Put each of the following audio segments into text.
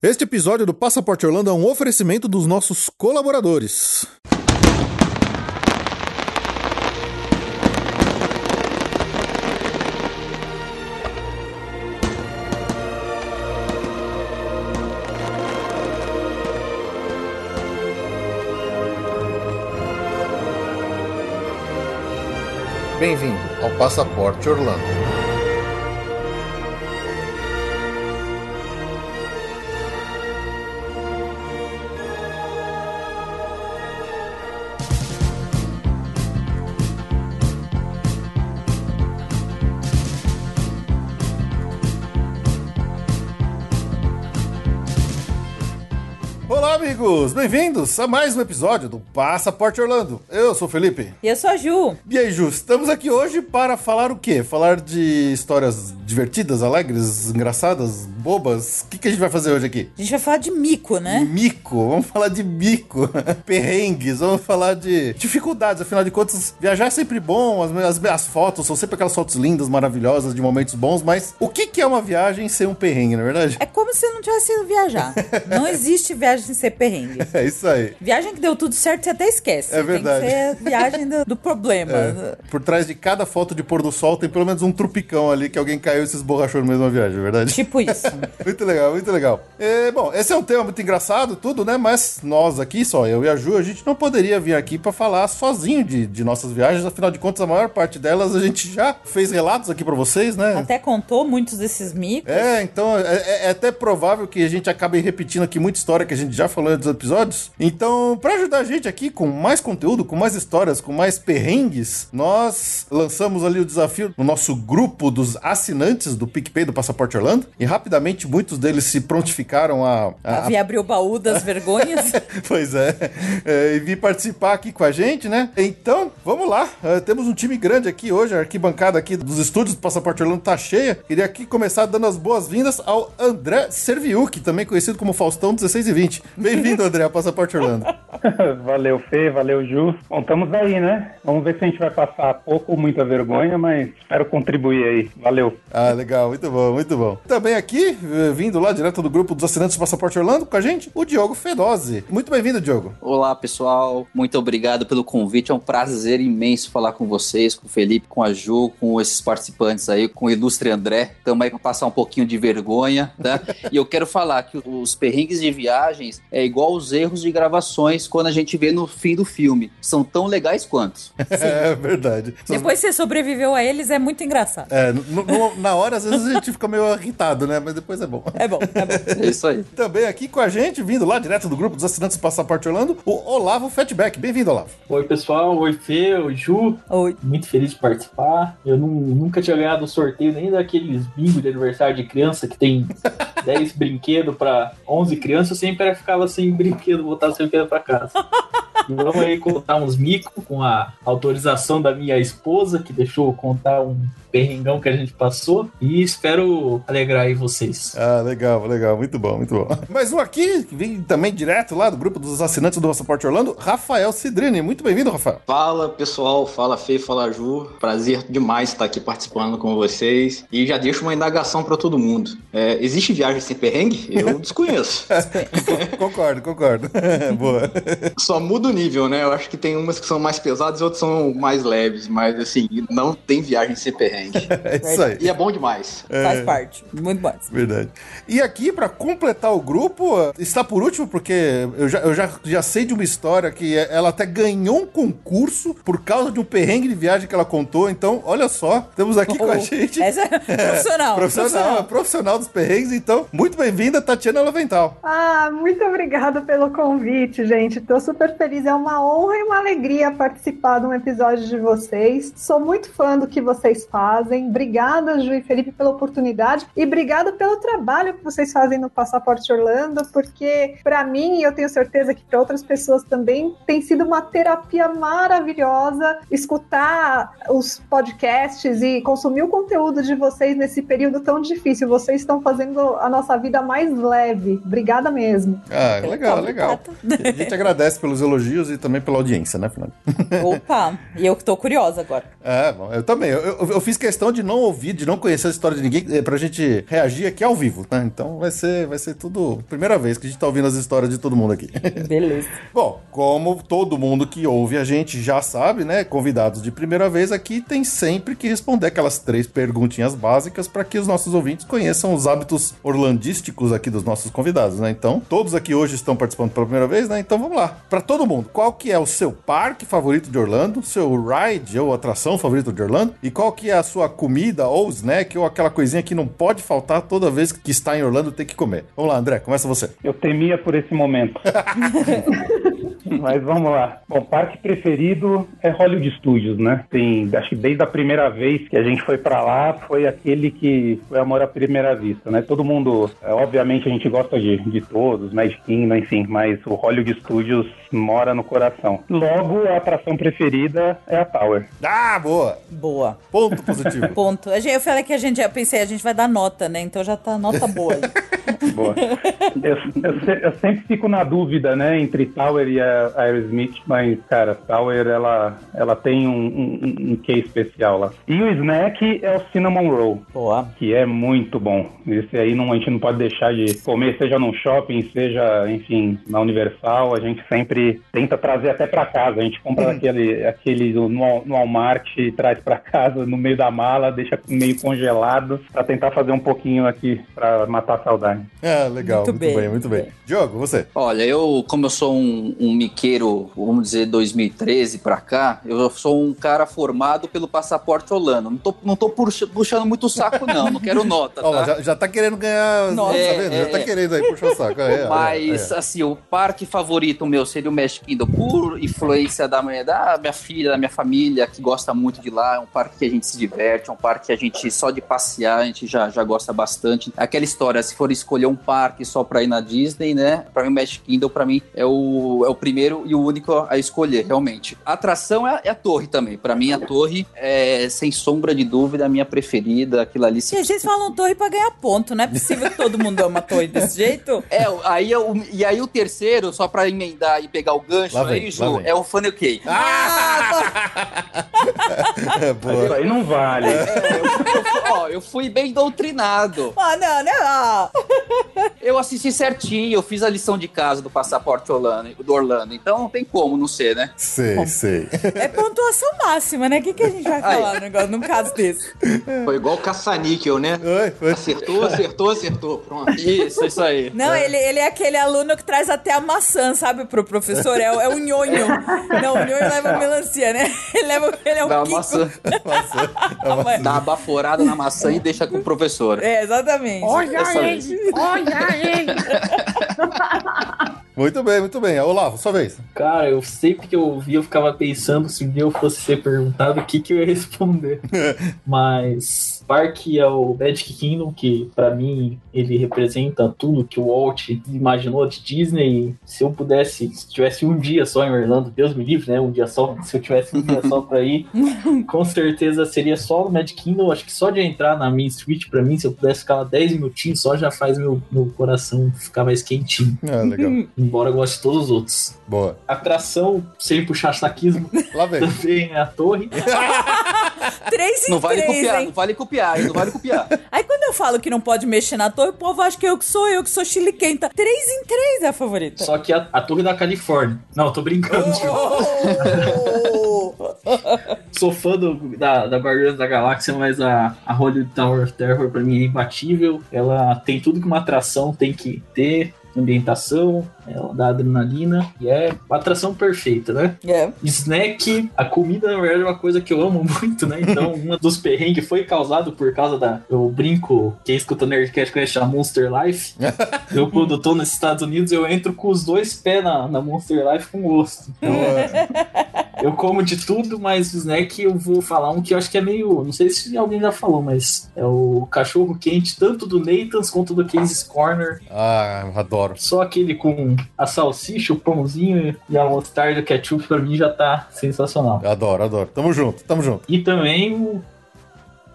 Este episódio do Passaporte Orlando é um oferecimento dos nossos colaboradores. Bem-vindo ao Passaporte Orlando. Amigos, bem-vindos a mais um episódio do Passaporte Orlando. Eu sou o Felipe. E eu sou a Ju. E aí, Ju, estamos aqui hoje para falar o quê? Falar de histórias divertidas, alegres, engraçadas, bobas. O que, que a gente vai fazer hoje aqui? A gente vai falar de mico, né? Mico, vamos falar de mico. Perrengues, vamos falar de dificuldades. Afinal de contas, viajar é sempre bom, as, as, as fotos são sempre aquelas fotos lindas, maravilhosas, de momentos bons, mas o que, que é uma viagem sem um perrengue, na é verdade? É como se não tivesse ido viajar. não existe viagem sem ser perrengue. É isso aí. Viagem que deu tudo certo, você até esquece. É verdade. Tem que ser viagem do, do problema. É. Por trás de cada foto de pôr do sol tem pelo menos um trupicão ali que alguém caiu e se esborrachou no mesmo viagem, é verdade? Tipo isso. muito legal, muito legal. É, bom, esse é um tema muito engraçado, tudo, né? Mas nós aqui, só eu e a Ju, a gente não poderia vir aqui para falar sozinho de, de nossas viagens. Afinal de contas, a maior parte delas a gente já fez relatos aqui para vocês, né? Até contou muitos desses micos. É, então é, é, é até provável que a gente acabe repetindo aqui muita história que a gente já falou nos episódios. Então, para ajudar a gente aqui com mais conteúdo, com mais histórias, com mais perrengues, nós lançamos ali o desafio no nosso grupo dos assinantes do PicPay do Passaporte Orlando. E rapidamente muitos deles se prontificaram a. A, a... abrir o baú das vergonhas. pois é. é. E vir participar aqui com a gente, né? Então, vamos lá. Uh, temos um time grande aqui hoje. A arquibancada aqui dos estúdios do Passaporte Orlando tá cheia. Queria aqui começar dando as boas-vindas ao André Serviuc, também conhecido como Faustão 16 e 20. Bem-vindo, André, Passaporte Orlando. valeu, Fê, valeu, Ju. Bom, estamos aí, né? Vamos ver se a gente vai passar pouco ou muita vergonha, mas espero contribuir aí. Valeu. Ah, legal, muito bom, muito bom. Também aqui, eh, vindo lá direto do grupo dos assinantes do Passaporte Orlando com a gente, o Diogo Fedose. Muito bem-vindo, Diogo. Olá, pessoal. Muito obrigado pelo convite. É um prazer imenso falar com vocês, com o Felipe, com a Ju, com esses participantes aí, com o ilustre André. Estamos aí para passar um pouquinho de vergonha, tá? e eu quero falar que os perrengues de viagens é igual os erros de gravações quando a gente vê no fim do filme. São tão legais quanto. é verdade. Depois você sobreviveu a eles, é muito engraçado. É, no, no, na hora, às vezes a gente fica meio irritado, né? Mas depois é bom. É bom, é bom. É isso aí. Também aqui com a gente, vindo lá direto do grupo dos assinantes do Passaporte Orlando, o Olavo Fatback. Bem-vindo, Olavo. Oi, pessoal. Oi, Fê. Oi, Ju. Oi. Muito feliz de participar. Eu não, nunca tinha ganhado um sorteio nem daqueles bingo de aniversário de criança que tem 10 brinquedos para 11 crianças. Eu sempre ficava sem brinquedo, voltar sem brinquedo para casa. Vamos aí contar uns micos com a autorização da minha esposa, que deixou contar um perrengão que a gente passou e espero alegrar aí vocês. Ah, legal, legal, muito bom, muito bom. Mais um aqui, que vem também direto lá do grupo dos assinantes do Passaporte Orlando, Rafael Cidrini. Muito bem-vindo, Rafael. Fala, pessoal, fala Fê, fala Ju. Prazer demais estar aqui participando com vocês. E já deixo uma indagação para todo mundo. É, existe viagem sem perrengue? Eu desconheço. concordo, concordo. Boa. Só muda o nível, né? Eu acho que tem umas que são mais pesadas e outras são mais leves, mas assim, não tem viagem sem perrengue perrengue. é isso aí. E é bom demais. É... Faz parte. Muito mais. Verdade. E aqui, para completar o grupo, está por último, porque eu já, eu já, já sei de uma história que ela até ganhou um concurso por causa de um perrengue de viagem que ela contou. Então, olha só, temos aqui oh, com a oh, gente. Essa é profissional. É, profissional, profissional dos perrengues. Então, muito bem-vinda, Tatiana Lovental. Ah, muito obrigada pelo convite, gente. Tô super feliz. É uma honra e uma alegria participar de um episódio de vocês. Sou muito fã do que vocês fazem fazem. Obrigada, Ju e Felipe, pela oportunidade e obrigada pelo trabalho que vocês fazem no Passaporte Orlando, porque para mim, e eu tenho certeza que para outras pessoas também, tem sido uma terapia maravilhosa escutar os podcasts e consumir o conteúdo de vocês nesse período tão difícil. Vocês estão fazendo a nossa vida mais leve. Obrigada mesmo. Ah, legal, legal. A gente agradece pelos elogios. e também pela audiência, né, Fernando? Opa, e eu que tô curiosa agora. É, bom, eu também. Eu, eu- eu fiz questão de não ouvir, de não conhecer a história de ninguém, eh, pra gente reagir aqui ao vivo, né? Então vai ser, vai ser tudo. Primeira vez que a gente tá ouvindo as histórias de todo mundo aqui. Beleza. Bom, como todo mundo que ouve a gente já sabe, né? Convidados de primeira vez aqui tem sempre que responder aquelas três perguntinhas básicas para que os nossos ouvintes conheçam os hábitos orlandísticos aqui dos nossos convidados, né? Então, todos aqui hoje estão participando pela primeira vez, né? Então vamos lá. Para todo mundo, qual que é o seu parque favorito de Orlando, seu ride ou atração favorito de Orlando e qual que é a sua comida ou snack ou aquela coisinha que não pode faltar toda vez que está em Orlando tem que comer. Vamos lá, André, começa você. Eu temia por esse momento. Mas vamos lá. Bom, parque preferido é Hollywood Studios, né? Tem, acho que desde a primeira vez que a gente foi pra lá, foi aquele que foi amor à primeira vista, né? Todo mundo, é, obviamente a gente gosta de, de todos, Magic Kingdom, enfim, mas o Hollywood Studios mora no coração. Logo, a atração preferida é a Tower. Ah, boa. Boa. Ponto positivo. Ponto. A gente- Eu falei que a gente, eu pensei, a gente vai dar nota, né? Então já tá nota boa aí. Boa. Eu, eu eu sempre fico na dúvida, né, entre Tower e a Aerosmith, mas, cara, Tower, ela, ela tem um, um, um quê especial lá. E o snack é o Cinnamon Roll, Boa. que é muito bom. Esse aí não, a gente não pode deixar de comer, seja num shopping, seja, enfim, na Universal, a gente sempre tenta trazer até pra casa. A gente compra aquele, aquele no, no Walmart e traz pra casa no meio da mala, deixa meio congelado, pra tentar fazer um pouquinho aqui pra matar a saudade. É, legal. Muito Muito, bem, bem, muito bem. Diogo, você. Olha, eu, como eu sou um, um miqueiro, vamos dizer, 2013 pra cá, eu sou um cara formado pelo passaporte holando. Não tô, não tô puxa- puxando muito o saco, não. Não quero nota, Ó, tá? já, já tá querendo ganhar. Tá É, vendo? é, já tá é. querendo aí puxar o saco. É, é, Mas, é, é. assim, o parque favorito meu seria o Magic Kingdom, por influência da minha, da minha filha, da minha família, que gosta muito de lá. É um parque que a gente se diverte, é um parque que a gente, só de passear, a gente já, já gosta bastante. Aquela história, se for escolher um parque só pra ir na Disney, né? Pra mim, o Magic Kingdom, pra mim, é o, é o primeiro e o único a escolher, realmente. A atração é, é a torre também. Pra mim, a torre é, sem sombra de dúvida, a minha preferida. Aquilo ali se E a gente falam torre pra ganhar ponto. Não é possível que todo mundo ama torre desse jeito. É, aí eu, e aí o terceiro, só pra emendar e pegar o gancho Lá vem, aí, Ju, é o Funnel Cake. É, Isso boa. aí não vale. É, eu, eu fui- ó, eu fui bem doutrinado. Ah, não, né? Ah. Eu assisti certinho, eu fiz a lição de casa do passaporte Orlando, do Orlando. Então não tem como não ser, né? Sei, sei. É pontuação máxima, né? O que, que a gente vai falar no negócio, num caso desse? Foi igual o caça-níquel, né? Oi, oi. Acertou, acertou, acertou. Pronto. Isso, isso aí. Não, ele, ele é aquele aluno que traz até a maçã, sabe, pro professor? É, o- é o nhonho. Não, o nhonho leva a melancia, né? Ele, leva, ele é um Dá uma Kiko. maçã, Maçã. É uma- Mas- dá uma baforada na maçã e deixa com o professor. É, exatamente. Dessa vez. Muito bem, muito bem. Olavo, sua vez. Cara, eu sempre que eu ouvia, eu ficava pensando se um dia eu fosse ser perguntado o que, que eu ia responder. Mas parque é o Magic Kingdom, que pra mim ele representa tudo que o Walt imaginou de Disney. Se eu pudesse, se tivesse um dia só em Orlando, Deus me livre, né? Um dia só, se eu tivesse um dia só pra ir, com certeza seria só no Magic Kingdom. Acho que só de entrar na Main Street, pra mim, se eu pudesse ficar lá 10 minutinhos, só já faz meu, meu coração ficar mais quentinho. Ah, legal. Embora eu goste de todos os outros. Boa. Atração, sem puxar saquismo, Lá vem. também é a torre. Três em Não vale três, copiar, hein? não vale copiar, hein? Não vale copiar. Aí quando eu falo que não pode mexer na torre, o povo acha que eu que sou eu, que sou chiliquenta. Três em três é a favorita. Só que a, a torre da Califórnia. Não, tô brincando. tio. Oh! Sou fã do, da, da Guardiões da Galáxia, mas a, a Hollywood Tower of Terror pra mim é imbatível. Ela tem tudo que uma atração tem que ter. Ambientação, ela dá adrenalina e é atração perfeita, né? É. Snack, a comida na verdade é uma coisa que eu amo muito, né? Então, um dos perrengues foi causado por causa da. Eu brinco, quem escuta Nerdcast conhece a Monster Life. eu, quando tô nos Estados Unidos, eu entro com os dois pés na, na Monster Life com gosto. Então, eu como de tudo, mas o snack eu vou falar um que eu acho que é meio. Não sei se alguém já falou, mas é o cachorro quente, tanto do Nathan's quanto do Casey's Corner. Ah, adoro. Só aquele com a salsicha, o pãozinho e a mostarda, o ketchup, pra mim já tá sensacional. Adoro, adoro. Tamo junto, tamo junto. E também o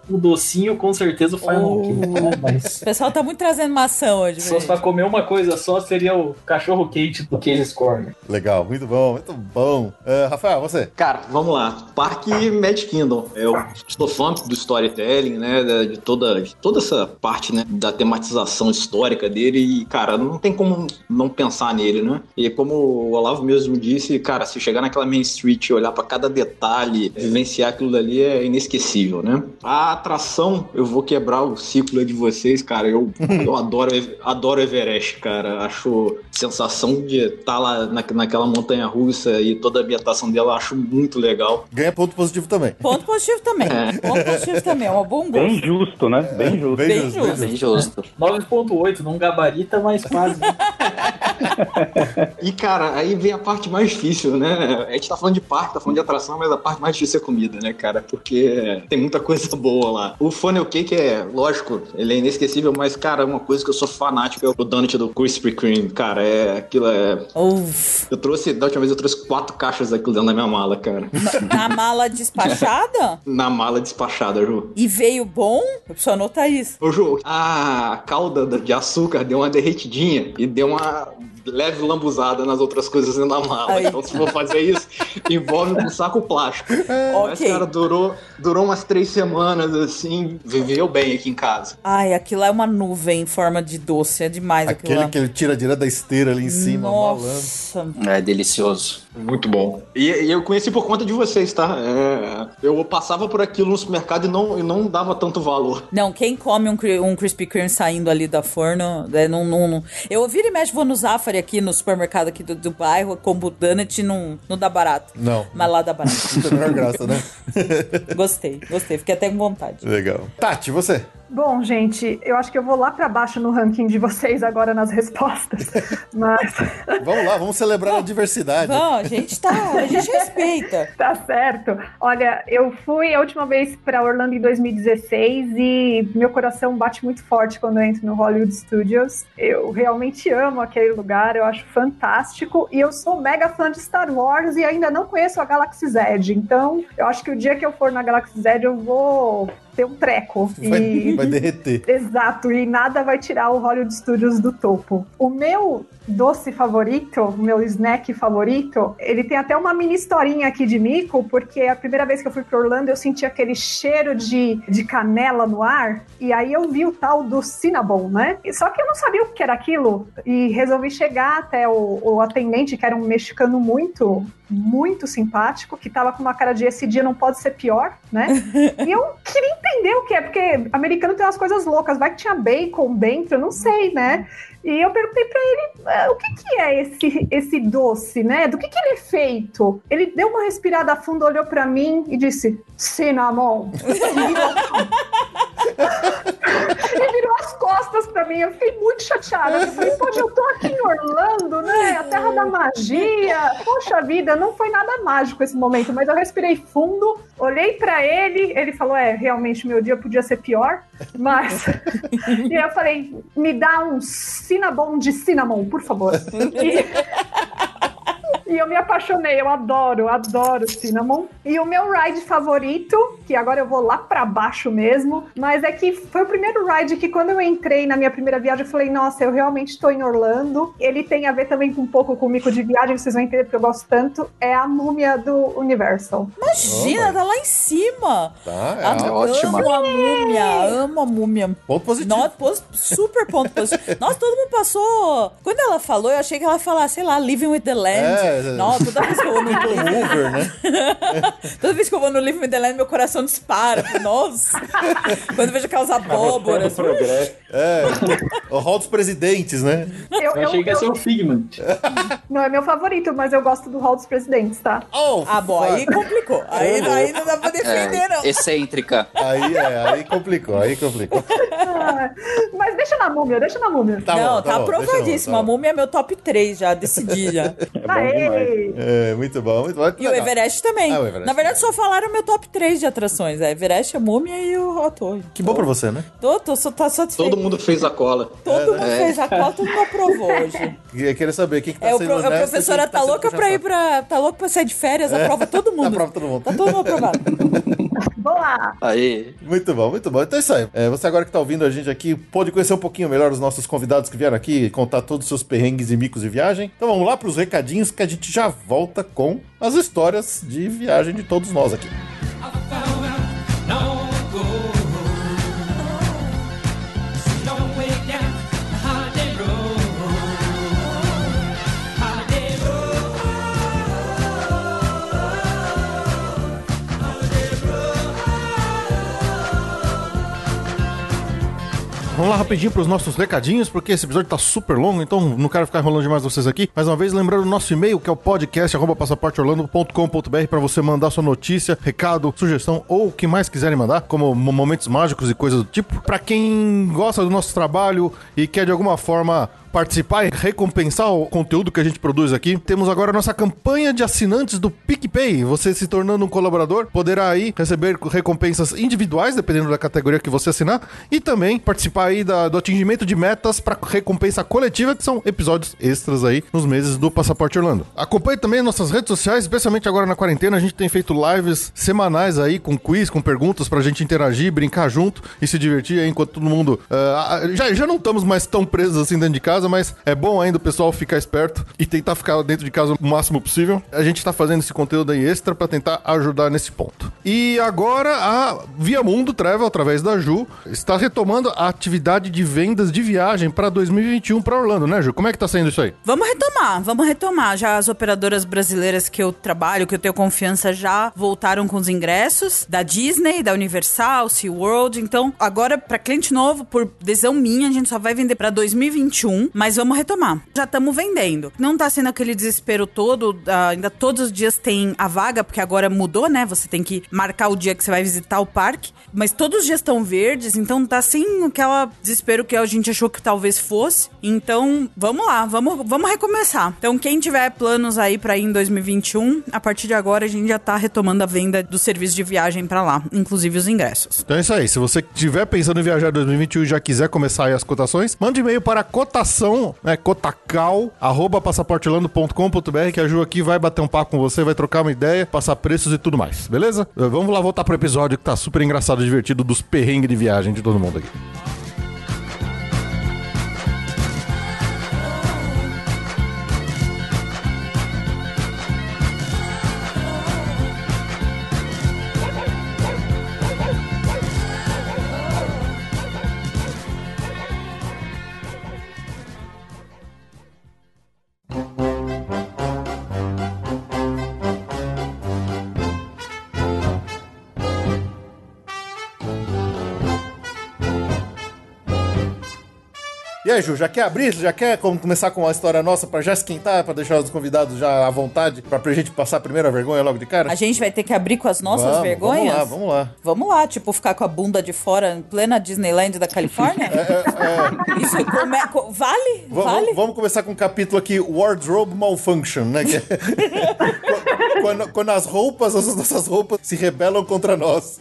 o docinho com certeza o Final Oh. King, né? Mas O pessoal tá muito trazendo maçã hoje, se fosse pra comer uma coisa só, seria o cachorro quente do Case Corner. Legal, muito bom, muito bom. Ah, Rafael, você? Cara, vamos lá. Parque Magic Kingdom. Eu sou fã do storytelling, né? De toda, de toda essa parte, né? Da tematização histórica dele. E, cara, não tem como não pensar nele, né? E como o Olavo mesmo disse, cara, se chegar naquela Main Street e olhar pra cada detalhe, vivenciar aquilo dali é inesquecível, né? A atração, eu vou quebrar o ciclo de vocês, cara. Eu, eu adoro, adoro Everest, cara. Acho sensação de estar lá na, naquela montanha russa e toda a ambientação dela, eu acho muito legal. Ganha ponto positivo também. Ponto positivo também. Ponto positivo também. É um bom Bem gosto. justo, né? Bem justo. Bem, Bem justo, justo. bem Bem justo. justo. 9.8, não gabarita, mas quase. né? E, cara, aí vem a parte mais difícil, né? A gente tá falando de parque, tá falando de atração, mas a parte mais difícil é comida, né, cara? Porque tem muita coisa boa lá. O funnel cake é, lógico, ele é inesquecível, mas, cara, uma coisa que eu sou fanático é o donut do Krispy Kreme, cara. É, aquilo é... Uf. Eu trouxe, da última vez eu trouxe quatro caixas daquilo dentro da minha mala, cara. Na mala despachada? Na mala despachada, Ju. E veio bom? Eu preciso anotar isso. Ô, Ju, a calda de açúcar deu uma derretidinha e deu uma leve lambuzada nas outras coisas dentro da mala. Aí. Então, se for fazer isso, envolve com saco plástico. Mas, Ok. cara, durou, durou umas três semanas, assim, viveu bem aqui em casa. Ai, aquilo é uma nuvem em forma de doce. É demais aquilo Aquele lá. que ele tira direto da esteira ali em cima, malandro. Nossa. É delicioso. Muito bom. E, e eu conheci por conta de vocês, tá? É, eu passava por aquilo no supermercado e não, e não dava tanto valor. Não, quem come um, um Krispy Kreme saindo ali da forno, é, não, não, não- Eu vira e mexe, vou no Zafari aqui, no supermercado aqui do, do bairro, combo donut, não, não dá barato. Não. Mas lá dá barato. Não tem a menor graça, né? gostei, gostei. Fiquei até com vontade. Legal. Tati, você? Bom, gente, eu acho que eu vou lá pra baixo no ranking de vocês agora nas respostas. Mas Vamos lá, vamos celebrar a diversidade. Não, a gente tá. A gente respeita. tá certo. Olha, eu fui a última vez pra Orlando em 2016 e meu coração bate muito forte quando eu entro no Hollywood Studios. Eu realmente amo aquele lugar, eu acho fantástico e eu sou mega fã de Star Wars e ainda não conheço a Galaxy Z. Então, eu acho que o dia que eu for na Galaxy Z eu vou ter um treco. Vai, e... vai derreter. Exato, e nada vai tirar o Hollywood Studios do topo. O meu doce favorito, o meu snack favorito, ele tem até uma mini historinha aqui de mico, porque a primeira vez que eu fui para Orlando eu senti aquele cheiro de, de canela no ar, e aí eu vi o tal do Cinnabon, né? E Só que eu não sabia o que era aquilo, e resolvi chegar até o, o atendente, que era um mexicano muito, muito simpático, que tava com uma cara de esse dia não pode ser pior, né? E eu queria entender o que é, porque americano tem umas coisas loucas, vai que tinha bacon dentro, eu não sei, né? E eu perguntei pra ele "Ah, o que, que é esse, esse doce, né? Do que, que ele é feito? Ele deu uma respirada fundo, olhou pra mim e disse: cinnamon. Ele virou as costas pra mim, eu fiquei muito chateada. Eu falei, poxa, eu tô aqui em Orlando, né? A terra da magia. Poxa vida, não foi nada mágico esse momento, mas eu respirei fundo, olhei pra ele, ele falou: é, realmente meu dia podia ser pior, mas. e aí eu falei: me dá um cinnamon de cinnamon, por favor. E... E eu me apaixonei, eu adoro, adoro Cinnamon. E o meu ride favorito, que agora eu vou lá pra baixo mesmo, mas é que foi o primeiro ride que quando eu entrei na minha primeira viagem, eu falei, nossa, eu realmente tô em Orlando. Ele tem a ver também com um pouco com o mico de viagem, vocês vão entender porque eu gosto tanto. É a múmia do Universal. Imagina, tá lá em cima. Tá, é alto. ótima. Amo a múmia, amo a múmia. ponto positivo. Nossa, pos- super ponto positivo. Nossa, todo mundo passou. Quando ela falou, eu achei que ela ia falar, sei lá, Living with the Land. É, Nossa, toda vez que eu vou no Uber, né? Toda vez que eu vou no the Land, meu coração dispara. Nossa. Quando eu vejo aquelas abóboras. progresso. É. O hall dos presidentes, né? Eu, Eu achei que ia ser o Figment. Não é meu favorito, mas eu gosto do Hall dos Presidentes, tá? Oh, Ah, bom, aí complicou. Aí, aí não dá pra defender, não. É, excêntrica. Aí, é, aí complicou, aí complicou. Mas deixa na múmia, deixa na múmia. Tá não, bom, tá, bom, deixa aprovadíssimo. eu- A múmia é meu top 3 já, decidi já. É. É, muito bom, muito bom. E o Everest também. Ah, o Everest Na verdade, só falaram meu top 3 de atrações. É Everest, a múmia e o Hot Tour. Que bom pra você, né? Tô, tô, só- tá satisfeito. Todo mundo fez a cola. Todo mundo fez a cola, todo mundo aprovou hoje. Eu queria saber o que, que tá É, o, sendo pro- a honesto e professora tá sendo louca pra ir puxa-saco. pra. Tá louca pra sair de férias, aprova todo mundo. Aprova todo mundo. Tá todo mundo aprovado. Boa! Aí. Muito bom, muito bom. Então é isso aí. É, você agora que tá ouvindo a gente aqui, pode conhecer um pouquinho melhor os nossos convidados que vieram aqui, contar todos os seus perrengues e micos de viagem. Então vamos lá pros recadinhos que a gente já volta com as histórias de viagem de todos nós aqui. Vamos lá rapidinho pros nossos recadinhos, porque esse episódio tá super longo, então não quero ficar enrolando demais vocês aqui. Mais uma vez, lembrando o nosso e-mail, que é o podcast passaporteorlando.com.br para você mandar sua notícia, recado, sugestão ou o que mais quiserem mandar, como momentos mágicos e coisas do tipo. Para quem gosta do nosso trabalho e quer de alguma forma participar e recompensar o conteúdo que a gente produz aqui, temos agora a nossa campanha de assinantes do PicPay. Você se tornando um colaborador, poderá aí receber recompensas individuais, dependendo da categoria que você assinar, e também participar aí da- do atingimento de metas para recompensa coletiva, que são episódios extras aí nos meses do Passaporte Orlando. Acompanhe também nossas redes sociais, especialmente agora na quarentena, a gente tem feito lives semanais aí com quiz, com perguntas pra gente interagir, brincar junto e se divertir aí enquanto todo mundo. ah, já, já não estamos mais tão presos assim dentro de casa, mas é bom ainda o pessoal ficar esperto e tentar ficar dentro de casa o máximo possível. A gente tá fazendo esse conteúdo aí extra pra tentar ajudar nesse ponto. E agora a Via Mundo Travel, através da Ju, está retomando a atividade de vendas de viagem pra 2021 pra Orlando, né, Ju? Como é que tá sendo isso aí? Vamos retomar, vamos retomar. Já as operadoras brasileiras que eu trabalho, que eu tenho confiança, já voltaram com os ingressos da Disney, da Universal, SeaWorld. Então, agora, pra cliente novo, por decisão minha, a gente só vai vender pra 2021, mas vamos retomar. Já estamos vendendo. Não tá sendo aquele desespero todo, ah, ainda todos os dias tem a vaga, porque agora mudou, né? Você tem que marcar o dia que você vai visitar o parque, mas todos os dias estão verdes, então tá sem aquela desespero que a gente achou que talvez fosse. Então, vamos lá, vamos, vamos recomeçar. Então, quem tiver planos aí pra ir em 2021, a partir de agora a gente já tá retomando a venda do serviço de viagem pra lá, inclusive os ingressos. Então é isso aí. Se você estiver pensando em viajar em 2021 e já quiser começar aí as cotações, mande e-mail para cotação, né, cotacal, arroba passaportelando.com.br que a Ju aqui vai bater um papo com você, vai trocar uma ideia, passar preços e tudo mais, beleza? Eh, Vamos lá voltar pro episódio que tá super engraçado e divertido dos perrengues de viagem de todo mundo aqui. Ju, já quer abrir? Já quer começar com uma história nossa pra já esquentar, pra deixar os convidados já à vontade, pra gente passar a primeira vergonha logo de cara? A gente vai ter que abrir com as nossas Vamos, vergonhas? Vamos lá, vamos lá. Vamos lá, tipo, ficar com a bunda de fora em plena Disneyland da Califórnia? Isso come- co- vale? Va- vale? Vamos, começar com um capítulo aqui, Wardrobe Malfunction, né? É- quando, quando as roupas, as nossas roupas se rebelam contra nós.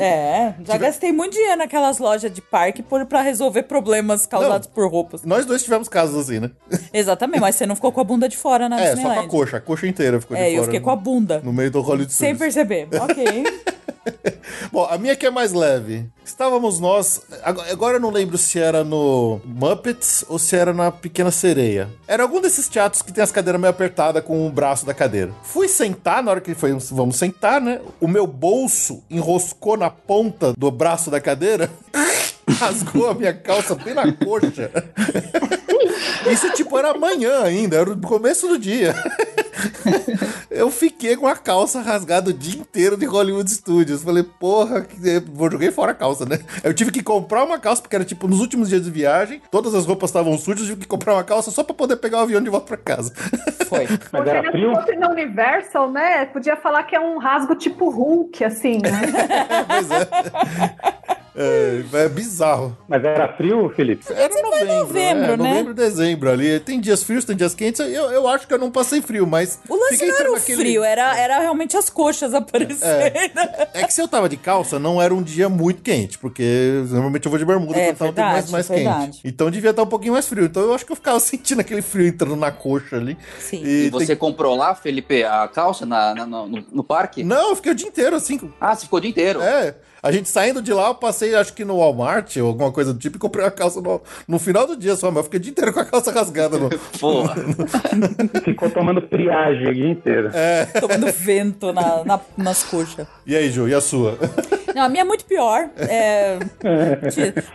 É, já gastei muito dinheiro naquelas lojas de parque por, pra resolver problemas causados por roupas. Nós dois tivemos casos assim, né? Exatamente, mas você não ficou com a bunda de fora na É, só com Disneyland. a coxa, a coxa inteira ficou de É, fora. eu fiquei com a bunda. No meio do Hollywood Sem Studios. perceber. Ok. Bom, a minha que é mais leve. Estávamos nós. Agora agora eu não lembro se era no Muppets ou se era na Pequena Sereia. Era algum desses teatros que tem as cadeiras meio apertadas com o braço da cadeira. Fui sentar, na hora que foi, vamos sentar, né? O meu bolso enroscou na ponta do braço da cadeira. Rasgou a minha calça bem na coxa. Isso, tipo, era amanhã ainda, era o começo do dia. Eu fiquei com a calça rasgada o dia inteiro de Hollywood Studios. Falei, porra, que- vou joguei fora a calça, né? Eu tive que comprar uma calça, porque era tipo nos últimos dias de viagem, todas as roupas estavam sujas, eu tive que comprar uma calça só pra poder pegar o avião de volta pra casa. Foi. Mas Porque era se frio? fosse na Universal, né? Podia falar que é um rasgo tipo Hulk, assim, né? pois é. É, é bizarro. Mas era frio, Felipe? Era novembro, novembro, é, né? Novembro, dezembro ali. Tem dias frios, tem dias quentes. Eu, eu acho que eu não passei frio, mas. O lance não era o naquele- frio, era, era realmente as coxas aparecendo. É que se eu tava de calça, não era um dia muito quente, porque normalmente eu vou de bermuda É, quando um mais, verdade, mais verdade. quente. Então devia estar um pouquinho mais frio. Então eu acho que eu ficava sentindo aquele frio entrando na coxa ali. Sim. E E você tem- comprou lá, Felipe, a calça na, na- no, no parque? Não, eu fiquei o dia inteiro assim. Ah, você ficou o dia inteiro. É. A gente saindo de lá, eu passei, acho que no Walmart ou alguma coisa do tipo, e comprei uma calça no, no final do dia só, mas eu fiquei o dia inteiro com a calça rasgada. No... Porra. Ficou tomando friagem o dia inteiro. Tomando vento na, na- nas coxas. E aí, Ju, e a sua? Não, a minha é muito pior. É,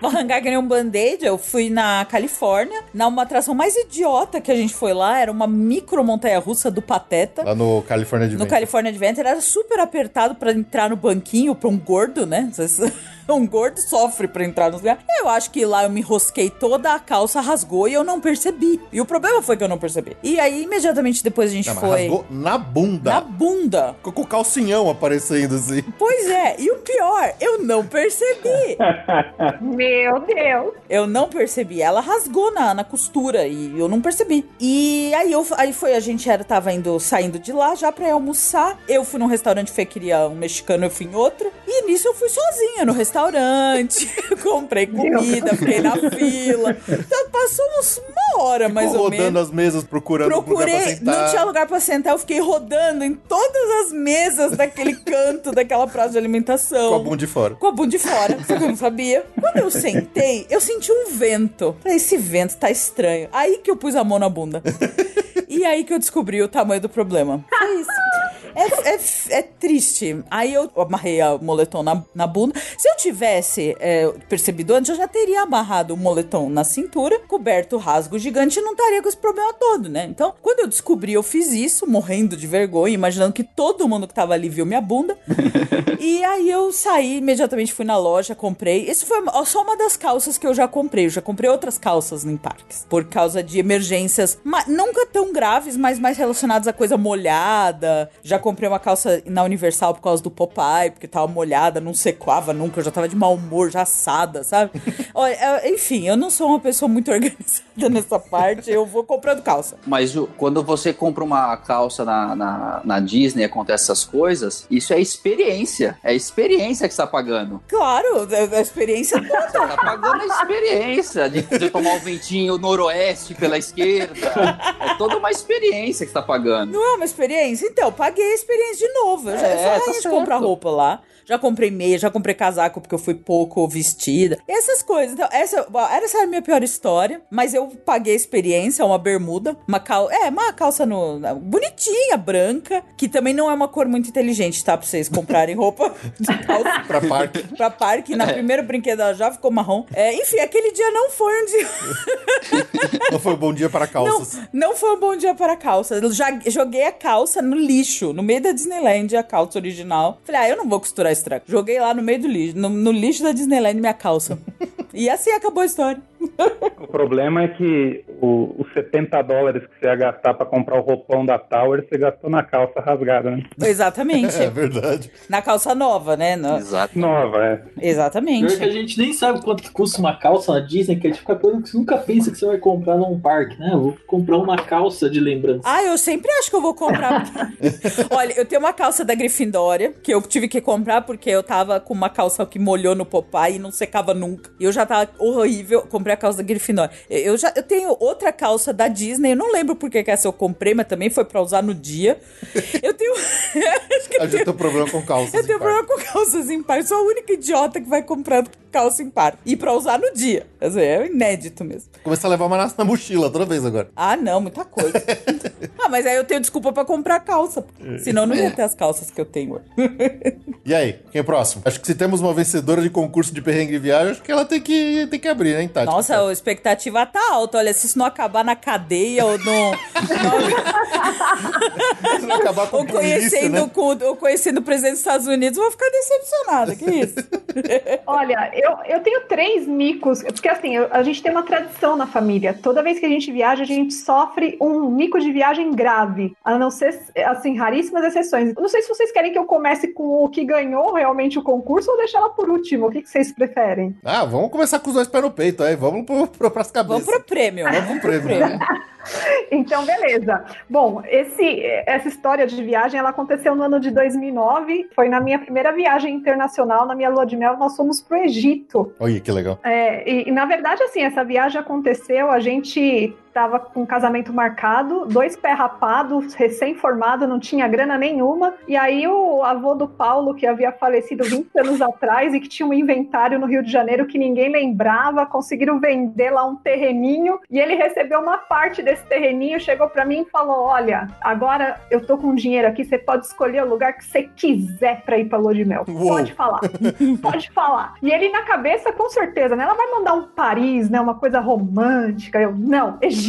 vou arrancar que nem um band-aid. Eu fui na Califórnia, na uma atração mais idiota que a gente foi lá. Era uma micro montanha-russa do Pateta. Lá no California No Adventure. California Adventure era super apertado pra entrar no banquinho pra um gordo, né? 就是。Um gordo sofre pra entrar nos lugares. Eu acho que lá eu me enrosquei toda, a calça rasgou e eu não percebi. E o problema foi que eu não percebi. E aí, imediatamente depois a gente Não, foi rasgou na bunda. na bunda. Ficou com o calcinhão aparecendo assim. Pois é, e o pior, eu não percebi. Meu Deus! Eu não percebi. Ela rasgou na, na costura e eu não percebi. E aí, eu, aí foi, a gente era, tava indo, saindo de lá já pra ir almoçar. Eu fui num restaurante, Fê queria um mexicano, eu fui em outro. E nisso eu fui sozinha no restaurante. Comprei comida, fiquei na fila. Então passou uns uma hora mais Ficou ou rodando menos. as mesas, procurando lugar pra Procurei, sentar. não tinha lugar pra sentar, eu fiquei rodando em todas as mesas daquele canto, daquela praça de alimentação. Com a bunda de fora. Com a bunda de fora, só que eu não sabia. Quando eu sentei, eu senti um vento. Falei, esse vento tá estranho. Aí que eu pus a mão na bunda. E aí que eu descobri o tamanho do problema. Foi isso. É, é, é triste. Aí eu amarrei a moletom na, na bunda. Se eu tivesse é, percebido antes, eu já teria amarrado o moletom na cintura, coberto o rasgo gigante e não estaria com esse problema todo, né? Então, quando eu descobri, eu fiz isso, morrendo de vergonha, imaginando que todo mundo que tava ali viu minha bunda. E aí eu saí, imediatamente fui na loja, comprei. Isso foi só uma das calças que eu já comprei. Eu já comprei outras calças em parques. Por causa de emergências, ma- nunca tão graves, mas mais relacionadas a coisa molhada. Já comprei uma calça na Universal por causa do Popeye, porque tava molhada, não secava nunca. Eu já tava de mau humor, já assada, sabe? Olha, é, enfim, eu não sou uma pessoa muito organizada nessa parte. Eu vou comprando calça. Mas Ju, quando você compra uma calça na, na, na Disney e acontece essas coisas, isso é experiência. É experiência que você tá pagando. Claro, a a experiência toda. Você tá pagando a experiência de, de tomar o ventinho noroeste pela esquerda. É toda uma experiência que você tá pagando. Não é uma experiência? Então, eu paguei a experiência de novo. Eu já É, eu sou tá comprar roupa lá. Já comprei meia, já comprei casaco porque eu fui pouco vestida. Essas coisas. Então, essa, essa era a minha pior história. Mas eu paguei a experiência, uma bermuda. Uma calça. É, uma calça no, bonitinha, branca. Que também não é uma cor muito inteligente, tá? Pra vocês comprarem roupa de calça Pra parque. pra parque. Na primeira brinquedo ela já ficou marrom. É, enfim, aquele dia não foi um dia. Não foi um bom dia para Não, calças. não foi um bom dia para a calça. Eu já joguei a calça no lixo, no meio da Disneyland, a calça original. Falei, ah, eu não vou costurar Joguei lá no meio do lixo, no, no lixo da Disneyland, minha calça. e assim acabou a história. O problema é que o- os 70 dólares que você ia gastar pra comprar o roupão da Tower, você gastou na calça rasgada, né? Exatamente. É verdade. Na calça nova, né? Na- Exato. Nova, é. Pior que a Exatamente. gente nem sabe quanto que custa uma calça na Disney, que é tipo a coisa que você nunca pensa que você vai comprar num parque, né? Eu vou comprar uma calça de lembrança. Ah, eu sempre acho que eu vou comprar. Olha, eu tenho uma calça da Grifindória, que eu tive que comprar porque eu tava com uma calça que molhou no Popeye e não secava nunca. E eu já tava horrível. Comprei a calça da Grifinória. Eu já eu tenho outra calça da Disney, eu não lembro por que que essa eu comprei, mas também foi pra usar no dia. Eu tenho. acho que eu tenho, problema com calças. eu tenho parque. problema com calças em par. Sou a única idiota que vai comprando calça em par. E pra usar no dia. Quer dizer, é inédito mesmo. Começar a levar uma na- na mochila toda vez agora. Ah, não, muita coisa. ah, mas aí eu tenho desculpa pra comprar calça. Senão eu não ia ter as calças que eu tenho hoje. E aí, quem é o próximo? Acho que se temos uma vencedora de concurso de perrengue de viagem, acho que ela tem que, tem que abrir, né, Tati? Nossa, a expectativa tá alta. Olha, se isso não acabar na cadeia ou no. Se não acabar com ou, polícia, conhecendo, né? com, ou conhecendo o presidente dos Estados Unidos, eu vou ficar decepcionada. Que isso? Olha, eu, eu tenho três micos, porque assim, eu- a gente tem uma tradição na família. Toda vez que a gente viaja, a gente sofre um mico de viagem grave. A não ser, assim, raríssimas exceções. Não sei se vocês querem que eu comece com o que ganhou realmente o concurso ou deixar ela por último. O que, que vocês preferem? Ah, vamos começar com os dois pés no peito aí. Vamos pro, pro, pras cabeças. Vamos pro prêmio. Vamos pro prêmio. Então, beleza. Bom, esse, essa história de viagem, ela aconteceu no ano de 2009. Foi na minha primeira viagem internacional, na minha lua de mel, nós fomos pro Egito. Olha que legal. É, e, e, na verdade, assim, essa viagem aconteceu, a gente tava com um casamento marcado, dois pés rapados, recém-formado, não tinha grana nenhuma. E aí o avô do Paulo, que havia falecido 20 anos atrás e que tinha um inventário no Rio de Janeiro que ninguém lembrava, conseguiram vender lá um terreninho e ele recebeu uma parte desse terreninho, chegou para mim e falou: "Olha, agora eu tô com dinheiro aqui, você pode escolher o lugar que você quiser para ir para lua de mel. Uou. Pode falar. pode falar". E ele na cabeça, com certeza, né? Ela vai mandar um Paris, né, uma coisa romântica. Eu: "Não, Egito".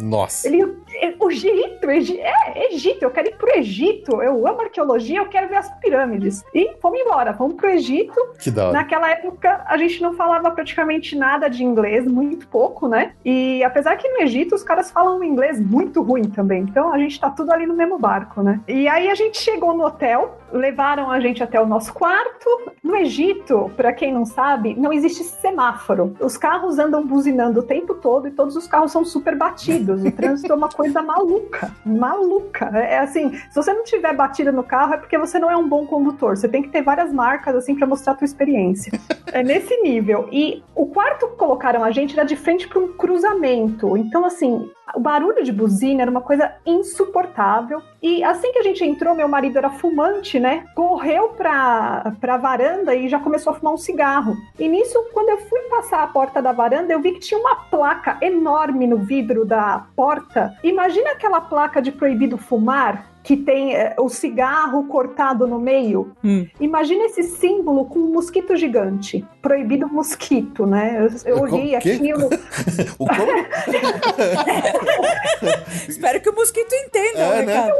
Nossa. Ele, o Egito, Egi- é, Egito, eu quero ir pro Egito, eu amo arqueologia, eu quero ver as pirâmides. E fomos embora, fomos pro Egito. Que da hora. Naquela época a gente não falava praticamente nada de inglês, muito pouco, né? E apesar que no Egito os caras falam inglês muito ruim também, então a gente tá tudo ali no mesmo barco, né? E aí a gente chegou no hotel, levaram a gente até o nosso quarto. No Egito, pra quem não sabe, não existe semáforo. Os carros andam buzinando o tempo todo e todos os carros são super batidos. O trânsito é uma coisa maluca, maluca. É assim, se você não tiver batida no carro é porque você não é um bom condutor. Você tem que ter várias marcas assim para mostrar a tua experiência. É nesse nível. E o quarto que colocaram a gente era de frente para um cruzamento. Então assim, o barulho de buzina era uma coisa insuportável. E assim que a gente entrou, meu marido era fumante, né? Correu pra, pra varanda e já começou a fumar um cigarro. E nisso, quando eu fui passar a porta da varanda, eu vi que tinha uma placa enorme no vidro da porta. Imagina aquela placa de proibido fumar. Que tem eh, o cigarro cortado no meio. Hum. Imagina esse símbolo com um mosquito gigante. Proibido mosquito, né? Eu, eu olhei aquilo. O? Espero que o mosquito entenda É, o né? recado.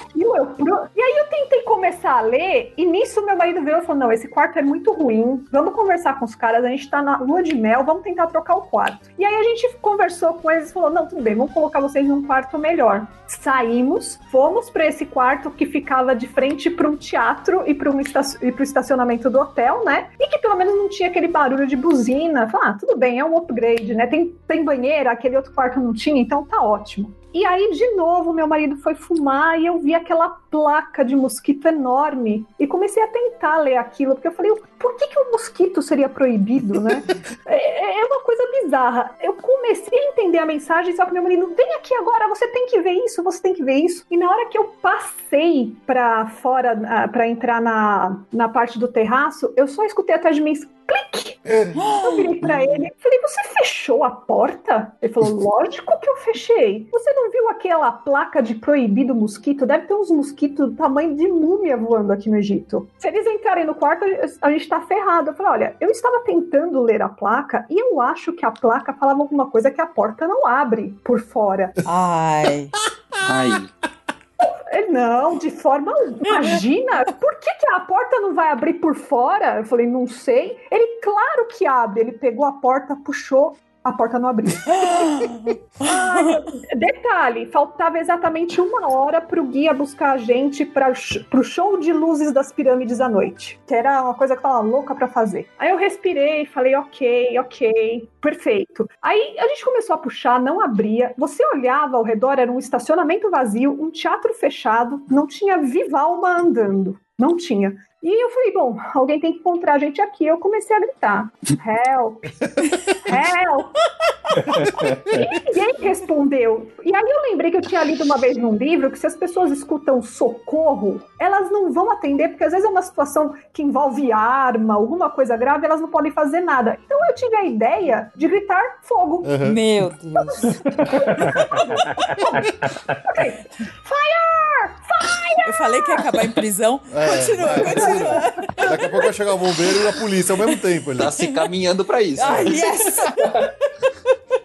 aquilo, eu pro- E aí eu tentei começar a ler, e nisso meu marido veio e falou: não, esse quarto é muito ruim. Vamos conversar com os caras, a gente tá na lua de mel, vamos tentar trocar o quarto. E aí a gente conversou com eles e falou: não, tudo bem, vamos colocar vocês num quarto melhor. Saímos, fomos para esse quarto que ficava de frente para um teatro e para um estacionamento do hotel, né? E que pelo menos não tinha aquele barulho de buzina. Ah, tudo bem, é um upgrade, né? Tem, tem banheira, aquele outro quarto não tinha, então tá ótimo. E aí, de novo, meu marido foi fumar e eu vi aquela placa de mosquito enorme. E comecei a tentar ler aquilo, porque eu falei, por que, que o mosquito seria proibido, né? é, é uma coisa bizarra. Eu comecei a entender a mensagem, só que meu marido, vem aqui agora, você tem que ver isso, você tem que ver isso. E na hora que eu passei pra fora, ah, pra entrar na, na parte do terraço, eu só escutei atrás de mim, clique! Eu virei pra ele, falei, você fechou a porta? Ele falou, lógico que eu fechei. Você não viu aquela placa de proibido mosquito? Deve ter uns mosquitos do tamanho de múmia voando aqui no Egito. Se eles entrarem no quarto, a gente tá ferrado. Eu falei, olha, eu estava tentando ler a placa e eu acho que a placa falava alguma coisa que a porta não abre por fora. Ai. Ai, Não, de forma. Imagina, por que, que a porta não vai abrir por fora? Eu falei, não sei. Ele, claro que abre. Ele pegou a porta, puxou, a porta não abriu. Detalhe, faltava exatamente uma hora pro guia buscar a gente para pro show de luzes das pirâmides à noite, que era uma coisa que eu tava louca pra fazer. Aí eu respirei, falei, ok, ok, perfeito. Aí a gente começou a puxar, não abria. Você olhava ao redor, era um estacionamento vazio, um teatro fechado, não tinha viva alma andando. Não tinha. E eu falei, bom, alguém tem que encontrar a gente aqui. Eu comecei a gritar: Help! Help! E ninguém respondeu. E aí eu lembrei que eu tinha lido uma vez num livro que se as pessoas escutam socorro, elas não vão atender, porque às vezes é uma situação que envolve arma, alguma coisa grave, elas não podem fazer nada. Então eu tive a ideia de gritar fogo. Aham. Meu Deus. Eu falei que ia acabar em prisão. É, continua, vai, Daqui a pouco vai chegar o bombeiro e a polícia ao mesmo tempo ali. tá se caminhando pra isso. Ai, yes!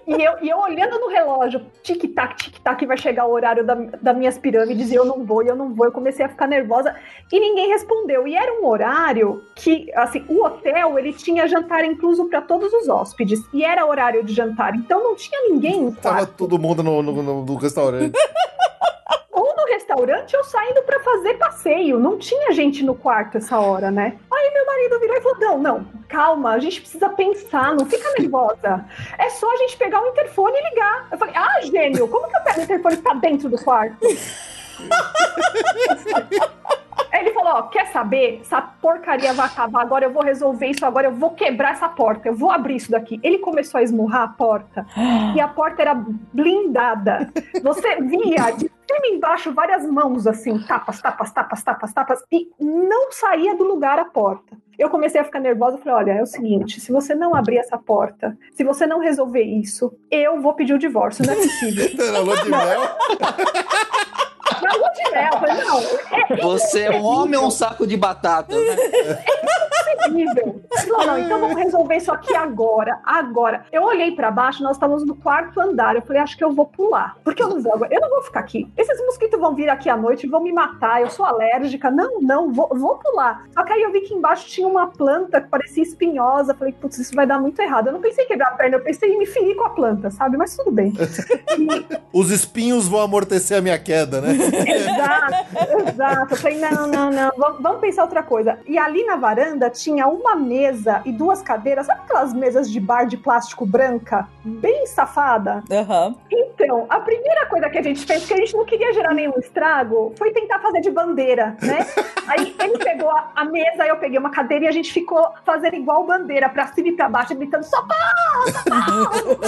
E eu, e eu olhando no relógio, tic-tac, tic-tac, vai chegar o horário da, das minhas pirâmides e eu não vou, e eu não vou. Eu comecei a ficar nervosa e ninguém respondeu. E era um horário que, assim, o hotel, ele tinha jantar incluso para todos os hóspedes. E era horário de jantar, então não tinha ninguém Tava todo mundo no, no, no- no restaurante. Ou no restaurante ou saindo pra fazer passeio. Não tinha gente no quarto essa hora, né? Aí meu marido virou e falou: Não, não, calma, a gente precisa pensar, não fica nervosa. É só a gente pegar o interfone e ligar. Eu falei: Ah, gênio, como que eu pego o interfone que tá dentro do quarto? Aí Ele falou: Ó, quer saber? Essa porcaria vai acabar. Agora eu vou resolver isso. Agora eu vou quebrar essa porta. Eu vou abrir isso daqui. Ele começou a esmurrar a porta e a porta era blindada. Você via de cima embaixo várias mãos assim, tapas, tapas, tapas, tapas, tapas, e não saía do lugar a porta. Eu comecei a ficar nervosa e falei: olha, é o seguinte, se você não abrir essa porta, se você não resolver isso, eu vou pedir o divórcio, não é possível. Eu falei, não, é Você é um homem ou um saco de batata, né? terrível. Não, não, então vamos resolver isso aqui agora, agora. Eu olhei pra baixo, nós estávamos no quarto andar. Eu falei, acho que eu vou pular. Porque eu não vou, eu não vou ficar aqui. Esses mosquitos vão vir aqui à noite e vão me matar. Eu sou alérgica. Não, não, vou, vou pular. Só que aí eu vi que embaixo tinha uma planta que parecia espinhosa. Eu Falei, putz, isso vai dar muito errado. Eu não pensei em quebrar a perna, eu pensei em me ferir com a planta, sabe? Mas tudo bem. Os espinhos vão amortecer a minha queda, né? Exato, exato. Eu falei, não, não, não, vamos, vamos pensar outra coisa. E ali na varanda tinha uma mesa e duas cadeiras, sabe aquelas mesas de bar de plástico branca? Bem safada. Aham. Então, a primeira coisa que a gente fez, que a gente não queria gerar nenhum estrago, foi tentar fazer de bandeira, né? Aí ele pegou a, a mesa, eu peguei uma cadeira e a gente ficou fazendo igual bandeira, pra cima e pra baixo, gritando socorro, socorro!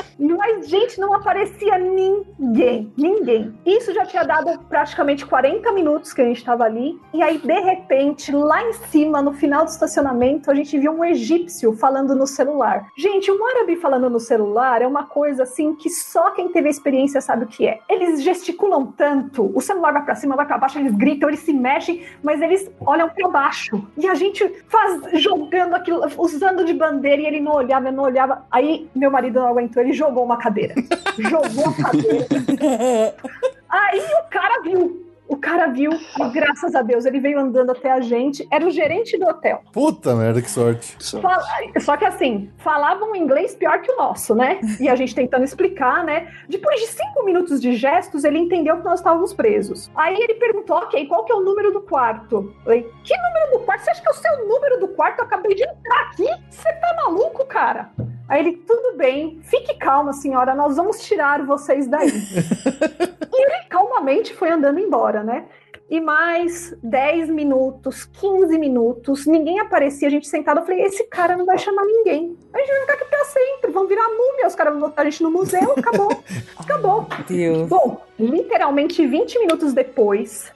Mas, gente, não aparecia ninguém. Ninguém. Isso já tinha dado praticamente 40 minutos que a gente tava ali. E aí, de repente, lá em cima, no final do estacionamento, a gente viu um egípcio falando no celular. Gente, um árabe falando no celular é uma coisa assim que só quem teve experiência sabe o que é. Eles gesticulam tanto, o celular vai pra cima, vai pra baixo, eles gritam, eles se mexem, mas eles olham pra baixo. E a gente faz jogando aquilo, usando de bandeira, e ele não olhava, não olhava. Aí meu marido não aguentou, ele jogou uma cadeira. jogou a cadeira. Aí o cara viu. O cara viu e graças a Deus ele veio andando até a gente. Era o gerente do hotel. Puta merda, que sorte. Fala- Só que assim, falavam inglês pior que o nosso, né? E a gente tentando explicar, né? Depois de cinco minutos de gestos, ele entendeu que nós estávamos presos. Aí ele perguntou, ok, qual que é o número do quarto? Eu falei, que número do quarto? Você acha que é o seu número do quarto? Eu acabei de entrar aqui. Você tá maluco, cara? Aí ele, tudo bem, fique calma, senhora, nós vamos tirar vocês daí. e ele calmamente foi andando embora, né? E mais 10 minutos, 15 minutos, ninguém aparecia, a gente sentado, eu falei, esse cara não vai chamar ninguém. A gente vai ficar aqui pra sempre, vão virar múmia, os caras vão botar a gente no museu, acabou, acabou. Deus. Bom, literalmente 20 minutos depois,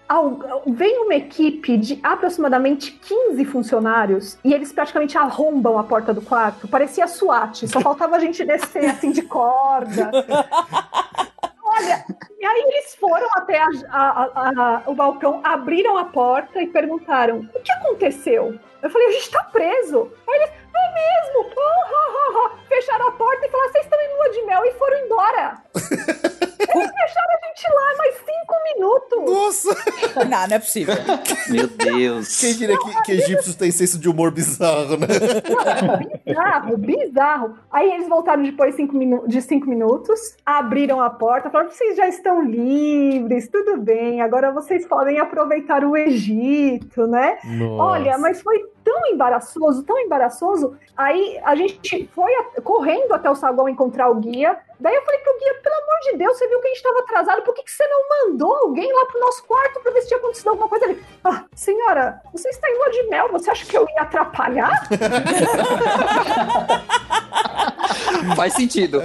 vem uma equipe de aproximadamente 15 funcionários e eles praticamente arrombam a porta do quarto. Parecia SWAT, só faltava a gente descer assim de corda. Olha, e aí eles foram até a- a- a- o balcão, abriram a porta e perguntaram: o que aconteceu? Eu falei, a gente tá preso. Aí eles, é mesmo? Oh, oh, oh, oh." Fecharam a porta e falaram, vocês estão em lua de mel e foram embora. eles deixaram a gente lá mais cinco minutos. Nossa! Não, não é possível. Meu Deus. Quem diria que, que egípcios têm senso de humor bizarro, né? Bizarro, bizarro. Aí eles voltaram depois cinco minu- de cinco minutos, abriram a porta, falaram: vocês já estão livres, tudo bem, agora vocês podem aproveitar o Egito, né? Nossa. Olha, mas foi tão embaraçoso, tão embaraçoso. Aí a gente foi a- correndo até o saguão encontrar o guia. Daí eu falei pro guia, pelo amor de Deus, você viu que a gente estava atrasado, por que, que você não mandou alguém lá pro nosso quarto pra ver se tinha acontecido alguma coisa? Ele, ah, senhora, você está em lua de mel, você acha que eu ia atrapalhar? Faz sentido.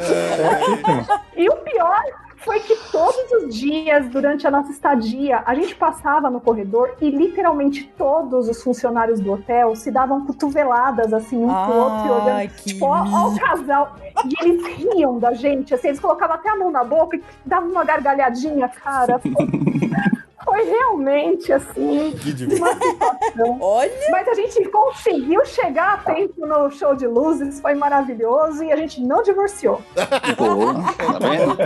E o pior foi que todos os dias, durante a nossa estadia, a gente passava no corredor e literalmente todos os funcionários do hotel se davam cotoveladas assim um pro outro e olhando. Tipo, ó, ó o casal. E eles riam da gente, assim, eles colocavam até a mão na boca e davam uma gargalhadinha, cara. Foi, realmente assim. Que divertido. Uma situação. Olha, Mas a gente conseguiu chegar a tempo no show de luzes, foi maravilhoso e a gente não divorciou. Pô, tá vendo?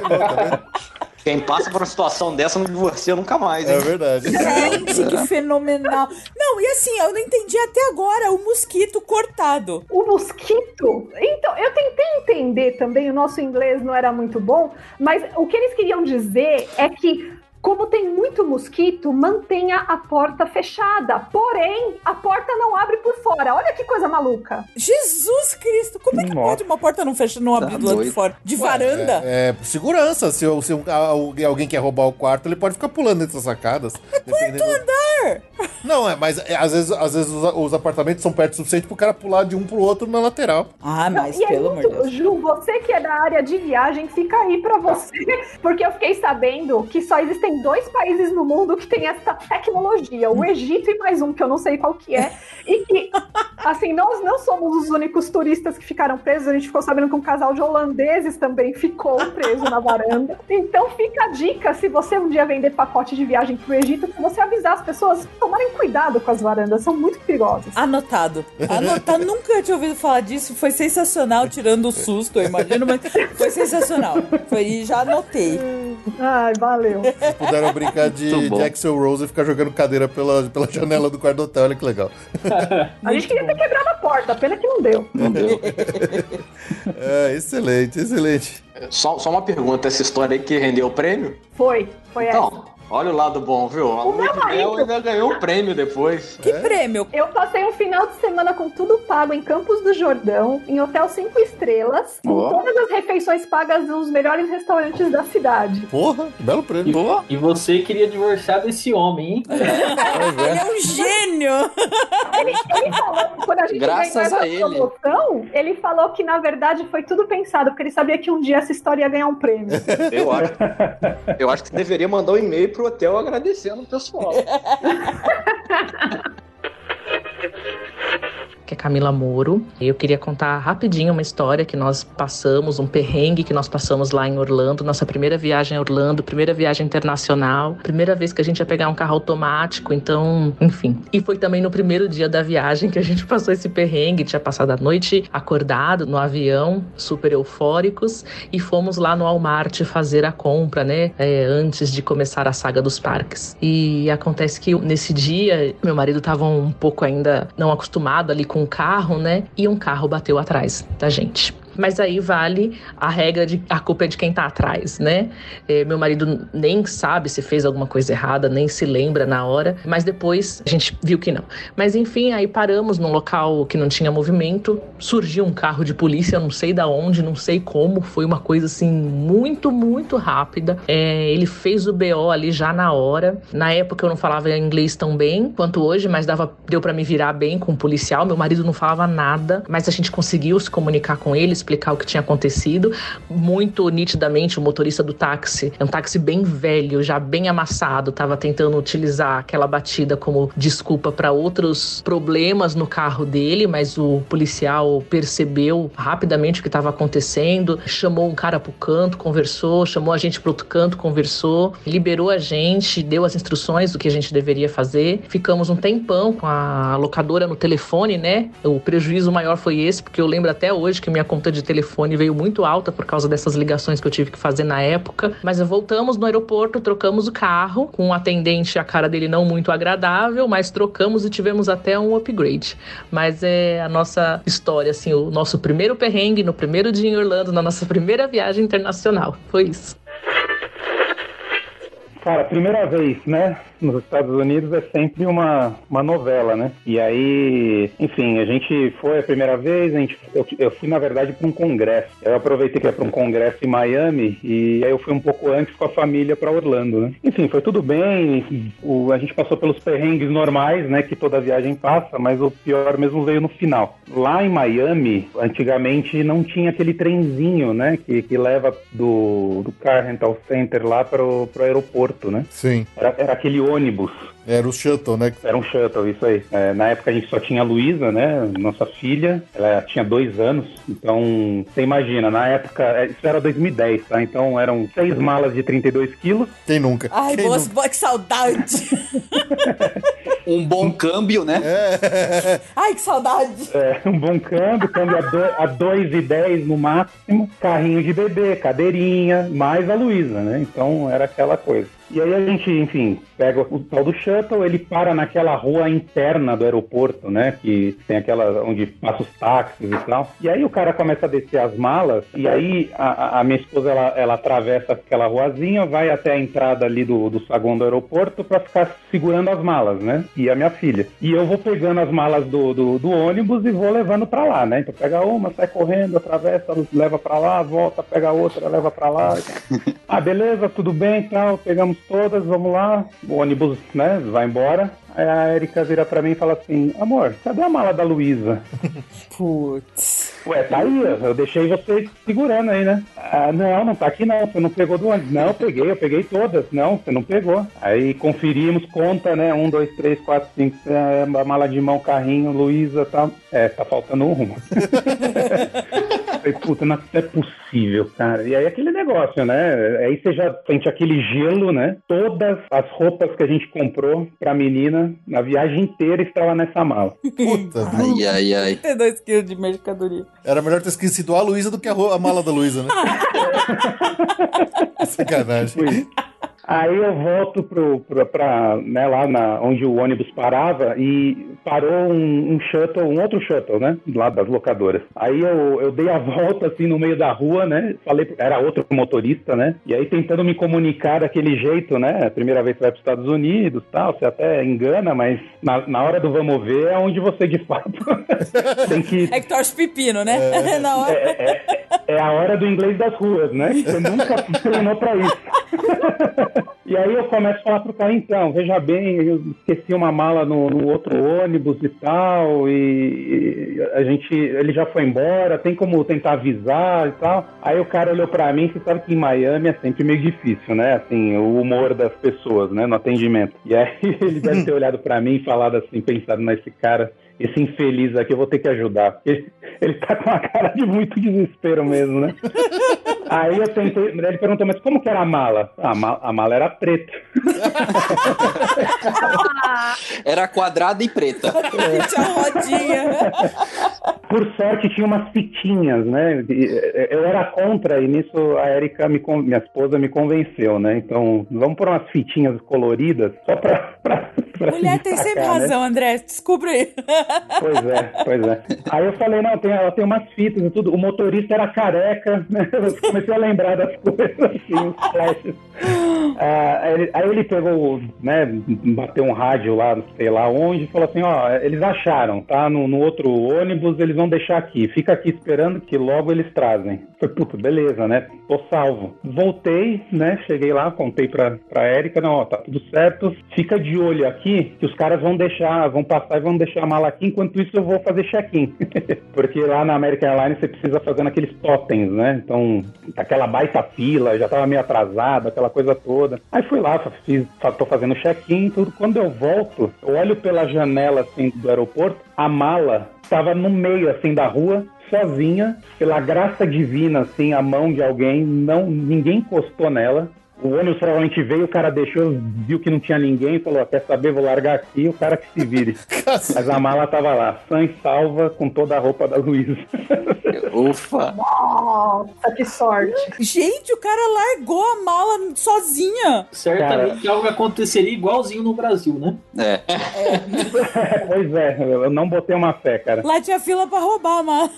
Quem passa por uma situação dessa não divorcia nunca mais, É hein? verdade. gente, que fenomenal. Não, e assim, eu não entendi até agora o mosquito cortado. O mosquito. Então, eu tentei entender também, o nosso inglês não era muito bom, mas o que eles queriam dizer é que. Como tem muito mosquito, mantenha a porta fechada. Porém, a porta não abre por fora. Olha que coisa maluca. Jesus Cristo, como é que Nossa. pode uma porta não fecha, não abrir do lado de fora? De varanda? É, é, segurança. Se, se alguém quer roubar o quarto, ele pode ficar pulando entre as sacadas. dependendo- andar. Não, é, mas é, às vezes, às vezes os, os apartamentos são perto o suficiente pro cara pular de um pro outro na lateral. Ah, mas e é pelo amor de Deus. Ju, você que é da área de viagem, fica aí pra você, porque eu fiquei sabendo que só existem dois países no mundo que tem essa tecnologia, o Egito e mais um que eu não sei qual que é, e que assim, nós não somos os únicos turistas que ficaram presos, a gente ficou sabendo que um casal de holandeses também ficou preso na varanda. Então fica a dica, se você um dia vender pacote de viagem pro Egito, pra você avisar as pessoas tomarem cuidado com as varandas, são muito perigosas. Anotado. Anotado. Nunca tinha ouvido falar disso. Foi sensacional, tirando o susto, eu imagino, mas foi sensacional. Foi, e já anotei. Ai, valeu. Puderam brincar de, de Axel Rose e ficar jogando cadeira pela, pela janela do quarto do hotel. Olha que legal. A gente queria ter quebrado a porta, pena que não deu. Não deu. É, excelente, excelente. Só, só uma pergunta, essa história aí que rendeu o prêmio? Foi, foi essa. Olha o lado bom, viu? A lua meu marido- ainda ganhou um prêmio depois. Que prêmio? Eu passei um final de semana com tudo pago em Campos do Jordão, em hotel cinco estrelas, com Ó. todas as refeições pagas nos melhores restaurantes da cidade. Porra, que belo prêmio. Boa. E você queria divorciar desse homem, hein? Ele é um gênio! Ele, ele falou que quando a gente Graças ganhou essa a ele. promoção, ele falou que na verdade foi tudo pensado, porque ele sabia que um dia essa história ia ganhar um prêmio. Eu acho, eu acho que você deveria mandar um e-mail pro hotel agradecendo o pessoal. que é Camila Moro. Eu queria contar rapidinho uma história que nós passamos, um perrengue que nós passamos lá em Orlando, nossa primeira viagem a Orlando, primeira viagem internacional, primeira vez que a gente ia pegar um carro automático, então, enfim. E foi também no primeiro dia da viagem que a gente passou esse perrengue, tinha passado a noite acordado no avião, super eufóricos, e fomos lá no Walmart fazer a compra, né, é, antes de começar a saga dos parques. E acontece que nesse dia, meu marido estava um pouco ainda não acostumado ali com o carro, né? E um carro bateu atrás da gente. Mas aí vale a regra de a culpa é de quem tá atrás, né? É, meu marido nem sabe se fez alguma coisa errada, nem se lembra na hora, mas depois a gente viu que não. Mas enfim, aí paramos num local que não tinha movimento, surgiu um carro de polícia, não sei da onde, não sei como, foi uma coisa assim muito, muito rápida. É, ele fez o BO ali já na hora. Na época eu não falava inglês tão bem quanto hoje, mas dava, deu para me virar bem com o policial. Meu marido não falava nada, mas a gente conseguiu se comunicar com ele, explicar o que tinha acontecido. Muito nitidamente, o motorista do táxi, é um táxi bem velho, já bem amassado, estava tentando utilizar aquela batida como desculpa para outros problemas no carro dele, mas o policial percebeu rapidamente o que estava acontecendo, chamou um cara pro canto, conversou, chamou a gente pro outro canto, conversou, liberou a gente, deu as instruções do que a gente deveria fazer. Ficamos um tempão com a locadora no telefone, né? O prejuízo maior foi esse, porque eu lembro até hoje que minha conta de telefone veio muito alta por causa dessas ligações que eu tive que fazer na época. Mas voltamos no aeroporto, trocamos o carro com um atendente, a cara dele não muito agradável, mas trocamos e tivemos até um upgrade. Mas é a nossa história, assim, o nosso primeiro perrengue no primeiro dia em Orlando, na nossa primeira viagem internacional. Foi isso. Cara, primeira vez, né? Nos Estados Unidos é sempre uma, uma novela, né? E aí, enfim, a gente foi a primeira vez, a gente, eu, eu fui, na verdade, para um congresso. Eu aproveitei que ia para um congresso em Miami e aí eu fui um pouco antes com a família para Orlando, né? Enfim, foi tudo bem, o, a gente passou pelos perrengues normais, né? Que toda viagem passa, mas o pior mesmo veio no final. Lá em Miami, antigamente não tinha aquele trenzinho, né? Que, que leva do, do Car Rental Center lá para o aeroporto, né? Sim. Era, era aquele ônibus. Era o shuttle, né? Era um shuttle, isso aí. É, na época a gente só tinha a Luísa, né? Nossa filha. Ela tinha dois anos. Então, você imagina, na época, é, isso era 2010, tá? Então eram seis malas de 32 quilos. Quem nunca? Ai, Quem boas, nunca? boa, que saudade. Um bom câmbio, né? Ai, que saudade. É, um bom câmbio, câmbio a 2,10 no máximo, carrinho de bebê, cadeirinha, mais a Luísa, né? Então era aquela coisa. E aí a gente, enfim, pega o tal do shuttle, ele para naquela rua interna do aeroporto, né? Que tem aquela onde passa os táxis e tal. E aí o cara começa a descer as malas, e aí a, a- minha esposa ela, ela atravessa aquela ruazinha, vai até a entrada ali do, do saguão do aeroporto para ficar segurando as malas, né? E a minha filha. E eu vou pegando as malas do, do, do ônibus e vou levando para lá, né? Então pega uma, sai correndo, atravessa, leva para lá, volta, pega outra, leva para lá. Ah, beleza, tudo bem e tal, pegamos todas, vamos lá. O ônibus, né, vai embora. Aí a Erika vira pra mim e fala assim: Amor, cadê a mala da Luísa? Putz. Ué, tá aí, eu deixei você segurando aí, né? Ah, não, não tá aqui não, você não pegou do ônibus. Não, eu peguei, eu peguei todas. Não, você não pegou. Aí conferimos, conta, né? Um, dois, três, quatro, cinco, a mala de mão, carrinho, Luísa, tá. É, tá faltando uma. Falei, puta, não é possível, cara. E aí aquele negócio, né? Aí você já sente aquele gelo, né? Todas as roupas que a gente comprou pra menina na viagem inteira estava nessa mala. Puta, Ai, ai, ai. 32 quilos de mercadoria. era melhor ter esquecido a Luísa do que a, a mala da Luísa, né? Sacanagem. Aí eu volto pro, pro, pra, né, lá na, onde o ônibus parava e parou um, um shuttle, um outro shuttle, né? Lá das locadoras. Aí eu, eu dei a volta assim no meio da rua, né? Falei, era outro motorista, né? E aí tentando me comunicar daquele jeito, né? A primeira vez que vai para os Estados Unidos tal, você até engana, mas na, na hora do vamos ver é onde você de fato tem que. É que torce pepino, né? Na hora. É a hora do inglês das ruas, né? Você nunca treinou pra isso. E aí eu começo a falar pro cara, então, veja bem, eu esqueci uma mala no, no outro ônibus e tal, e, e a gente, ele já foi embora, tem como tentar avisar e tal. Aí o cara olhou pra mim, você sabe que em Miami é sempre meio difícil, né? Assim, o humor das pessoas, né, no atendimento. E aí ele deve ter olhado pra mim e falado assim, pensado, mas esse cara esse infeliz aqui eu vou ter que ajudar. Ele, ele tá com uma cara de muito desespero mesmo, né? Aí eu tentei, ele perguntou, mas como que era a mala? Ah, a, ma- a mala era preta. Era quadrada e preta. Tinha rodinha. Por sorte tinha umas fitinhas, né? Eu era contra e nisso a Erika, me, minha esposa, me convenceu, né? Então vamos por umas fitinhas coloridas só pra, pra, pra Mulher tem sempre destacar, né? razão, André. Descubra aí. Pois é, pois é. Aí eu falei, não, tem, ela tem umas fitas e tudo. O motorista era careca, né? Comecei a lembrar das coisas, assim, os flashes. Ah, aí, aí ele pegou, né, bateu um rádio lá, sei lá onde, e falou assim, ó, eles acharam, tá? No, no outro ônibus, eles vão deixar aqui. Fica aqui esperando que logo eles trazem. Falei, puta, beleza, né? Tô salvo. Voltei, né? Cheguei lá, contei pra, pra Érica, não, ó, tá tudo certo. Fica de olho aqui, que os caras vão deixar, vão passar e vão deixar a mala aqui, enquanto isso eu vou fazer check-in. Porque lá na American Airlines você precisa fazer naqueles totens, né? Então, aquela baita fila, já tava meio atrasado, aquela coisa toda. Aí fui lá, fiz, tô fazendo check-in tudo. Quando eu volto, eu olho pela janela, assim, do aeroporto, a mala tava no meio, assim, da rua, sozinha, pela graça divina, assim, a mão de alguém, não, ninguém encostou nela. O ônibus provavelmente veio, o cara deixou, viu que não tinha ninguém, falou, "Ah, quer saber, vou largar aqui, o cara que se vire. Mas a mala tava lá, sã e salva, com toda a roupa da Luísa. Ufa. Nossa, que sorte. Gente, o cara largou a mala sozinha. Certamente algo aconteceria igualzinho no Brasil, né? É. pois é, eu não botei uma fé, cara. Lá tinha fila pra roubar a mala.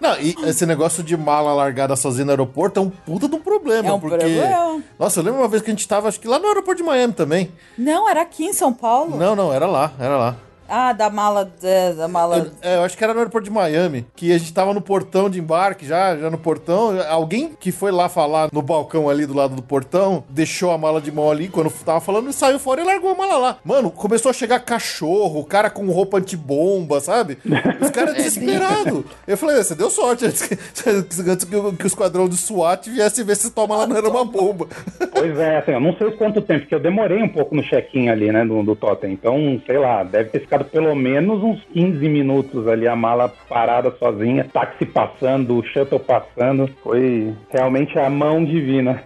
Não, e esse negócio de mala largada sozinha no aeroporto é um puta de um problema. É um porque... problema. Nossa, eu lembro uma vez que a gente tava, acho que lá no aeroporto de Miami também. Não, era aqui em São Paulo. Não, não, era lá, era lá. Ah, da mala. é, Da mala. É, eu acho que era no aeroporto de Miami, que a gente tava no portão de embarque já, já no portão. Alguém que foi lá falar no balcão ali do lado do portão, deixou a mala de mão ali quando tava falando e saiu fora e largou a mala lá. Mano, começou a chegar cachorro, cara com roupa antibomba, sabe? Os caras desesperados. Eu falei, você deu sorte antes que, antes que o, que o esquadrão do SWAT viesse ver se tua mala não era uma bomba. Pois é, assim, eu não sei quanto tempo, porque eu demorei um pouco no check-in ali, né, do, do Totem. Então, sei lá, deve ter ficado pelo menos uns 15 minutos ali, a mala parada sozinha, táxi passando, shuttle passando. Foi realmente a mão divina.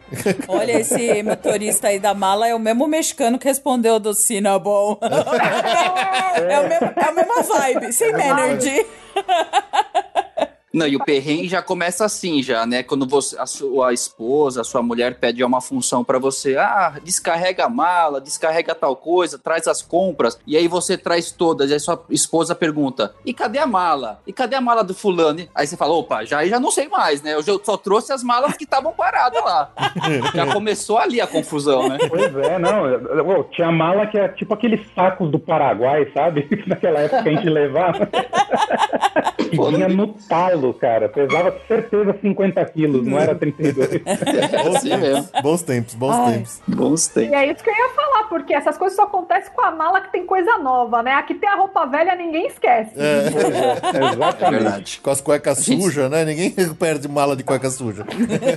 Olha, esse motorista aí da mala é o mesmo mexicano que respondeu do Cinnabon. é, o mesmo, é a mesma vibe, same energy. Não, e o perrengue já começa assim, já, né? Quando você, a sua esposa, a sua mulher pede uma função pra você, ah, descarrega a mala, descarrega tal coisa, traz as compras, e aí você traz todas, e aí sua esposa pergunta, e cadê a mala? E cadê a mala do fulano? Aí você fala, opa, já já não sei mais, né? Eu só trouxe as malas que estavam paradas lá. já começou ali a confusão, né? Pois é, não. tinha mala que é tipo aqueles sacos do Paraguai, sabe? Naquela época que a gente levava. Vinha no talo, cara. Pesava com certeza 50 quilos, não era 32. É assim mesmo. Bons tempos, bons Ai. tempos. Bons tempos. E é isso que eu ia falar, porque essas coisas só acontecem com a mala que tem coisa nova, né? Aqui tem a roupa velha, ninguém esquece. É, É Exatamente. verdade. com as cuecas Gente- sujas, né? Ninguém perde mala de cueca suja.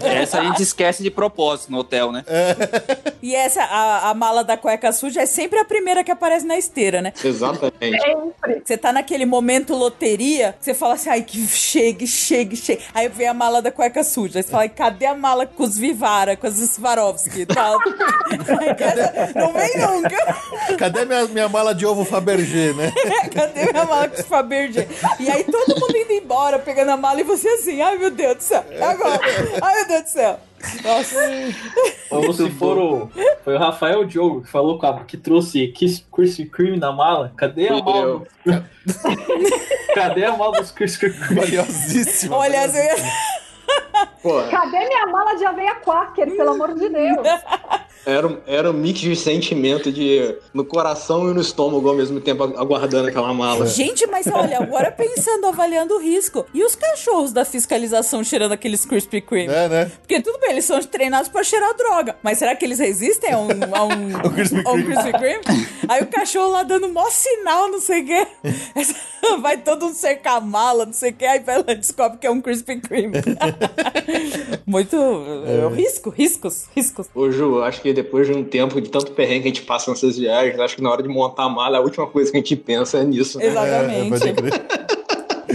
Essa a gente esquece de propósito no hotel, né? E essa, a, a mala da cueca suja é sempre a primeira que aparece na esteira, né? Exatamente. Sempre. Você tá naquele momento loteria, você fala assim, ai, que chegue, chegue, chegue. Aí vem a mala da cueca suja. Aí você fala, "Ai, cadê a mala com os Vivara, com os Swarovski e tal? Não vem nunca. Cadê minha, minha mala de ovo Fabergé, né? Cadê minha mala com os Fabergé? E aí todo mundo indo embora, pegando a mala e você assim, ai meu Deus do céu, é agora. Ai meu Deus do céu. Nossa. Ou se for o. Foi o Rafael Diogo que falou com a, que trouxe Kiss Krispy Kreme na mala. Cadê a mala? Cadê a mala dos Krispy Kreme? Valiosíssima. Olha, Pô, Cadê minha mala de aveia quaker, pelo amor de Deus? Era, um- era um mix de sentimento de no coração e no estômago ao mesmo tempo aguardando aquela mala. Gente, mas olha, agora pensando, avaliando o risco. E os cachorros da fiscalização cheirando aqueles Krispy Kreme? É, né? Porque tudo bem, eles são treinados pra cheirar droga. Mas será que eles resistem a um, a um, O Krispy a um Kreme. Krispy Kreme? Aí o cachorro lá dando mó sinal, não sei o quê. Vai todo mundo cercar a mala, não sei o quê. Aí vai lá e descobre que é um Krispy Kreme. Muito. É. Risco, riscos, riscos. Ô Ju, acho que depois de um tempo de tanto perrengue que a gente passa nessas viagens, acho que na hora de montar a mala, a última coisa que a gente pensa é nisso. né? É, Exatamente. pode crer.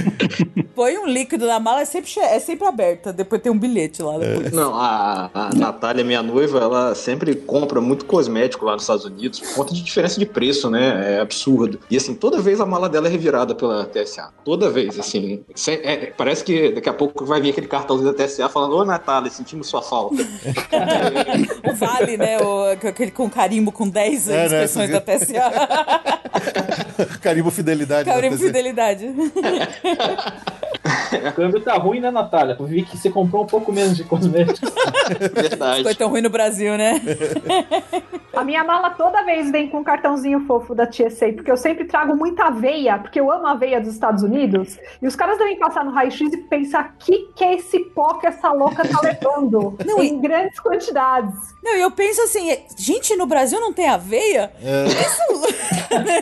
Põe um líquido na mala, é sempre, é sempre aberta. Depois tem um bilhete lá. Depois. Não, a, a Natália, minha noiva, ela sempre compra muito cosmético lá nos Estados Unidos por conta de diferença de preço, né? É absurdo. E assim, toda vez a mala dela é revirada pela TSA. Toda vez, assim. Sem- é, parece que daqui a pouco vai vir aquele cartãozinho da TSA falando: Ô Natália, sentimos sua falta. O Vale, né? O, aquele com carimbo com 10 É, né? inscrições da TSA. Carimbo Fidelidade. né, Carimbo. Fidelidade. O câmbio tá ruim, né, Natália? Eu vi que você comprou um pouco menos de cosméticos. Verdade. Ficou tão ruim no Brasil, né? A minha mala toda vez vem com um cartãozinho fofo da TSA, porque eu sempre trago muita aveia, porque eu amo a aveia dos Estados Unidos. E os caras devem passar no raio-x e pensar: que que é esse pó que essa louca tá levando? Não, em grandes quantidades. Não, e eu penso assim, gente, no Brasil não tem aveia?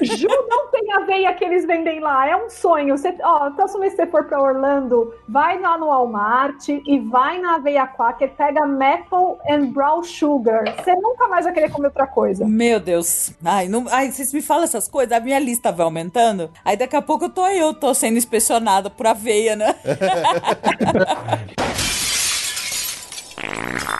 Ju, não tem aveia que eles vendem lá. É um sonho. Você, ó, próxima vez que você for pra Orlando, vai lá no Walmart e vai na aveia quaker, pega maple and brown sugar. Você nunca mais vai querer comer outra coisa. Meu Deus. Ai, não, ai, vocês me falam essas coisas, a minha lista vai aumentando. Aí daqui a pouco eu tô eu, tô sendo inspecionada por aveia, né?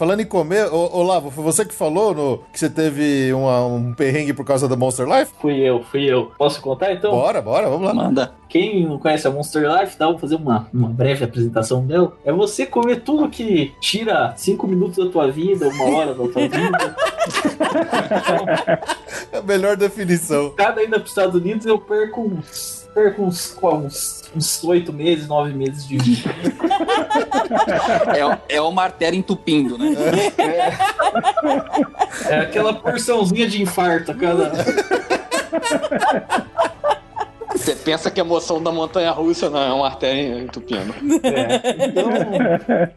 Falando em comer, ô, Olavo, foi você que falou no, que você teve uma- um perrengue por causa da Monster Life? Fui eu, fui eu. Posso contar então? Bora, bora, vamos lá. Manda. Quem não conhece a Monster Life, dá pra fazer uma, uma breve apresentação dela. É você comer tudo que tira 5 minutos da tua vida, uma hora da tua vida. É a melhor definição. Cada ida pros Estados Unidos eu perco uns. Perco uns, uns, uns 8 meses, 9 meses de vida. É, é uma artéria entupindo, né? É aquela porçãozinha de infarto a cada. Você pensa que a emoção da montanha russa não é uma artéria entupindo. É. Então,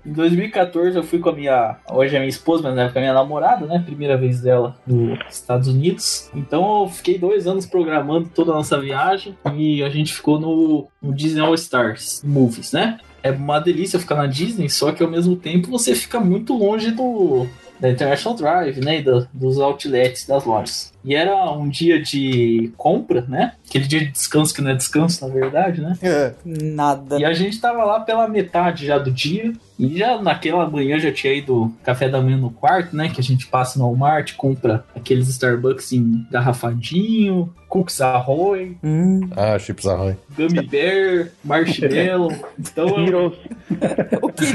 em 2014 eu fui com a minha. Hoje é minha esposa, mas na época a minha namorada, né? Primeira vez dela nos Estados Unidos. Então eu fiquei dois anos programando toda a nossa viagem e a gente ficou no, no Disney All Stars Movies, né? É uma delícia ficar na Disney, só que ao mesmo tempo você fica muito longe do, da International Drive, né? E do- dos outlets das lojas. E era um dia de compra, né? Aquele dia de descanso que não é descanso, na verdade, né? É. Nada. E a gente tava lá pela metade já do dia. E já naquela manhã já tinha ido café da manhã no quarto, né? Que a gente passa no Walmart, compra aqueles Starbucks em garrafadinho, Cooks Ahoy, Hum, Ah, chips arranha. Gummy Bear, Marshmallow. Então, eu- Heroes. o kit.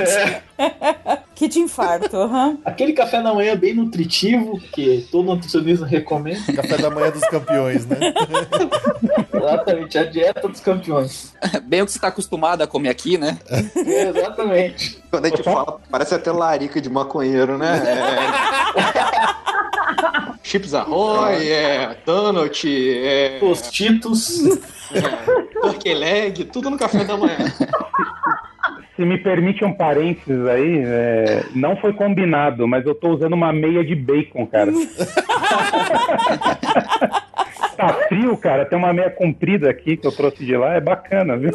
kit infarto. aham. aquele café da manhã bem nutritivo, que todo nutricionista recomenda. Café da manhã dos campeões, né? Exatamente, a dieta dos campeões. Bem o que você tá acostumado a comer aqui, né? Exatamente. Quando a gente fala, parece até larica de maconheiro, né? É... Chips Ahoy, é Donut, é... Tostitos. é Turkey Leg, tudo no café da manhã. Se me permite um parênteses aí, é, não foi combinado, mas eu tô usando uma meia de bacon, cara. tá frio, cara. Tem uma meia comprida aqui que eu trouxe de lá, é bacana, viu?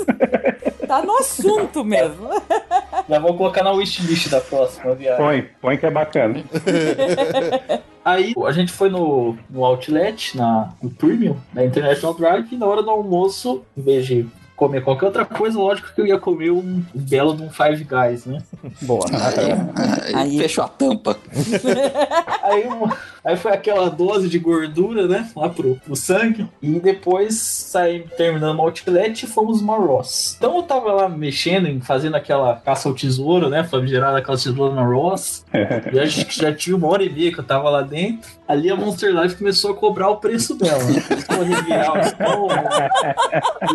Tá no assunto mesmo. Já vou colocar na wishlist da próxima viagem. Põe, põe que é bacana. Aí a gente foi no, no outlet, na, no Premium, na International Drive, e na hora do almoço, em vez de comer qualquer outra coisa, lógico que eu ia comer um, um belo de um Five Guys, né? Boa. Aí, Aí- fechou a tampa. Aí, uma- aí foi aquela dose de gordura, né? Lá pro, pro sangue. E depois saímos, terminando o outlet e fomos numa Ross. Então eu tava lá mexendo, fazendo aquela caça ao tesouro, né? Famigerada aquela tesoura na Ross. E a gente já tinha uma hora e meia que eu tava lá dentro. Ali a Monster Life começou a cobrar o preço dela. Né? Começou a revirar o estômago.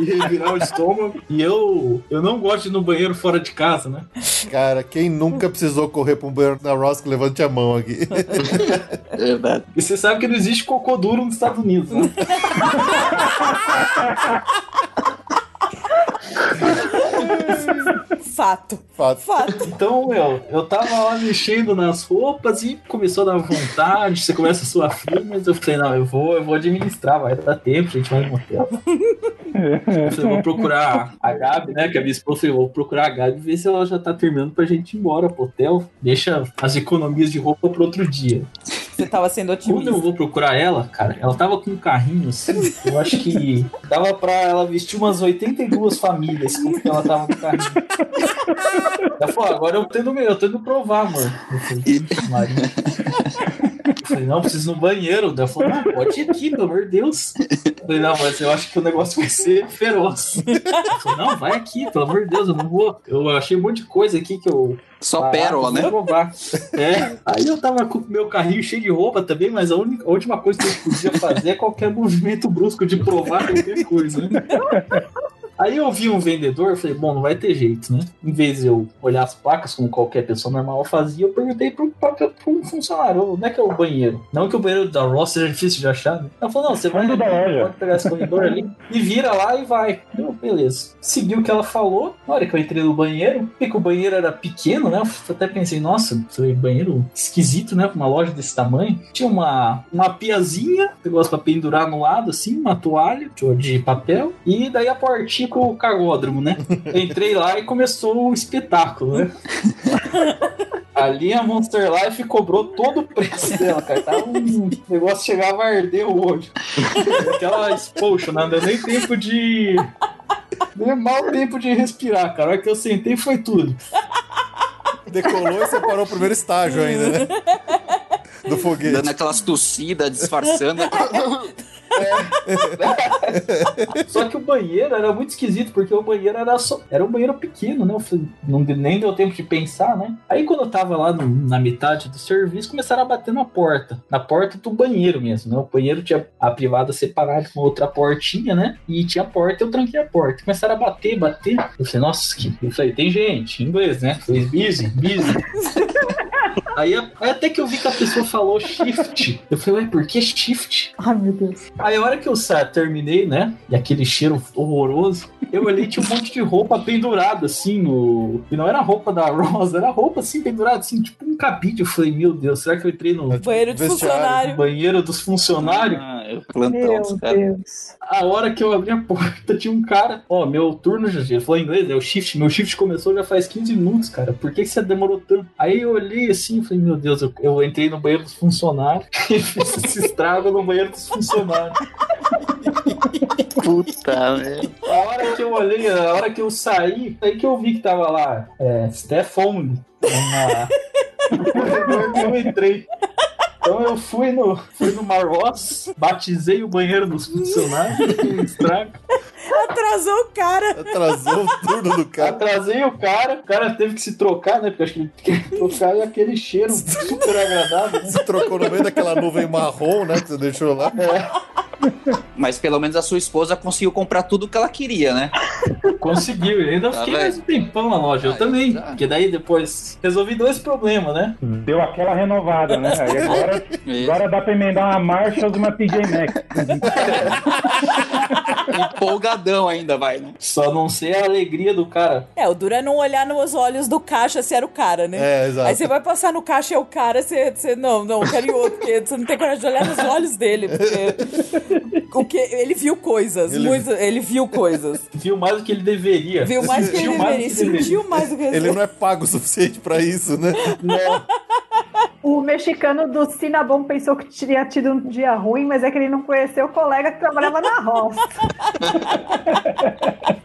e revirar o estômago. E eu, eu não gosto de ir no banheiro fora de casa, né? Cara, quem nunca precisou correr pra um banheiro da Ross, que levante a mão aqui. Verdade. E você sabe que não existe cocô duro nos Estados Unidos, né? Fato. Fato. Fato. Então, meu, eu tava lá mexendo nas roupas e começou a dar vontade, você começa a suar frio, mas eu falei, não, eu vou, eu vou administrar, vai dar tempo, a gente vai no motel. Eu falei, vou procurar a Gabi, né? Que a minha esposa falou, vou procurar a Gabi e ver se ela já tá terminando pra gente ir embora pro hotel. Deixa as economias de roupa pro outro dia. Você tava sendo Quando eu otimista. vou procurar ela, cara, ela tava com um carrinho assim, eu acho que dava pra ela vestir umas 82 famílias com que ela tava no carrinho. Ela falou, agora eu tô indo, eu tô indo provar, amor. Eu falei, falei, não, preciso ir no banheiro. Ela falou, não, pode ir aqui, pelo amor de Deus. Eu falei, não, mas eu acho que o negócio vai ser feroz. Ela falou, não, vai aqui, pelo amor de Deus, eu não vou. Eu achei um monte de coisa aqui que eu Só ah, pérola, né? É. Aí eu tava com o meu carrinho cheio de roupa também, mas a, única, a última coisa que eu podia fazer é qualquer movimento brusco de provar qualquer coisa, né? Aí eu vi um vendedor, falei, bom, não vai ter jeito, né? Em vez de eu olhar as placas como qualquer pessoa normal fazia, eu perguntei pro um funcionário, onde é que é o banheiro? Não que o banheiro da Ross seja difícil de achar, né? Ela falou, não, você vai loja. pode pegar esse corredor ali e vira lá e vai. Eu, beleza. Segui o que ela falou. Na hora que eu entrei no banheiro, vi que o banheiro era pequeno, né? Eu até pensei, nossa, foi banheiro esquisito, né? Pra uma loja desse tamanho. Tinha uma, uma piazinha, negócio pra pendurar no lado, assim, uma toalha de papel. E daí a portinha pro cargódromo, né? Eu entrei lá e começou o espetáculo, né? Ali a Monster Life cobrou todo o preço dela, cara. Tava um negócio chegava a arder o olho. Aquela expulsion, não deu nem tempo de. Deu mal tempo de respirar, cara. A hora que eu sentei foi tudo. Decolou e você parou o primeiro estágio ainda, né? Do foguete. Dando aquelas tossidas, disfarçando. Só que o banheiro era muito esquisito, porque o banheiro era só. Era um banheiro pequeno, né? Eu falei, não, deu- nem deu tempo de pensar, né? Aí quando eu tava lá no- na metade do serviço, começaram a bater na porta. Na porta do banheiro mesmo, né? O banheiro tinha a privada separada com outra portinha, né? E tinha a porta, eu tranquei a porta. Começaram a bater, bater. Eu falei, nossa, que. Eu falei, tem gente, em inglês, né? Falei, busy, busy. Aí, aí até que eu vi que a pessoa falou shift. Eu falei, ué, por que shift? Ai, meu Deus. Aí a hora que eu sa- terminei, né? E aquele cheiro horroroso, eu olhei tinha um monte de roupa pendurada, assim, no. E não era roupa da Rosa, era roupa assim, pendurada, assim, tipo um cabide. Eu falei, meu Deus, será que eu entrei no Banheiro de Vestiário. funcionário. banheiro dos funcionários? Ah, eu plantão Meu dos caras. Deus. A hora que eu abri a porta, tinha um cara. Ó, meu turno já. Ele falou em inglês, é o shift. Meu shift começou já faz 15 minutos, cara. Por que, que você demorou tanto? Aí eu olhei assim e falei, meu Deus, eu, eu entrei no banheiro dos funcionários e fiz esse estrago no banheiro dos funcionários. Puta merda. A hora que eu olhei, a hora que eu saí, aí que eu vi que tava lá, é, Stefan, na... eu entrei. Então eu fui no, fui no Marroz, batizei o banheiro dos funcionários, um estrago. Atrasou o cara. Atrasou o turno do cara. Atrasei o cara, o cara teve que se trocar, né? Porque acho que ele queria trocar e aquele cheiro super agradável. né? Se trocou no meio daquela nuvem marrom, né? Que você deixou lá. Mas pelo menos a sua esposa conseguiu comprar tudo que ela queria, né? Conseguiu, e ainda Tá fiquei mais um tempão na loja. Eu Aí, também. já. Porque daí depois resolvi dois problemas, né? Deu aquela renovada, né? Aí agora, Isso. agora dá pra emendar uma Marshalls e uma TJ Maxx. Empolgadão ainda, vai, né? Só não sei a alegria do cara. É, o duro é não olhar nos olhos do caixa se era o cara, né? É, exato. Aí você vai passar no caixa e é o cara, você, você não, não, eu quero ir outro, porque você não tem coragem de olhar nos olhos dele, porque o que ele viu coisas, Ele- muito, ele viu coisas, Viu mais do que ele deveria. viu mais do que ele deveria, sentiu mais do que Ele não é pago o suficiente pra isso, né? Não. O mexicano do Sinabom pensou que tinha tido um dia ruim, mas é que ele não conheceu o colega que trabalhava na roça.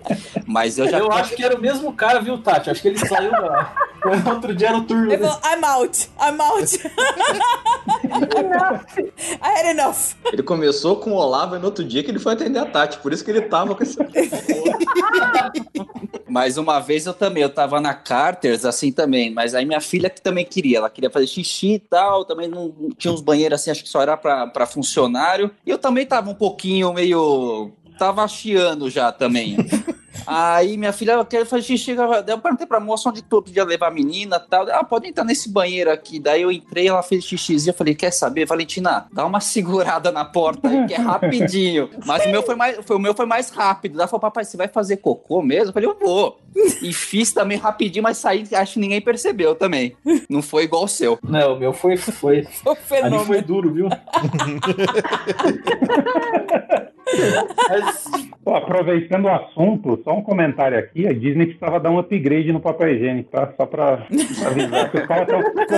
Mas eu já. Eu acho que era o mesmo cara, viu, Tati? Acho que ele saiu da. Outro dia era o turno Ele falou, I'm out, I'm out. I had enough. Ele começou com o Olavo e no outro dia que ele foi atender a Tati. Por isso que ele tava com esse. Mas uma vez eu também, eu tava na Carters, assim também, mas aí minha filha que também queria, ela queria fazer xixi e tal, também não não tinha uns banheiros assim, acho que só era pra, pra funcionário. E eu também tava um pouquinho meio. Tava chiando já também. Aí minha filha ela queria fazer xixi, eu perguntei pra moça onde tu podia levar a menina e tal. Ah, pode entrar nesse banheiro aqui. Daí eu entrei, ela fez xixizinho. Eu falei, quer saber, Valentina, dá uma segurada na porta aí, que é rapidinho. Mas o meu foi mais, foi, o meu foi mais rápido. Ela falou, papai, você vai fazer cocô mesmo? Eu falei, eu vou. E fiz também rapidinho, mas saí, acho que ninguém percebeu também. Não foi igual o seu. Não, o meu foi. foi. Foi um Ali fenômeno. foi duro, viu? Mas, Pô, aproveitando o assunto, só um comentário aqui. A Disney precisava dar um upgrade no papel higiênico, tá? Só pra avisar. que Os caras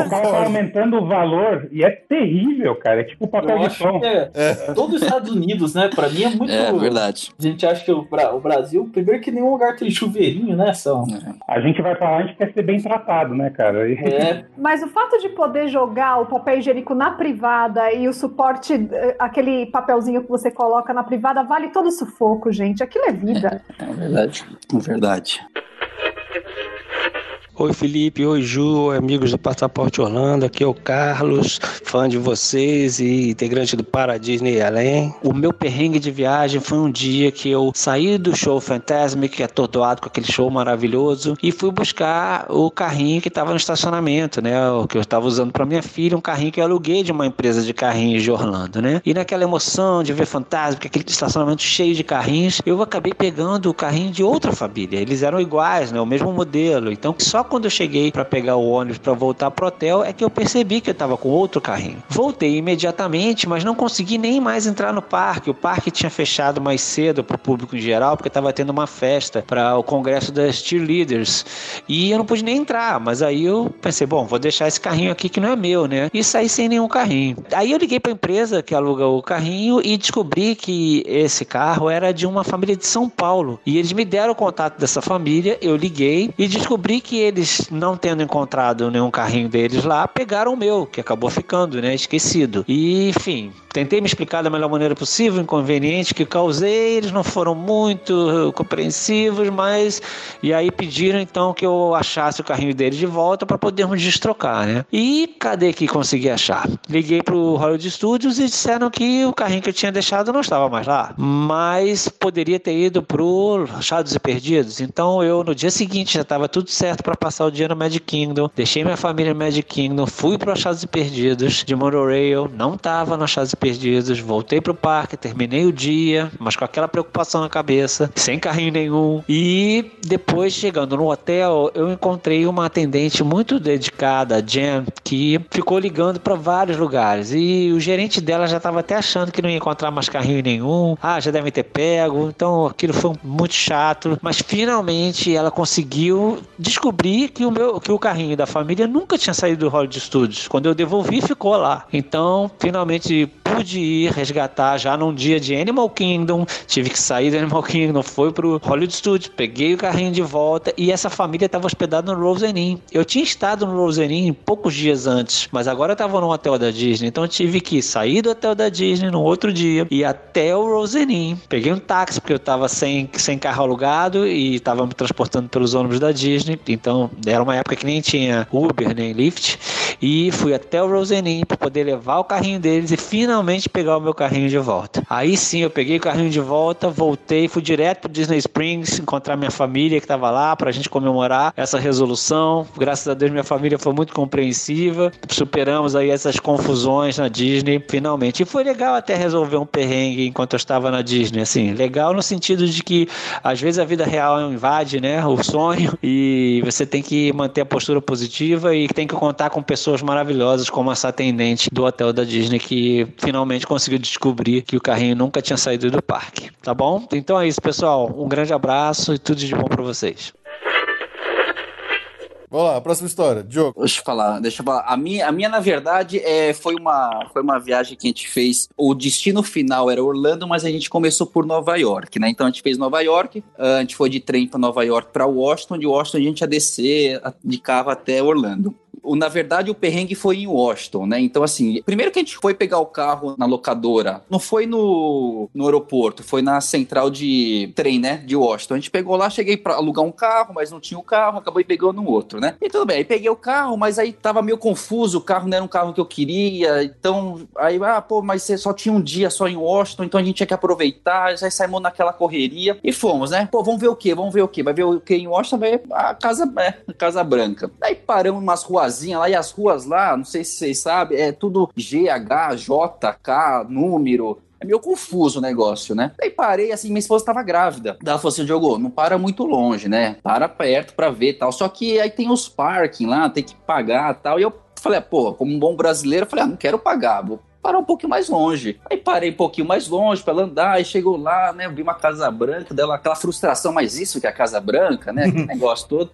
estão aumentando o valor e é terrível, cara. É tipo papel eu de pão. é, todo os Estados Unidos, né? Pra mim é muito. É verdade. A gente acha que o, o Brasil, primeiro que nenhum lugar tem chuveirinho, né? São. A gente vai pra lá, a gente quer ser bem tratado, né, cara? E- É, Mas o fato de poder jogar o papel higiênico na privada e o suporte, eh, aquele papelzinho que você coloca na privada, vale todo o sufoco, gente. Aquilo é vida. É verdade. É verdade. Oi Felipe, oi Ju, amigos do Passaporte Orlando, aqui é o Carlos, fã de vocês e integrante do Para Disney Além. O meu perrengue de viagem foi um dia que eu saí do show Fantasmic, atordoado com aquele show maravilhoso, e fui buscar o carrinho que estava no estacionamento, né? O que eu estava usando para minha filha, um carrinho que eu aluguei de uma empresa de carrinhos de Orlando, né? E naquela emoção de ver Fantasmic, aquele estacionamento cheio de carrinhos, eu acabei pegando o carrinho de outra família. Eles eram iguais, né? O mesmo modelo. Então, só quando eu cheguei para pegar o ônibus para voltar pro hotel é que eu percebi que eu estava com outro carrinho. Voltei imediatamente, mas não consegui nem mais entrar no parque. O parque tinha fechado mais cedo para o público em geral, porque estava tendo uma festa para o congresso das cheerleaders. E eu não pude nem entrar, mas aí eu pensei, bom, vou deixar esse carrinho aqui que não é meu, né? E saí sem nenhum carrinho. Aí eu liguei para a empresa que aluga o carrinho e descobri que esse carro era de uma família de São Paulo. E eles me deram o contato dessa família, eu liguei e descobri que eles, não tendo encontrado nenhum carrinho deles lá, pegaram o meu, que acabou ficando, né? Esquecido. E, enfim, tentei me explicar da melhor maneira possível, o inconveniente que causei, eles não foram muito compreensivos, mas. E aí pediram então que eu achasse o carrinho deles de volta para podermos destrocar, né? E cadê que consegui achar? Liguei pro Hollywood Studios e disseram que o carrinho que eu tinha deixado não estava mais lá, mas poderia ter ido pro Achados e Perdidos. Então eu no dia seguinte já estava tudo certo para passar o dia no Magic Kingdom, deixei minha família no Magic Kingdom, fui para Achados e Perdidos de monorail, não tava no Achados e Perdidos, voltei pro parque, terminei o dia, mas com aquela preocupação na cabeça, sem carrinho nenhum. E depois, chegando no hotel, eu encontrei uma atendente muito dedicada, a Jen, que ficou ligando para vários lugares. E o gerente dela já estava até achando que não ia encontrar mais carrinho nenhum. Ah, já devem ter pego. Então aquilo foi muito chato. Mas finalmente ela conseguiu descobrir que o meu que o carrinho da família nunca tinha saído do Hollywood Studios. Quando eu devolvi, ficou lá. Então, finalmente pude ir resgatar já num dia de Animal Kingdom. Tive que sair do Animal Kingdom, foi pro Hollywood Studios, peguei o carrinho de volta e essa família estava hospedada no Rosen Inn. Eu tinha estado no Rosen Inn poucos dias antes, mas agora eu tava no hotel da Disney, então tive que sair do hotel da Disney no outro dia e até o Rosen Inn. Peguei um táxi porque eu tava sem, sem carro alugado e tava me transportando pelos ônibus da Disney, então era uma época que nem tinha Uber nem Lyft e fui até o Rosen Inn para poder levar o carrinho deles e finalmente pegar o meu carrinho de volta. Aí sim, eu peguei o carrinho de volta, voltei, fui direto pro Disney Springs encontrar minha família que tava lá pra gente comemorar essa resolução. Graças a Deus minha família foi muito compreensiva. Superamos aí essas confusões na Disney finalmente. E foi legal até resolver um perrengue enquanto eu estava na Disney, assim, legal no sentido de que às vezes a vida real invade, né, o sonho e você tem que manter a postura positiva e tem que contar com pessoas maravilhosas como essa atendente do hotel da Disney que finalmente conseguiu descobrir que o carrinho nunca tinha saído do parque. Tá bom? Então é isso, pessoal. Um grande abraço e tudo de bom para vocês. Vamos lá, próxima história. Diogo. Deixa eu falar, deixa eu falar. A minha, a minha na verdade, é, foi, uma, foi uma viagem que a gente fez. O destino final era Orlando, mas a gente começou por Nova York, né? Então a gente fez Nova York, a gente foi de trem para Nova York para Washington, de Washington a gente ia descer de carro até Orlando na verdade, o perrengue foi em Washington, né? Então, assim, primeiro que a gente foi pegar o carro na locadora, não foi no, no aeroporto, foi na central de trem, né? De Washington. A gente pegou lá, cheguei para alugar um carro, mas não tinha o carro, acabei pegando um outro, né? E tudo bem, aí peguei o carro, mas aí tava meio confuso, o carro não era um carro que eu queria, então, aí, ah, pô, mas você só tinha um dia só em Washington, então a gente tinha que aproveitar, já saímos naquela correria e fomos, né? Pô, vamos ver o que? Vamos ver o que? Vai ver o que em Washington? Vai a Casa, é, Casa Branca. Aí paramos umas ruas ruazinha lá e as ruas lá, não sei se vocês sabem, é tudo GH, JK, número. É meio confuso o negócio, né? Aí parei, assim, minha esposa tava grávida. Ela falou assim, Diogo, não para muito longe, né? Para perto pra ver tal. Só que aí tem os parking lá, tem que pagar tal. E eu falei, pô, como um bom brasileiro, eu falei, ah, não quero pagar, vou parar um pouquinho mais longe. Aí parei um pouquinho mais longe para ela andar, e chegou lá, né, vi uma Casa Branca, dela aquela frustração, mas isso que é a Casa Branca, né, aquele negócio todo.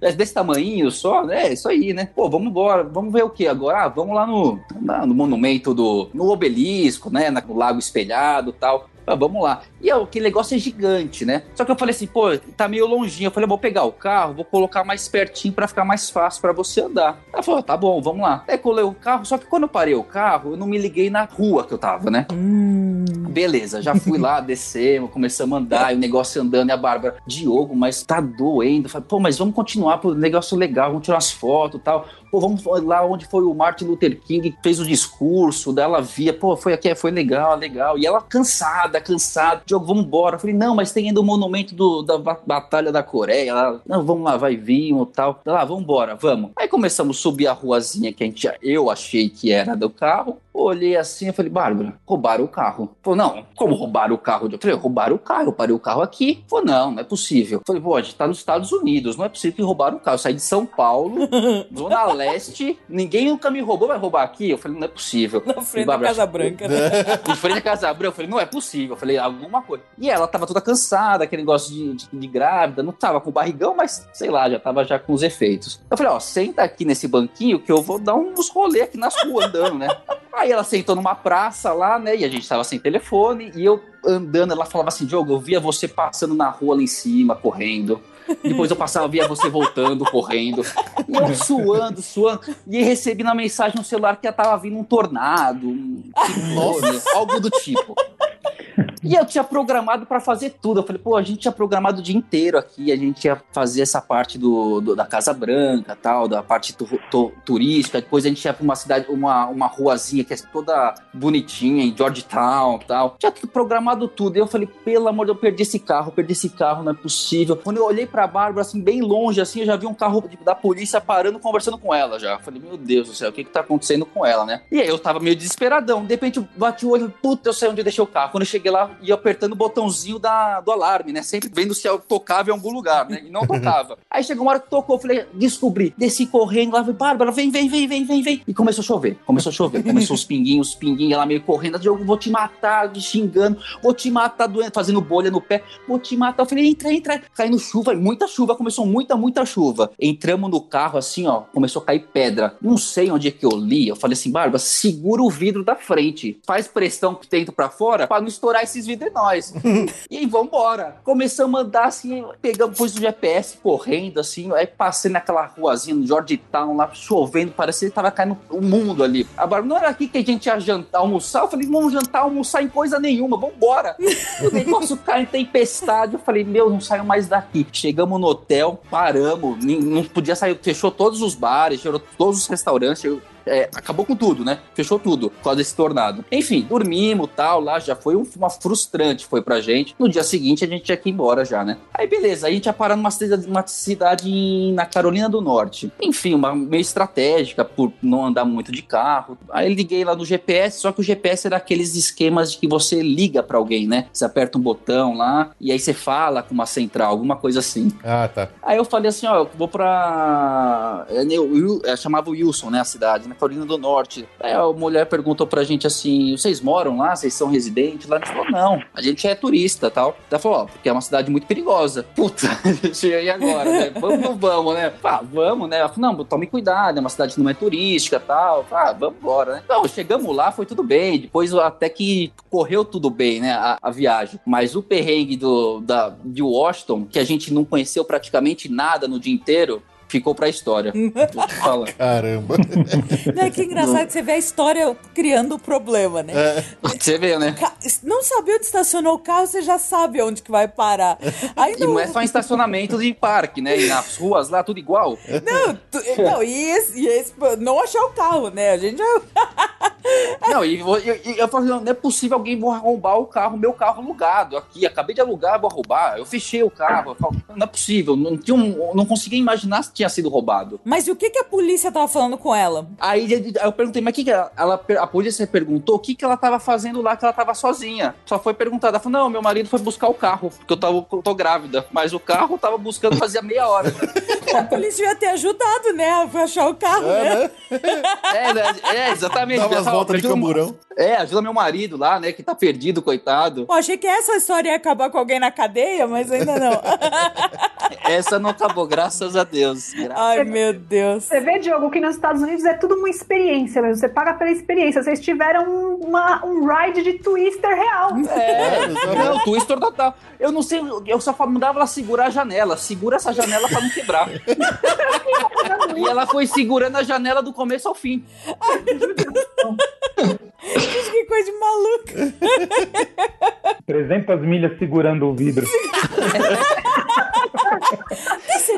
É desse tamanho só, né, isso aí, né. Pô, vamos embora, vamos ver o que agora? Ah, vamos lá no, no monumento do, no obelisco, né, no lago espelhado tal. Ah, vamos lá. E aquele negócio é gigante, né? Só que eu falei assim, pô, tá meio longinho. Eu falei, vou pegar o carro, vou colocar mais pertinho para ficar mais fácil para você andar. Ela falou, tá bom, vamos lá. Aí colei o carro, só que quando eu parei o carro, eu não me liguei na rua que eu tava, né? Hum. Beleza, já fui lá, descemos, começamos a andar, e o negócio andando, e a Bárbara, Diogo, mas tá doendo. Eu falei, pô, mas vamos continuar, pro negócio legal, vamos tirar umas fotos e tal pô, vamos lá onde foi o Martin Luther King que fez o discurso, dela via, pô, foi aqui, foi legal, legal. E ela cansada, cansada, Diogo, vamos embora. Eu falei, não, mas tem ainda o monumento do, da Batalha da Coreia. Ela, não, vamos lá, vai vir e tal. Lá, vamos embora, vamos. Aí começamos a subir a ruazinha que a gente, eu achei que era do carro. Olhei assim, eu falei, Bárbara, roubaram o carro. Falou, não, como roubaram o carro? Eu falei, roubaram o carro, eu parei o carro aqui. Falou, não, não é possível. Eu falei, pô, a gente tá nos Estados Unidos, não é possível que roubaram o carro. Eu saí de São Paulo, Zona Leste, ninguém nunca me roubou, vai roubar aqui? Eu falei, não é possível. Na frente da Casa Branca, né? em frente da Casa Branca, eu falei, não é possível. Eu falei, alguma coisa. E ela tava toda cansada, aquele negócio de, de, de grávida, não tava com barrigão, mas sei lá, já tava já com os efeitos. Eu falei, ó, senta aqui nesse banquinho que eu vou dar uns rolê aqui nas ruas andando, né? Aí ela sentou numa praça lá, né? E a gente tava sem telefone. E eu andando, ela falava assim: Diogo, eu via você passando na rua lá em cima, correndo. Depois eu passava, via você voltando, correndo. E eu suando, suando. E recebi na mensagem no celular que já tava vindo um tornado, um ciclone, algo do tipo. E eu tinha programado pra fazer tudo. Eu falei, pô, a gente tinha programado o dia inteiro aqui, a gente ia fazer essa parte do, do- da Casa Branca, tal, da parte tu- tu- turística. Depois a gente ia pra uma cidade, uma, uma ruazinha que é toda bonitinha, em Georgetown, tal. Tinha programado tudo. E eu falei, pelo amor de Deus, eu perdi esse carro, perdi esse carro, não é possível. Quando eu olhei pra Bárbara, assim, bem longe, assim, eu já vi um carro de- da polícia parando, conversando com ela já. Falei, meu Deus do céu, o que que tá acontecendo com ela, né? E aí eu tava meio desesperadão. De repente eu bati o olho, puta, eu sei onde eu deixei o carro. Quando eu cheguei lá, ia apertando o botãozinho da, do alarme, né? Sempre vendo se eu tocava em algum lugar, né? E não tocava. aí chegou uma hora que tocou, eu falei, descobri. Desci correndo lá, falei, Bárbara, vem, vem, vem, vem, vem, vem. E começou a chover. Começou a chover. Começou os pinguinhos, os pinguinhos, ela meio correndo. Eu vou te matar, xingando. Vou te matar, doendo, fazendo bolha no pé. Vou te matar. Eu falei, entra, entra. Caindo chuva, muita chuva. Começou muita, muita chuva. Entramos no carro, assim, ó. Começou a cair pedra. Não sei onde é que eu li. Eu falei assim, Bárbara, segura o vidro da frente. Faz pressão que dentro pra fora pra não estourar esses vidros em nós. e aí, vambora. Começamos a andar assim, pegamos, pus o GPS correndo, assim. Aí passei naquela ruazinha no Georgetown, lá chovendo. Parecia que tava caindo o mundo ali. A Bárbara, não era aqui que a gente ia jantar, almoçar? Eu falei, vamos jantar, almoçar em coisa nenhuma, vambora. o negócio cai em tempestade. Eu falei, meu, não saio mais daqui. Chegamos no hotel, paramos, não podia sair, fechou todos os bares, fechou todos os restaurantes. Eu- é, acabou com tudo, né? Fechou tudo por causa desse tornado. Enfim, dormimos tal, lá já foi um- uma frustrante, foi pra gente. No dia seguinte a gente tinha que ir embora já, né? Aí beleza, aí a gente ia parar numa cidade, uma cidade na Carolina do Norte. Enfim, uma meio estratégica por não andar muito de carro. Aí liguei lá no GPS, só que o GPS era aqueles esquemas de que você liga pra alguém, né? Você aperta um botão lá e aí você fala com uma central, alguma coisa assim. Ah, tá. Aí eu falei assim, ó, eu vou pra... Né, o Wil- é, chamava Wilson, né, a cidade, na Carolina do Norte. Aí a mulher perguntou pra gente assim, vocês moram lá? Vocês são residentes lá? A gente falou, não, a gente é turista tal. Ela falou, ó, porque é uma cidade muito perigosa. Puta, e agora, né? Vamos vamos, né? Ah, vamos, né? Ela falou, não, tome cuidado, é uma cidade que não é turística tal. Ah, vamos embora, né? Então, chegamos lá, foi tudo bem. Depois até que correu tudo bem, né, a, a viagem. Mas o perrengue do, da, de Washington, que a gente não conheceu praticamente nada no dia inteiro, ficou pra história. Caramba. Não, é que engraçado que você vê a história criando o problema, né? É, Você vê, né? Não saber onde estacionou o carro, você já sabe onde que vai parar. Aí E não é só em estacionamento de parque, né? E nas ruas lá, tudo igual. Não, tu- não, e esse, e esse- não achar o carro, né? A gente já. Não, e eu, eu, eu falei, não, não é possível alguém vou roubar o carro, meu carro alugado aqui. Acabei de alugar, vou roubar. Eu fechei o carro. Falo, Não é possível. Não, tinha um- não conseguia imaginar se tinha sido roubado. Mas e o que, que a polícia tava falando com ela? Aí aí eu perguntei, mas o que, que ela, ela- A polícia perguntou o que, que ela tava fazendo lá, que ela tava sozinha. Só foi perguntada. Ela falou: não, meu marido foi buscar o carro, porque eu, tava, eu tô grávida. Mas o carro eu tava buscando fazia meia hora. A polícia devia ter ajudado, né? A achar o carro, né? É, né? é exatamente. Dá voltas de camburão. É, ajuda meu marido lá, né? Que tá perdido, coitado. Pô, achei que essa história ia acabar com alguém na cadeia, mas ainda não. Essa não acabou, graças a Deus. Gra- Ai, meu Deus. Você vê, Diogo, que nos Estados Unidos é tudo uma experiência mesmo. Você paga pela experiência. Vocês tiveram um, uma- um ride de twister real. É, exatamente. não, twister total. Eu não sei, eu só mandava ela segurar a janela. Segura essa janela pra não quebrar. e ela foi segurando a janela do começo ao fim. Gente, que coisa de maluca. 300 milhas segurando o vidro.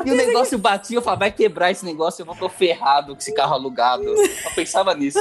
E o negócio batia, eu falava, vai quebrar esse negócio, eu não tô ferrado com esse carro alugado. Eu pensava nisso.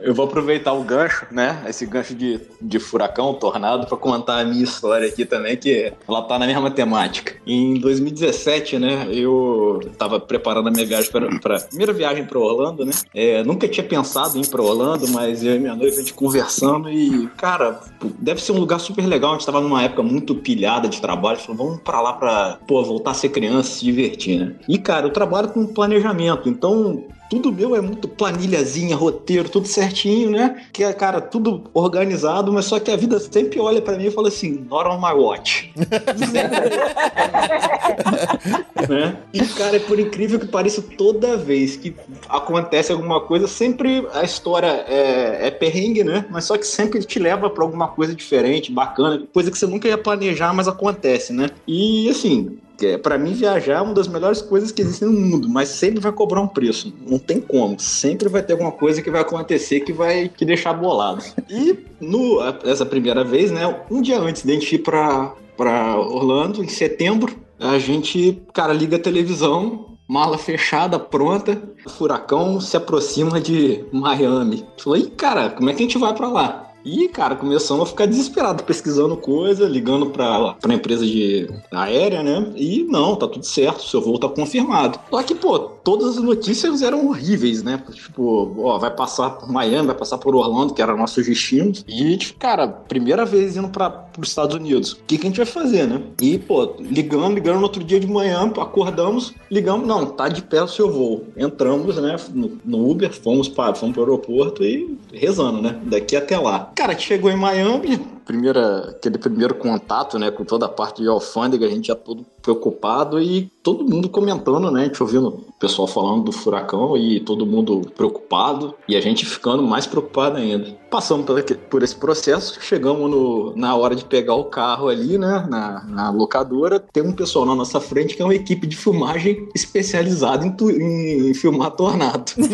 Eu vou aproveitar o gancho, né? Esse gancho de, de furacão, tornado, pra contar a minha história aqui também, que ela tá na mesma temática. Em 2017, né? Eu tava preparando a minha viagem para primeira viagem pra Orlando, né? É, nunca tinha pensado em ir pra Orlando, mas eu e minha noiva a gente conversando e, cara, deve ser um lugar super legal. A gente tava numa época muito pilhada de trabalho, falou, vamos pra lá pra, pô, voltar a ser criança, se divertir, né? E, cara, eu trabalho com planejamento, então tudo meu é muito planilhazinha, roteiro, tudo certinho, né? Que é, cara, tudo organizado, mas só que a vida sempre olha pra mim e fala assim, not on my watch. né? E, cara, por incrível que pareça, toda vez que acontece alguma coisa, sempre a história é, é perrengue, né? Mas só que sempre te leva pra alguma coisa diferente, bacana, coisa que você nunca ia planejar, mas acontece, né? E, assim, é, para mim, viajar é uma das melhores coisas que existem no mundo, mas sempre vai cobrar um preço. Não tem como. Sempre vai ter alguma coisa que vai acontecer que vai te deixar bolado. E no, essa primeira vez, né? Um dia antes de a gente ir pra, pra Orlando, em setembro, a gente, cara, liga a televisão, mala fechada, pronta. Furacão se aproxima de Miami. Falei, cara, como é que a gente vai para lá? E, cara, começamos a ficar desesperado, pesquisando coisa, ligando pra, pra empresa de aérea, né? E não, tá tudo certo, seu voo tá confirmado. Só que, pô, todas as notícias eram horríveis, né? Tipo, ó, vai passar por Miami, vai passar por Orlando, que era nossos destinos. E, tipo, cara, primeira vez indo pra, pros Estados Unidos. O que, que a gente vai fazer, né? E, pô, ligando, ligando no outro dia de manhã, acordamos, ligamos, não, tá de pé o seu voo. Entramos, né, no, no Uber, fomos para fomos pro aeroporto e rezando, né? Daqui até lá. Cara, a gente chegou em Miami, primeira, aquele primeiro contato, né, com toda a parte de alfândega, a gente já todo preocupado e todo mundo comentando, né, a gente ouvindo o pessoal falando do furacão e todo mundo preocupado e a gente ficando mais preocupado ainda. Passamos por, esse processo, chegamos no, na hora de pegar o carro ali, né, na, na locadora, tem um pessoal na nossa frente que é uma equipe de filmagem especializada em, tu- em filmar tornado.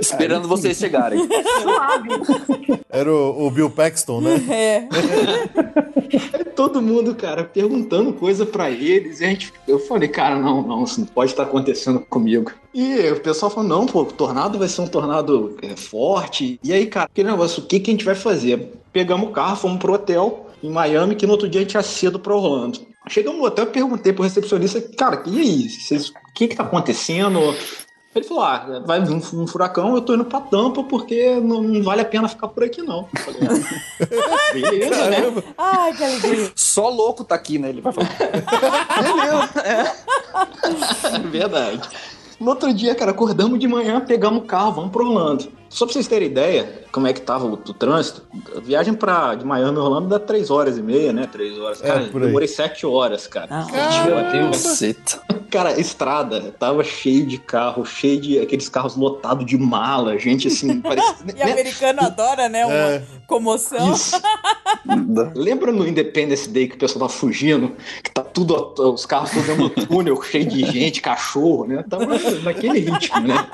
Esperando vocês chegarem. Era o, o Bill Paxton, né? É. todo mundo, cara, perguntando coisa pra eles. E a gente, eu falei, cara, não, não, isso não pode estar acontecendo comigo. E o pessoal falou, não, pô, o tornado vai ser um tornado é, forte. E aí, cara, aquele negócio, o que, que a gente vai fazer? Pegamos o carro, fomos pro hotel em Miami, que no outro dia a gente ia cedo pra Orlando. Chegamos no hotel, perguntei pro recepcionista, cara, e aí? Vocês, o que que tá acontecendo? Ele falou, ah, vai vir um furacão, eu tô indo pra Tampa porque não, não vale a pena ficar por aqui, não. Eu falei, ah, beleza, né? Ai, que alegria. Só louco tá aqui, né? Ele vai falar. É verdade. No outro dia, cara, acordamos de manhã, pegamos o carro, vamos pro Orlando. Só pra vocês terem ideia como é que tava o, o trânsito, a viagem pra, de Miami a Orlando dá 3 horas e meia, né? 3 horas. É, Cara, aí. demorei 7 horas, cara. Ah, Meu Deus. Caceta. Cara, estrada, tava cheio de carro, cheio de aqueles carros lotados de mala, gente assim, parecia. E americano adora, né? Uma É. comoção. Isso. Lembra no Independence Day que o pessoal tá fugindo? Que tá tudo, os carros todos dentro do túnel, cheio de gente, cachorro, né? Tava naquele ritmo, né?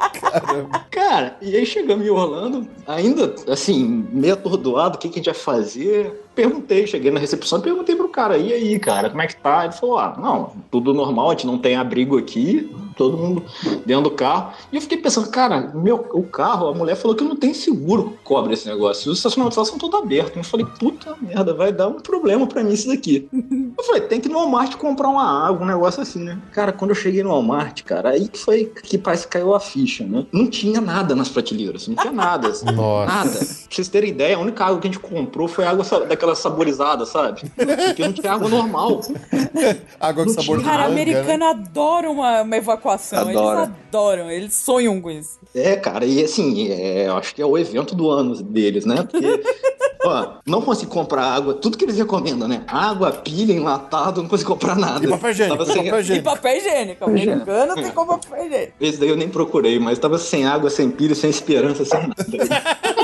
Cara, e aí chegamos em Orlando, ainda assim, meio atordoado, o que, que a gente vai fazer? Perguntei, cheguei na recepção e perguntei pro cara, e aí, cara, como é que tá? Ele falou, ah, não, tudo normal, a gente não tem abrigo aqui, todo mundo dentro do carro. E eu fiquei pensando, cara, meu, o carro, a mulher falou que não tem seguro que cobre esse negócio. Os estacionamentos lá são todos abertos. Eu falei, puta merda, vai dar um problema pra mim isso daqui. Eu falei, tem que ir no Walmart comprar uma água, um negócio assim, né? Cara, quando eu cheguei no Walmart, cara, aí que foi que parece que caiu a ficha, né? Não tinha nada nas prateleiras, não tinha nada. assim, Nossa. Nada. Pra vocês terem ideia, a única água que a gente comprou foi água sa- daquela saborizada, sabe? Porque não tinha água normal. Água com Não sabor de Cara, americano né? adora uma, uma evacuação. Adora. Eles adoram, eles sonham com isso. É, cara, e assim, é, eu acho que é o evento do ano deles, né? Porque, ó, não consegui comprar água, tudo que eles recomendam, né? Água, pilha, enlatado, não consegui comprar nada. E papel higiênico, Tava e sem- papel E higiênico. papel higiênico. Americano tem como papel higiênico. Esse daí eu nem procurei, mas tava sem água, sem pilha, sem esperança, sem nada.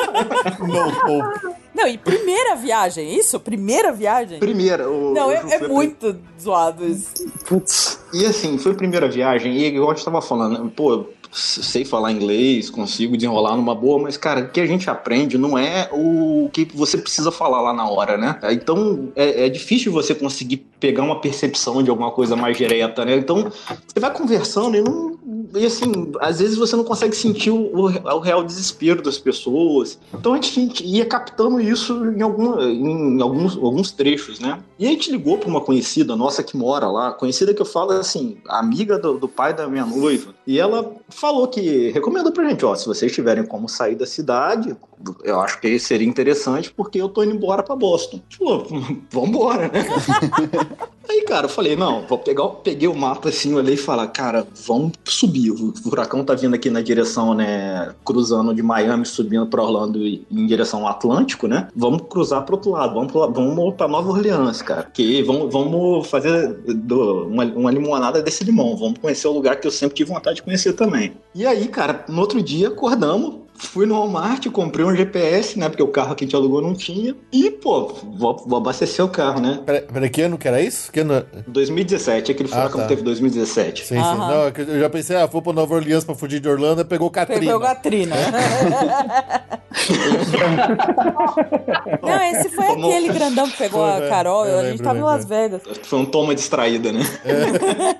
No hope. Não, e primeira viagem, isso? Primeira viagem? Primeira, o. Não, o é, é muito zoado isso. Putz. E assim, foi a primeira viagem, e igual a gente tava falando, pô, sei falar inglês, consigo desenrolar numa boa, mas, cara, o que a gente aprende não é o que você precisa falar lá na hora, né? Então, é, é difícil você conseguir pegar uma percepção de alguma coisa mais direta, né? Então, você vai conversando e não. E assim, às vezes você não consegue sentir o, o- real desespero das pessoas. Então a gente ia captando isso em, algum, em alguns, alguns trechos, né? E a gente ligou para uma conhecida nossa que mora lá, conhecida que eu falo assim, amiga do, do pai da minha noiva. E ela falou que recomendou pra gente, ó, se vocês tiverem como sair da cidade, eu acho que seria interessante porque eu tô indo embora para Boston. Tipo, vambora, né? Aí, cara, eu falei, não, vou pegar, o- peguei o mapa assim, olhei e falar, cara, vamos subir. O furacão tá vindo aqui na direção, né, cruzando de Miami, subindo pra Orlando em direção ao Atlântico, né? Vamos cruzar pro outro lado, vamos, pro, vamos pra Nova Orleans, cara. Que vamos, vamos fazer do- uma, uma limonada desse limão, vamos conhecer o lugar que eu sempre tive vontade de conhecer também. E aí, cara, no outro dia acordamos, fui no Walmart, comprei um GPS, né? Porque o carro que a gente alugou não tinha. E, pô, vou, vou abastecer o carro, né? Peraí, peraí, que ano que era isso? Que ano... 2017, aquele furacão tá. teve 2017. Sim, sim. Não, é que eu já pensei, ah, vou pra Nova Orleans pra fugir de Orlando, pegou Katrina. Pegou Katrina. Não, esse foi Tomou- aquele grandão que pegou Foi, a né? Carol. Eu a gente lembro, tava em. Las Vegas. Foi um toma distraída, né?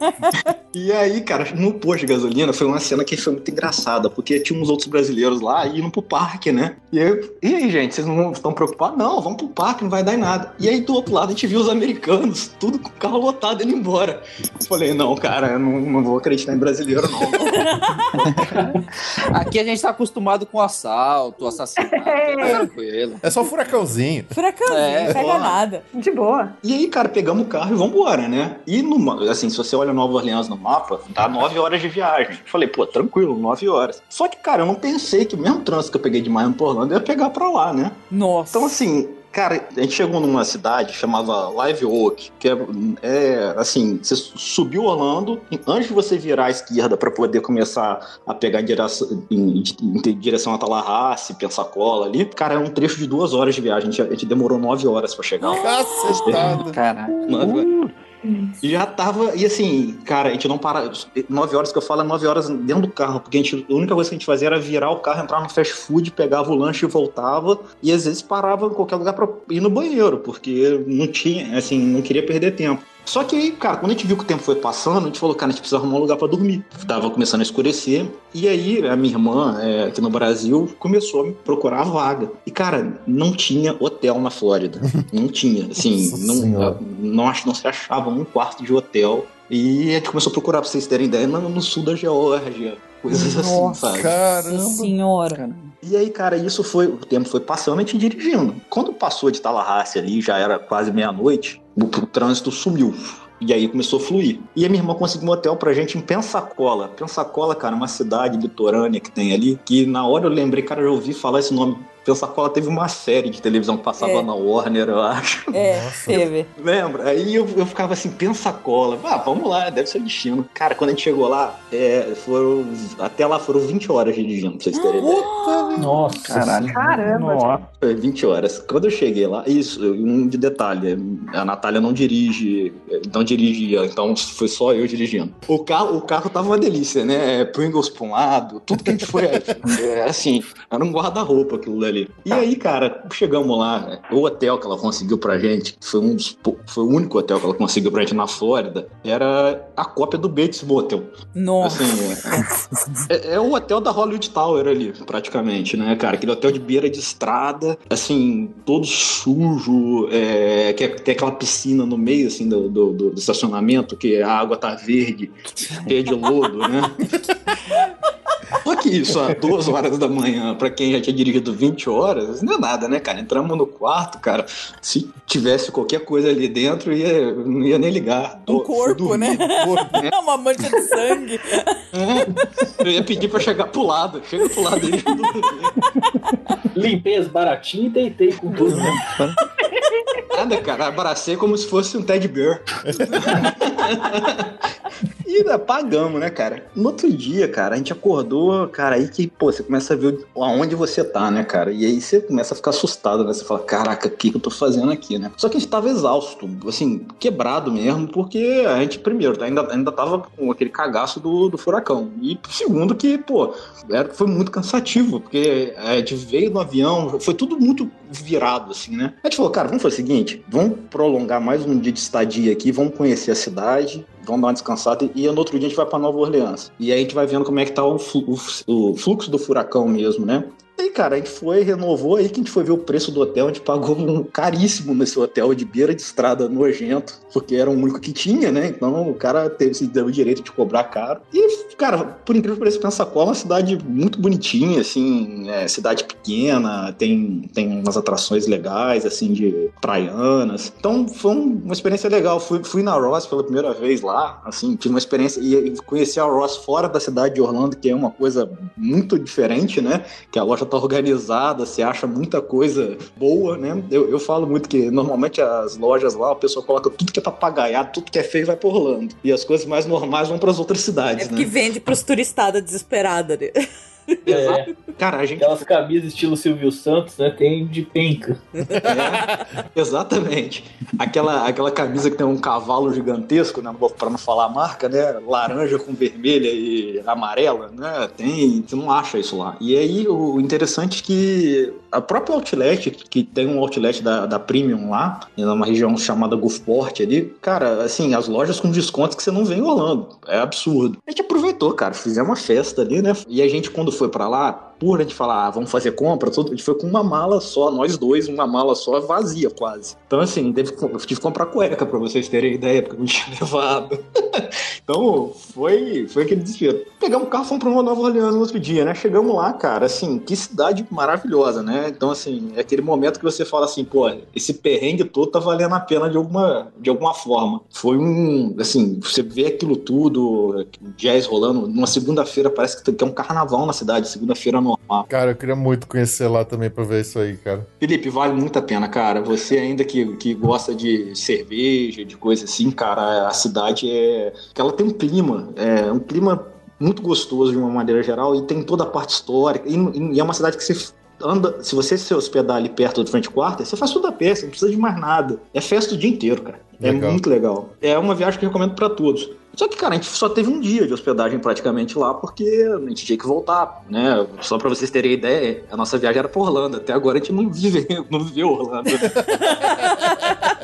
e aí, cara, no posto de gasolina foi uma cena que foi muito engraçada, porque tinha uns outros brasileiros lá indo pro parque, né? E, eu, e aí, gente, vocês não estão preocupados? Não, vamos pro parque, não vai dar em nada. E aí, do outro lado, a gente viu os americanos, tudo com o carro lotado indo embora. Eu falei, não, cara, eu não, não vou acreditar em brasileiro, não. Aqui a gente tá acostumado com assalto, assassinato. Tá tranquilo. É só um furacãozinho. Furacãozinho, É, não pega nada. De boa. E aí, cara, pegamos o carro e vamos embora, né? E, no, assim, se você olha Nova Orleans no mapa, dá nove horas de viagem. Falei, pô, tranquilo, nove horas. Só que, cara, eu não pensei que o mesmo trânsito que eu peguei de Miami pra Orlando eu ia pegar pra lá, né? Nossa. Então, assim, cara, a gente chegou numa cidade chamava Live Oak, que é, é, assim, você subiu Orlando, e antes de você virar à esquerda pra poder começar a pegar em direção, em, em direção a Tallahassee, Pensacola ali, cara, é um trecho de duas horas de viagem. A gente, a gente demorou nove horas pra chegar. Cacetado. Caraca. Nove- E já tava, e assim, cara, a gente não para. Nove horas que eu falo é nove horas dentro do carro, porque a, gente, a única coisa que a gente fazia era virar o carro, entrar no fast food, pegava o lanche e voltava, e às vezes parava em qualquer lugar pra ir no banheiro, porque não tinha, assim, não queria perder tempo. Só que aí, cara, quando a gente viu que o tempo foi passando, a gente falou, cara, a gente precisa arrumar um lugar pra dormir. Tava começando a escurecer. E aí, a minha irmã, é, aqui no Brasil, começou a me procurar a vaga. E, cara, não tinha hotel na Flórida. Não tinha. Assim, não, não, não se achava um quarto de hotel. E a gente começou a procurar, pra vocês terem ideia, no, sul da Geórgia. Coisas assim, Nossa. sabe? Caramba. Senhora. E aí, cara, isso foi. O tempo foi passando, a gente dirigindo. Quando passou de Tallahassee ali, já era quase meia-noite, o, o trânsito sumiu. E aí começou a fluir. E a minha irmã conseguiu um hotel pra gente em Pensacola. Pensacola, cara, uma cidade litorânea que tem ali. Que na hora eu lembrei, cara, eu ouvi falar esse nome. Pensacola teve uma série de televisão que passava É. na Warner, eu acho. É, teve. Lembra? Aí eu, eu ficava assim, Pensacola. Ah, vamos lá, deve ser o destino. Cara, quando a gente chegou lá, é, foram. Até lá foram 20 horas dirigindo, pra vocês terem ideia. Nossa. Caralho. Caramba. Nossa. Foi 20 horas. Quando eu cheguei lá, isso, um de detalhe, a Natália não dirige, não dirigia, então foi só eu dirigindo. O carro, o carro tava uma delícia, né? Pringles pra um lado, tudo que a gente foi, é, assim, era um guarda-roupa aquilo dali. E aí, cara, chegamos lá, né? o hotel que ela conseguiu pra gente, que foi um dos foi o único hotel que ela conseguiu pra gente na Flórida, era a cópia do Bates Motel. Nossa. Assim, é, é o hotel da Hollywood Tower ali, praticamente, né, cara? Aquele hotel de beira de estrada, assim, todo sujo, é, que é- tem aquela piscina no meio, assim, do, do- do- do estacionamento, que a água tá verde, cheia de lodo, né? Só que isso, às duas horas da manhã, pra quem já tinha dirigido 20 horas, não é nada, né, cara? Entramos no quarto, cara, se tivesse qualquer coisa ali dentro, ia, não ia nem ligar. Um Fui corpo, dormir. né? Uma mancha de sangue. É, eu ia pedir pra chegar pro lado. Chega pro lado dele. Limpei as baratinhas e deitei com tudo. né? Nada, cara. Abracei como se fosse um Ted Bear. E ainda pagamos, né, cara? No outro dia, cara, a gente acordou, cara, aí que, pô, você começa a ver aonde você tá, né, cara? E aí você começa a ficar assustado, né? Você fala, caraca, o que, que eu tô fazendo aqui, né? Só que a gente tava exausto, assim, quebrado mesmo, porque a gente, primeiro, ainda, ainda tava com aquele cagaço do, do furacão. E segundo que, pô, era, foi muito cansativo, porque a gente veio no avião, foi tudo muito virado, assim, né? A gente falou, cara, vamos fazer o seguinte, vamos prolongar mais um dia de estadia aqui, vamos conhecer a cidade, vamos dar uma descansada e no outro dia a gente vai pra Nova Orleans. E aí a gente vai vendo como é que tá o, flu- o- o fluxo do furacão mesmo, né? Aí, cara, a gente foi, renovou, aí que a gente foi ver o preço do hotel, a gente pagou um caríssimo nesse hotel de beira de estrada nojento, porque era o único que tinha, né? Então o cara teve, se deu o direito de cobrar caro. E, cara, por incrível que pareça, Pensacola é uma cidade muito bonitinha, assim, é, cidade pequena, tem, tem umas atrações legais, assim, de praianas. Então foi um- uma experiência legal. Fui, fui na Ross pela primeira vez lá, assim, tive uma experiência e, conheci a Ross fora da cidade de Orlando, que é uma coisa muito diferente, né? Que a loja tá organizada, você acha muita coisa boa, né? Eu, eu falo muito que normalmente as lojas lá, a pessoa coloca tudo que é papagaiado, tudo que é feio vai por Orlando. E as coisas mais normais vão para as outras É cidades, porque né? vende pros turistada desesperada. Né? É, Cara, a gente aquelas camisas estilo Silvio Santos, né? Tem de penca. É, exatamente. Aquela, aquela camisa que tem um cavalo gigantesco, né? Pra não falar a marca, né? Laranja com vermelha e amarela, né? Tem. Você não acha isso lá. E aí, o interessante é que a própria Outlet, que tem um outlet da, da Premium lá, numa região chamada Gulfport ali, cara, assim, as lojas com descontos que você não vê em Orlando. É absurdo. A gente aproveitou, cara. Fizemos uma festa ali, né? E a gente, quando foi pra lá, por a gente falar, ah, vamos fazer compra, tudo, a gente foi com uma mala só, nós dois, uma mala só, vazia quase. Então, assim, teve, tive que comprar cueca pra vocês terem ideia, porque eu não tinha levado. então, foi, foi aquele desespero. Pegamos o carro, fomos pra Nova Orleans no outro dia, né? Chegamos lá, cara, assim, que cidade maravilhosa, né? Então, assim, é aquele momento que você fala assim, pô, esse perrengue todo tá valendo a pena de alguma, de alguma forma. Foi um, assim, você vê aquilo tudo, jazz rolando, numa segunda-feira parece que é um carnaval na cidade, segunda-feira normal. Cara, eu queria muito conhecer lá também pra ver isso aí, cara. Felipe, vale muito a pena, cara. Você ainda que, que gosta de cerveja, de coisa assim, cara, a cidade é. que ela tem um clima, é um clima muito gostoso de uma maneira geral e tem toda a parte histórica. E, e é uma cidade que você anda, se você se hospedar ali perto do frente quarter, você faz tudo a pé, você não precisa de mais nada. É festa o dia inteiro, cara. É Legal. muito legal. É uma viagem que eu recomendo pra todos. Só que, cara, a gente só teve um dia de hospedagem praticamente lá, porque a gente tinha que voltar, né? Só pra vocês terem ideia, a nossa viagem era pra Orlando. Até agora a gente não viveu, não viveu Orlando.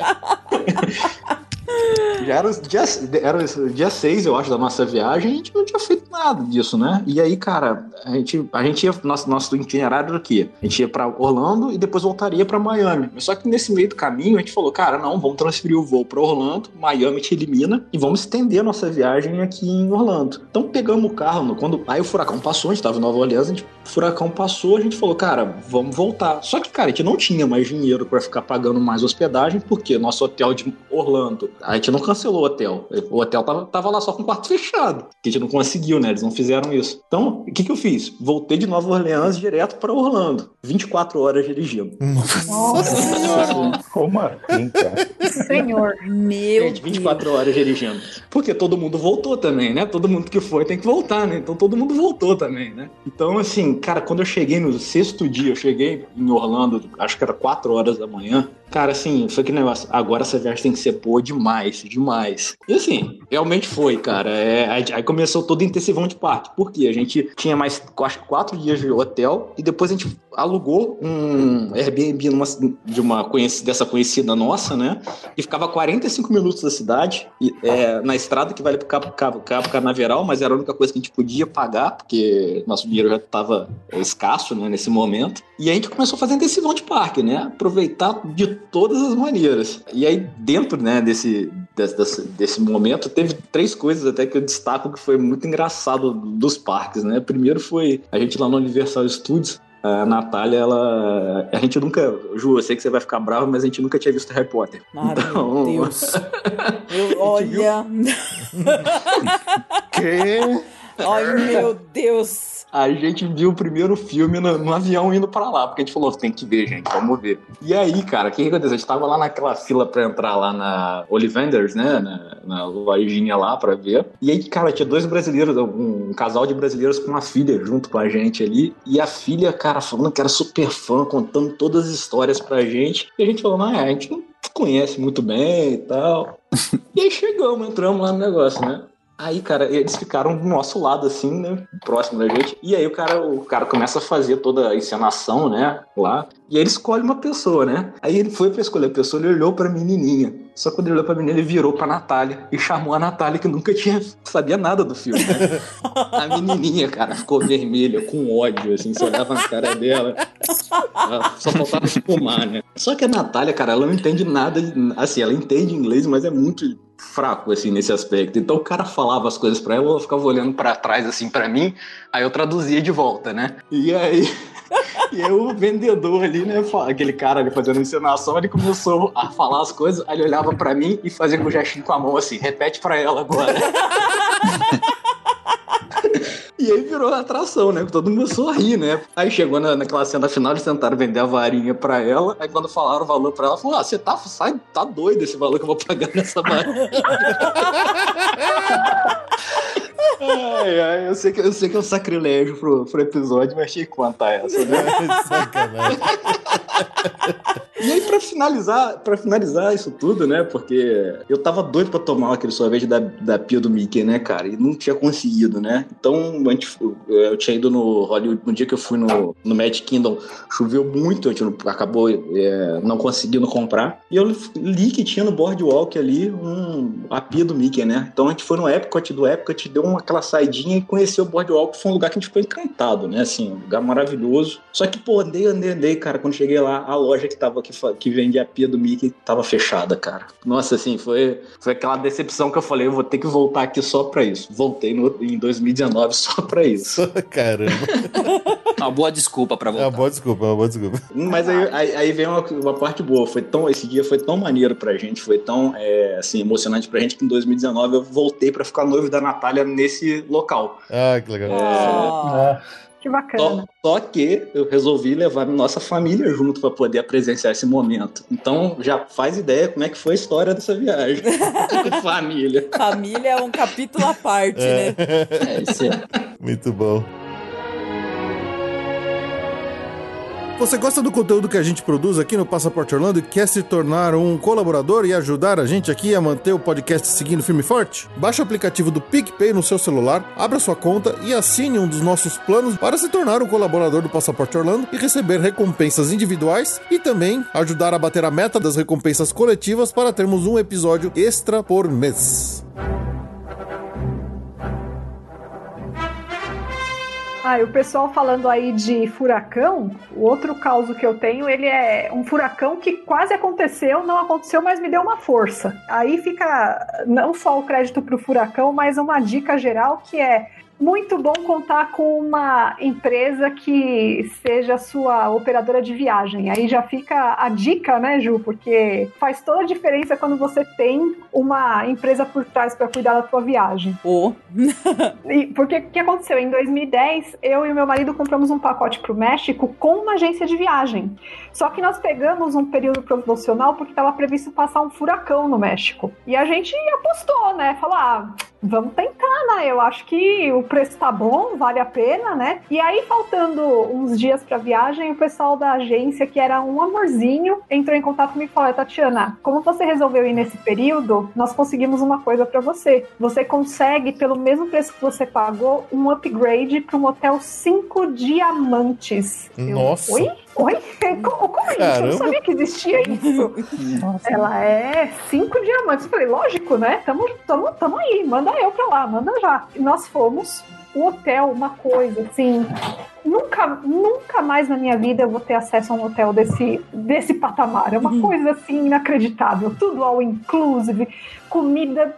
Já era, dia, era dia 6, eu acho, da nossa viagem, a gente não tinha feito nada disso, né? E aí, cara, a gente, a gente ia. Nosso, nosso itinerário era o quê? A gente ia pra Orlando e depois voltaria pra Miami. Só que nesse meio do caminho a gente falou, cara, não, vamos transferir o voo pra Orlando, Miami te elimina e vamos estender a nossa viagem aqui em Orlando. Então pegamos o carro, no- quando aí o furacão passou, a gente tava em Nova Orleans, a gente, o furacão passou, a gente falou, cara, vamos voltar. Só que, cara, a gente não tinha mais dinheiro pra ficar pagando mais hospedagem, porque nosso hotel de Orlando, a gente não cancelou o hotel. O hotel tava, tava lá só com o quarto fechado, que a gente não conseguiu, né? Eles não fizeram isso. Então, o que que eu fiz? Voltei de Nova Orleans direto pra Orlando. 24 horas dirigindo. Nossa senhora. Como assim, cara? Senhor. Meu Gente, 24 horas dirigindo. Porque todo mundo voltou também, né? Todo mundo que foi tem que voltar, né? Então todo mundo voltou também, né? Então, assim, cara, quando eu cheguei no sexto dia, eu cheguei em Orlando, acho que era 4 horas da manhã. Cara, assim, foi aquele negócio. Agora essa viagem tem que ser boa demais, demais. E assim, realmente foi, cara. É, aí, começou todo intensivão de parte. Por quê? A gente tinha mais, acho que quatro dias de hotel e depois a gente alugou um Airbnb numa, de uma dessa conhecida nossa, né? E ficava a 45 minutos da cidade, e, é, na estrada que vale pro Cabo, Cabo, Cabo Canaveral, mas era a única coisa que a gente podia pagar, porque nosso dinheiro já estava escasso né, nesse momento. E a gente começou a fazer intensivão de parque, né? Aproveitar de todas as maneiras. E aí, dentro né, desse, desse, desse, momento, teve três coisas até que eu destaco que foi muito engraçado dos parques, né? Primeiro foi a gente lá no Universal Studios, a Natália, ela. A gente nunca. Ju, eu sei que você vai ficar bravo, mas a gente nunca tinha visto Harry Potter. Ai, Então- meu Deus. Eu, olha. Que? Ai, meu Deus. A gente viu o primeiro filme no, no avião indo pra lá, porque a gente falou, tem que ver, gente, vamos ver. E aí, cara, o que, que aconteceu? A gente tava lá naquela fila pra entrar lá na Ollivanders, né, na, na lojinha lá pra ver. E aí, cara, tinha dois brasileiros, um, casal de brasileiros com uma filha junto com a gente ali. E a filha, cara, falando que era super fã, contando todas as histórias pra gente. E a gente falou, ah, a gente não conhece muito bem e tal. e aí chegamos, entramos lá no negócio, né? Aí, cara, eles ficaram do nosso lado, assim, né? Próximo da gente. E aí o cara, o cara começa a fazer toda a encenação, né? Lá. E aí ele escolhe uma pessoa, né? Aí ele foi pra escolher a pessoa, ele olhou pra menininha. Só que quando ele olhou pra menina, ele virou pra Natália e chamou a Natália, que nunca tinha, sabia nada do filme, né? A menininha, cara, ficou vermelha, com ódio, assim, você olhava na cara dela. ela Só faltava espumar, né? Só que a Natália, cara, ela não entende nada, assim, ela entende inglês, mas é muito fraco, assim, nesse aspecto. Então o cara falava as coisas pra ela, ela ficava olhando pra trás, assim, pra mim, aí eu traduzia de volta, né? E aí... E aí o vendedor ali, né, aquele cara ali fazendo encenação, ele começou a falar as coisas, aí ele olhava pra mim e fazia o gestinho com a mão assim, repete pra ela agora. E aí virou atração, né? Todo mundo começou a rir, né? Aí chegou na, naquela cena final, eles tentaram vender a varinha pra ela. Aí quando falaram o valor pra ela, falou: Ah, você tá, sai, tá doido esse valor que eu vou pagar nessa varinha. Ai, ai, eu, sei que, eu sei que é um sacrilégio pro, pro episódio, mas tinha que contar essa. Né? Sacanagem. E aí, pra finalizar, pra finalizar isso tudo, né? Porque eu tava doido pra tomar aquele sorvete da, da pia do Mickey, né, cara? E não tinha conseguido, né? Então, a gente, eu tinha ido no Hollywood, no dia que eu fui no, no Magic Kingdom, choveu muito, a gente acabou é, não conseguindo comprar. E eu li que tinha no Boardwalk ali um, a pia do Mickey, né? Então a gente foi no Epcot, do Epcot, deu uma, aquela saidinha e conheceu o Boardwalk. Foi um lugar que a gente ficou encantado, né? Assim, um lugar maravilhoso. Só que, pô, andei, andei, andei, cara. Quando cheguei lá, a loja que tava que, que vendia a pia do Mickey tava fechada, cara. Nossa, assim, foi, foi aquela decepção que eu falei, eu vou ter que voltar aqui só pra isso. Voltei no- em 2019 só pra isso. Caramba. Uma boa desculpa pra É uma voltar. boa desculpa, é uma boa desculpa. Mas aí, aí, aí vem uma, uma parte boa. Foi tão, esse dia foi tão maneiro pra gente, foi tão é, assim, emocionante pra gente que em 2019 eu voltei pra ficar noivo da Natália nesse local. Ah, que legal. Ah. Que bacana. Só, só que eu resolvi levar nossa família junto pra poder presenciar esse momento. Então já faz ideia como é que foi a história dessa viagem. Família. Família é um capítulo à parte, né? É, isso é. Muito bom. Você gosta do conteúdo que a gente produz aqui no Passaporte Orlando e quer se tornar um colaborador e ajudar a gente aqui a manter o podcast seguindo firme e forte? Baixe o aplicativo do PicPay no seu celular, abra sua conta e assine um dos nossos planos para se tornar um colaborador do Passaporte Orlando e receber recompensas individuais e também ajudar a bater a meta das recompensas coletivas para termos um episódio extra por mês. Ah, e o pessoal falando aí de furacão, o outro caso que eu tenho, ele é um furacão que quase aconteceu, não aconteceu, mas me deu uma força. Aí fica não só o crédito pro furacão, mas uma dica geral que é muito bom contar com uma empresa que seja sua operadora de viagem. Aí já fica a dica, né, Ju? Porque faz toda a diferença quando você tem uma empresa por trás para cuidar da tua viagem. Ô, E- porque o que aconteceu? Em 2010, eu e o meu marido compramos um pacote para o México com uma agência de viagem. Só que nós pegamos um período promocional porque estava previsto passar um furacão no México. E a gente apostou, né? Falou, ah, vamos tentar, né? Eu acho que o preço tá bom, vale a pena, né? E aí, faltando uns dias para viagem, o pessoal da agência, que era um amorzinho, entrou em contato comigo e falou: Tatiana, como você resolveu ir nesse período, nós conseguimos uma coisa para você. Você consegue, pelo mesmo preço que você pagou, um upgrade para um hotel 5 diamantes. Eu, Nossa. Oi? Oi? Como, como é isso? Eu não sabia que existia isso. Ela é cinco diamantes. Eu falei, lógico, né? Tamo, tamo, tamo aí, manda eu pra lá, manda já. E nós fomos. O hotel, uma coisa assim. Nunca, nunca mais na minha vida eu vou ter acesso a um hotel desse, desse patamar. É uma coisa assim inacreditável. Tudo all inclusive, comida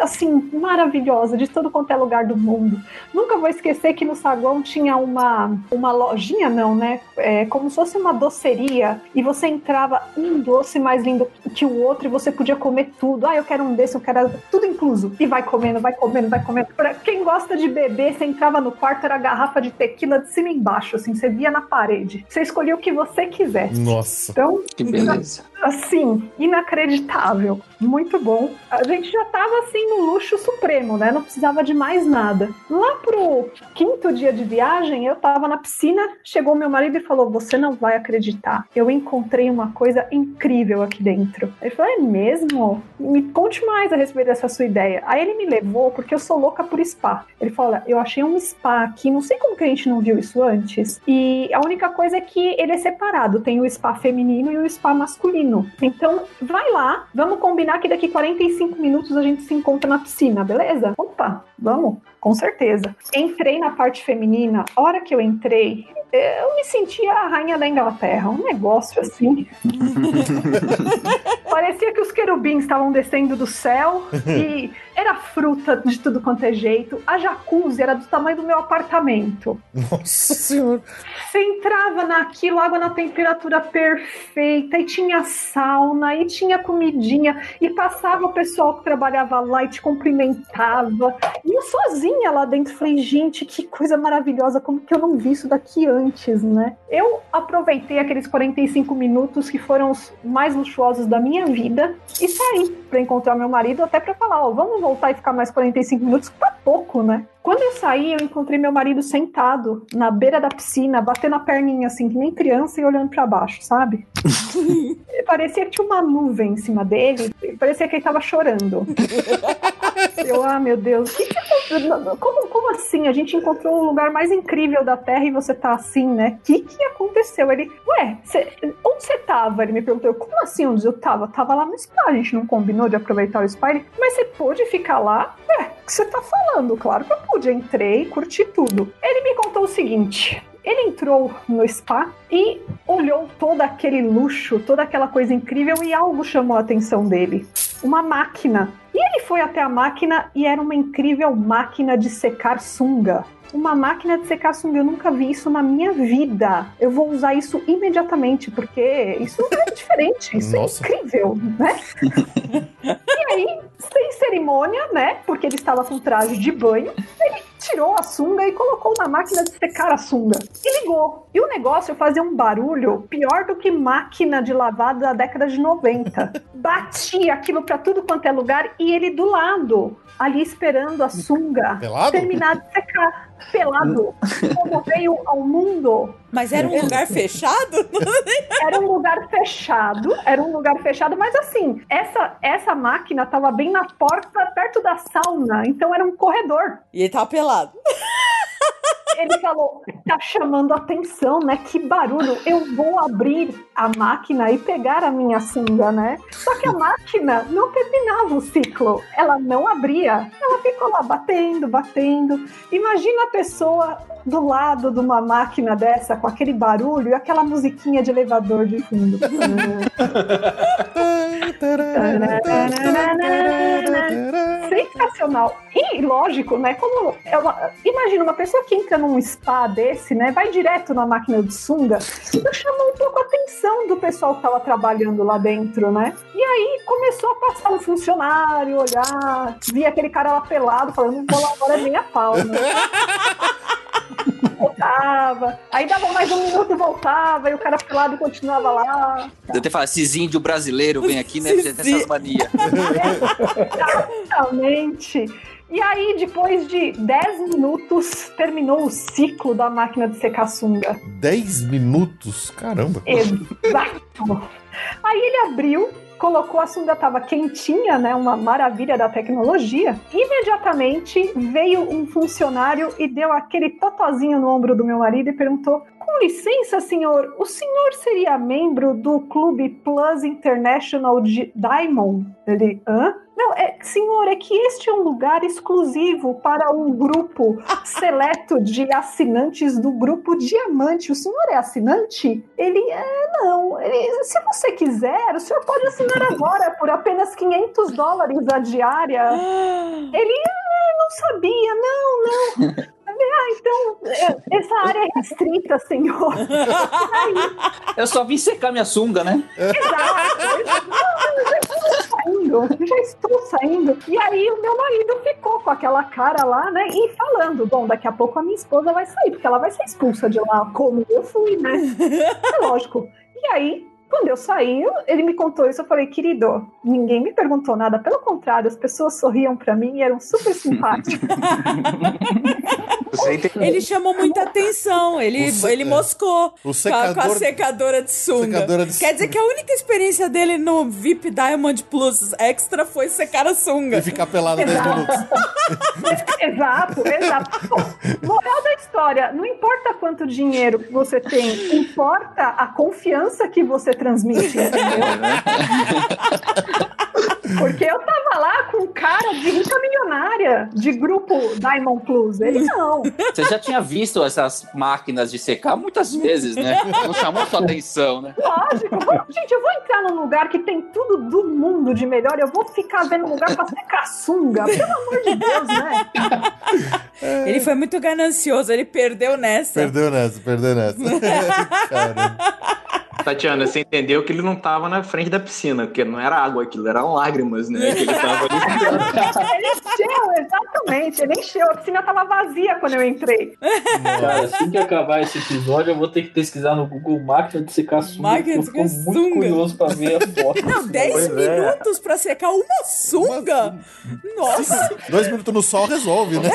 assim maravilhosa de todo quanto é lugar do mundo. Nunca vou esquecer que no saguão tinha uma, uma lojinha, não, né? É, como se fosse uma doceria e você entrava um doce mais lindo que o outro e você podia comer tudo. Ah, eu quero um desse, eu quero tudo incluso. E vai comendo, vai comendo, vai comendo. Pra quem gosta de beber, você entrava no quarto, era garrafa de tequila de cima e embaixo, assim, você via na parede. Você escolhia o que você quisesse. Nossa. Então, Que beleza. Assim, inacreditável. Muito bom. A gente já tava assim no luxo supremo, né? Não precisava de mais nada. Lá pro quinto dia de viagem, eu tava na piscina, chegou meu marido e falou: Você não vai acreditar. Eu encontrei uma coisa incrível aqui dentro. Ele falou: É mesmo? Me conte mais a respeito dessa sua ideia. Aí ele me levou, porque eu sou louca por spa. Ele falou: eu achei um spa aqui, não sei como que a gente não viu isso antes. E a única coisa é que ele é separado: tem o spa feminino e o spa masculino. Então, vai lá, vamos combinar que daqui 45 minutos a gente se encontra na piscina, beleza? Opa, vamos, com certeza. Entrei na parte feminina, a hora que eu entrei, eu me sentia a rainha da Inglaterra, um negócio assim. Parecia que os querubins estavam descendo do céu e era fruta de tudo quanto é jeito. A jacuzzi era do tamanho do meu apartamento. Nossa senhora. Você entrava naquilo, água na temperatura perfeita, e tinha sauna, e tinha comidinha, e passava o pessoal que trabalhava lá e te cumprimentava. E eu sozinha lá dentro, falei, gente, que coisa maravilhosa, como que eu não vi isso daqui antes, né? Eu aproveitei aqueles 45 minutos que foram os mais luxuosos da minha vida e saí para encontrar meu marido, até para falar, ó, vamos voltar e ficar mais 45 minutos, tá pouco, né? Quando eu saí, eu encontrei meu marido sentado na beira da piscina, batendo a perninha assim, que nem criança e olhando para baixo, sabe? parecia que tinha uma nuvem em cima dele, parecia que ele tava chorando. Eu, ah, meu Deus, que que aconteceu? como, como assim? A gente encontrou o lugar mais incrível da Terra e você tá assim, né? O que, que aconteceu? Ele, ué, cê, onde você tava? Ele me perguntou, como assim onde eu tava? Tava lá no spa, a gente não combinou de aproveitar o spa? Ele, mas você pôde ficar lá? É, o que você tá falando? Claro que eu pude, entrei, curti tudo. Ele me contou o seguinte, ele entrou no spa e olhou todo aquele luxo, toda aquela coisa incrível e algo chamou a atenção dele. Uma máquina. E ele foi até a máquina e era uma incrível máquina de secar sunga. Uma máquina de secar sunga, eu nunca vi isso na minha vida. Eu vou usar isso imediatamente, porque isso é diferente, isso Nossa. é incrível, né? e aí, sem cerimônia, né? Porque ele estava com traje de banho, ele tirou a sunga e colocou na máquina de secar a sunga. E ligou. E o negócio fazia um barulho pior do que máquina de lavar da década de 90. Batia aquilo pra tudo quanto é lugar e ele do lado, ali esperando a sunga Pelado? terminar de secar. Pelado. Como veio ao mundo. Mas era um lugar fechado? Era um lugar fechado, era um lugar fechado, mas assim, essa, essa máquina tava bem na porta, perto da sauna, então era um corredor. E ele tava pelado. Ele falou, tá chamando atenção, né? Que barulho. Eu vou abrir a máquina e pegar a minha sunga, né? Só que a máquina não terminava o ciclo. Ela não abria. Ela ficou lá batendo, batendo. Imagina a pessoa do lado de uma máquina dessa, com aquele barulho e aquela musiquinha de elevador de fundo. Sensacional. E lógico, né? Como é imagina uma pessoa que entra num spa desse, né? Vai direto na máquina de sunga, isso chamou um pouco a atenção do pessoal que estava trabalhando lá dentro, né? E aí começou a passar um funcionário, olhar, via aquele cara lá pelado, falando, vou agora nem a pau, né? Voltava, aí dava mais um minuto e voltava, e o cara pelado continuava lá. Deve ter falado, esses índio brasileiro vem aqui, né? Tem essas manias. Exatamente. E aí, depois de 10 minutos, terminou o ciclo da máquina de secar sunga. 10 minutos? Caramba. Exato. Aí ele abriu, colocou a sunga, tava quentinha, né? Uma maravilha da tecnologia. Imediatamente veio um funcionário e deu aquele totozinho no ombro do meu marido e perguntou: Com licença, senhor, o senhor seria membro do Clube Plus International de Diamond? Ele, hã? Não, é, senhor, é que este é um lugar exclusivo para um grupo seleto de assinantes do grupo Diamante. O senhor é assinante? Ele é, não. Ele, se você quiser, o senhor pode assinar agora por apenas 500 dólares a diária. Ele, ah, não sabia, não, não. Ah, então, é, essa área é restrita, senhor. Eu só vim secar minha sunga, né? Exato. Não, já estou saindo, já estou saindo. E aí o meu marido ficou com aquela cara lá, né? E falando, bom, daqui a pouco a minha esposa vai sair, porque ela vai ser expulsa de lá, como eu fui, né? É lógico. E aí, quando eu saí, ele me contou isso, eu falei, querido, ninguém me perguntou nada, pelo contrário, as pessoas sorriam pra mim e eram super simpáticas. Ele chamou muita atenção, ele, se- ele moscou O com, a, com a secador, secadora de sunga. secadora de Quer dizer que a única experiência dele no VIP Diamond Plus Extra foi secar a sunga. e ficar pelado 10 minutos. exato, exato. Bom, moral da história, não importa quanto dinheiro que você tem, importa a confiança que você transmite, entendeu? Porque eu tava lá com um cara de rica milionária, de grupo Diamond Plus. Ele não. Você já tinha visto essas máquinas de secar muitas vezes, né? Não chamou sua atenção, né? Lógico. Vamos- Gente, eu vou entrar num lugar que tem tudo do mundo de melhor. Eu vou ficar vendo um lugar pra secar sunga. Pelo amor de Deus, né? Ele foi muito ganancioso, ele perdeu nessa. Perdeu nessa, perdeu nessa. Caramba. Tatiana, você entendeu que ele não tava na frente da piscina, porque não era água aquilo, eram lágrimas, né? Que ele tava ali. Ele encheu, exatamente. Ele encheu. A piscina tava vazia quando eu entrei. Cara, assim que acabar esse episódio, eu vou ter que pesquisar no Google máquina de secar sunga. Máquina de secar fico muito sunga. curioso pra ver a foto. Não, 10 Pois é. minutos pra secar uma sunga? Nossa! Dois minutos no sol resolve, né?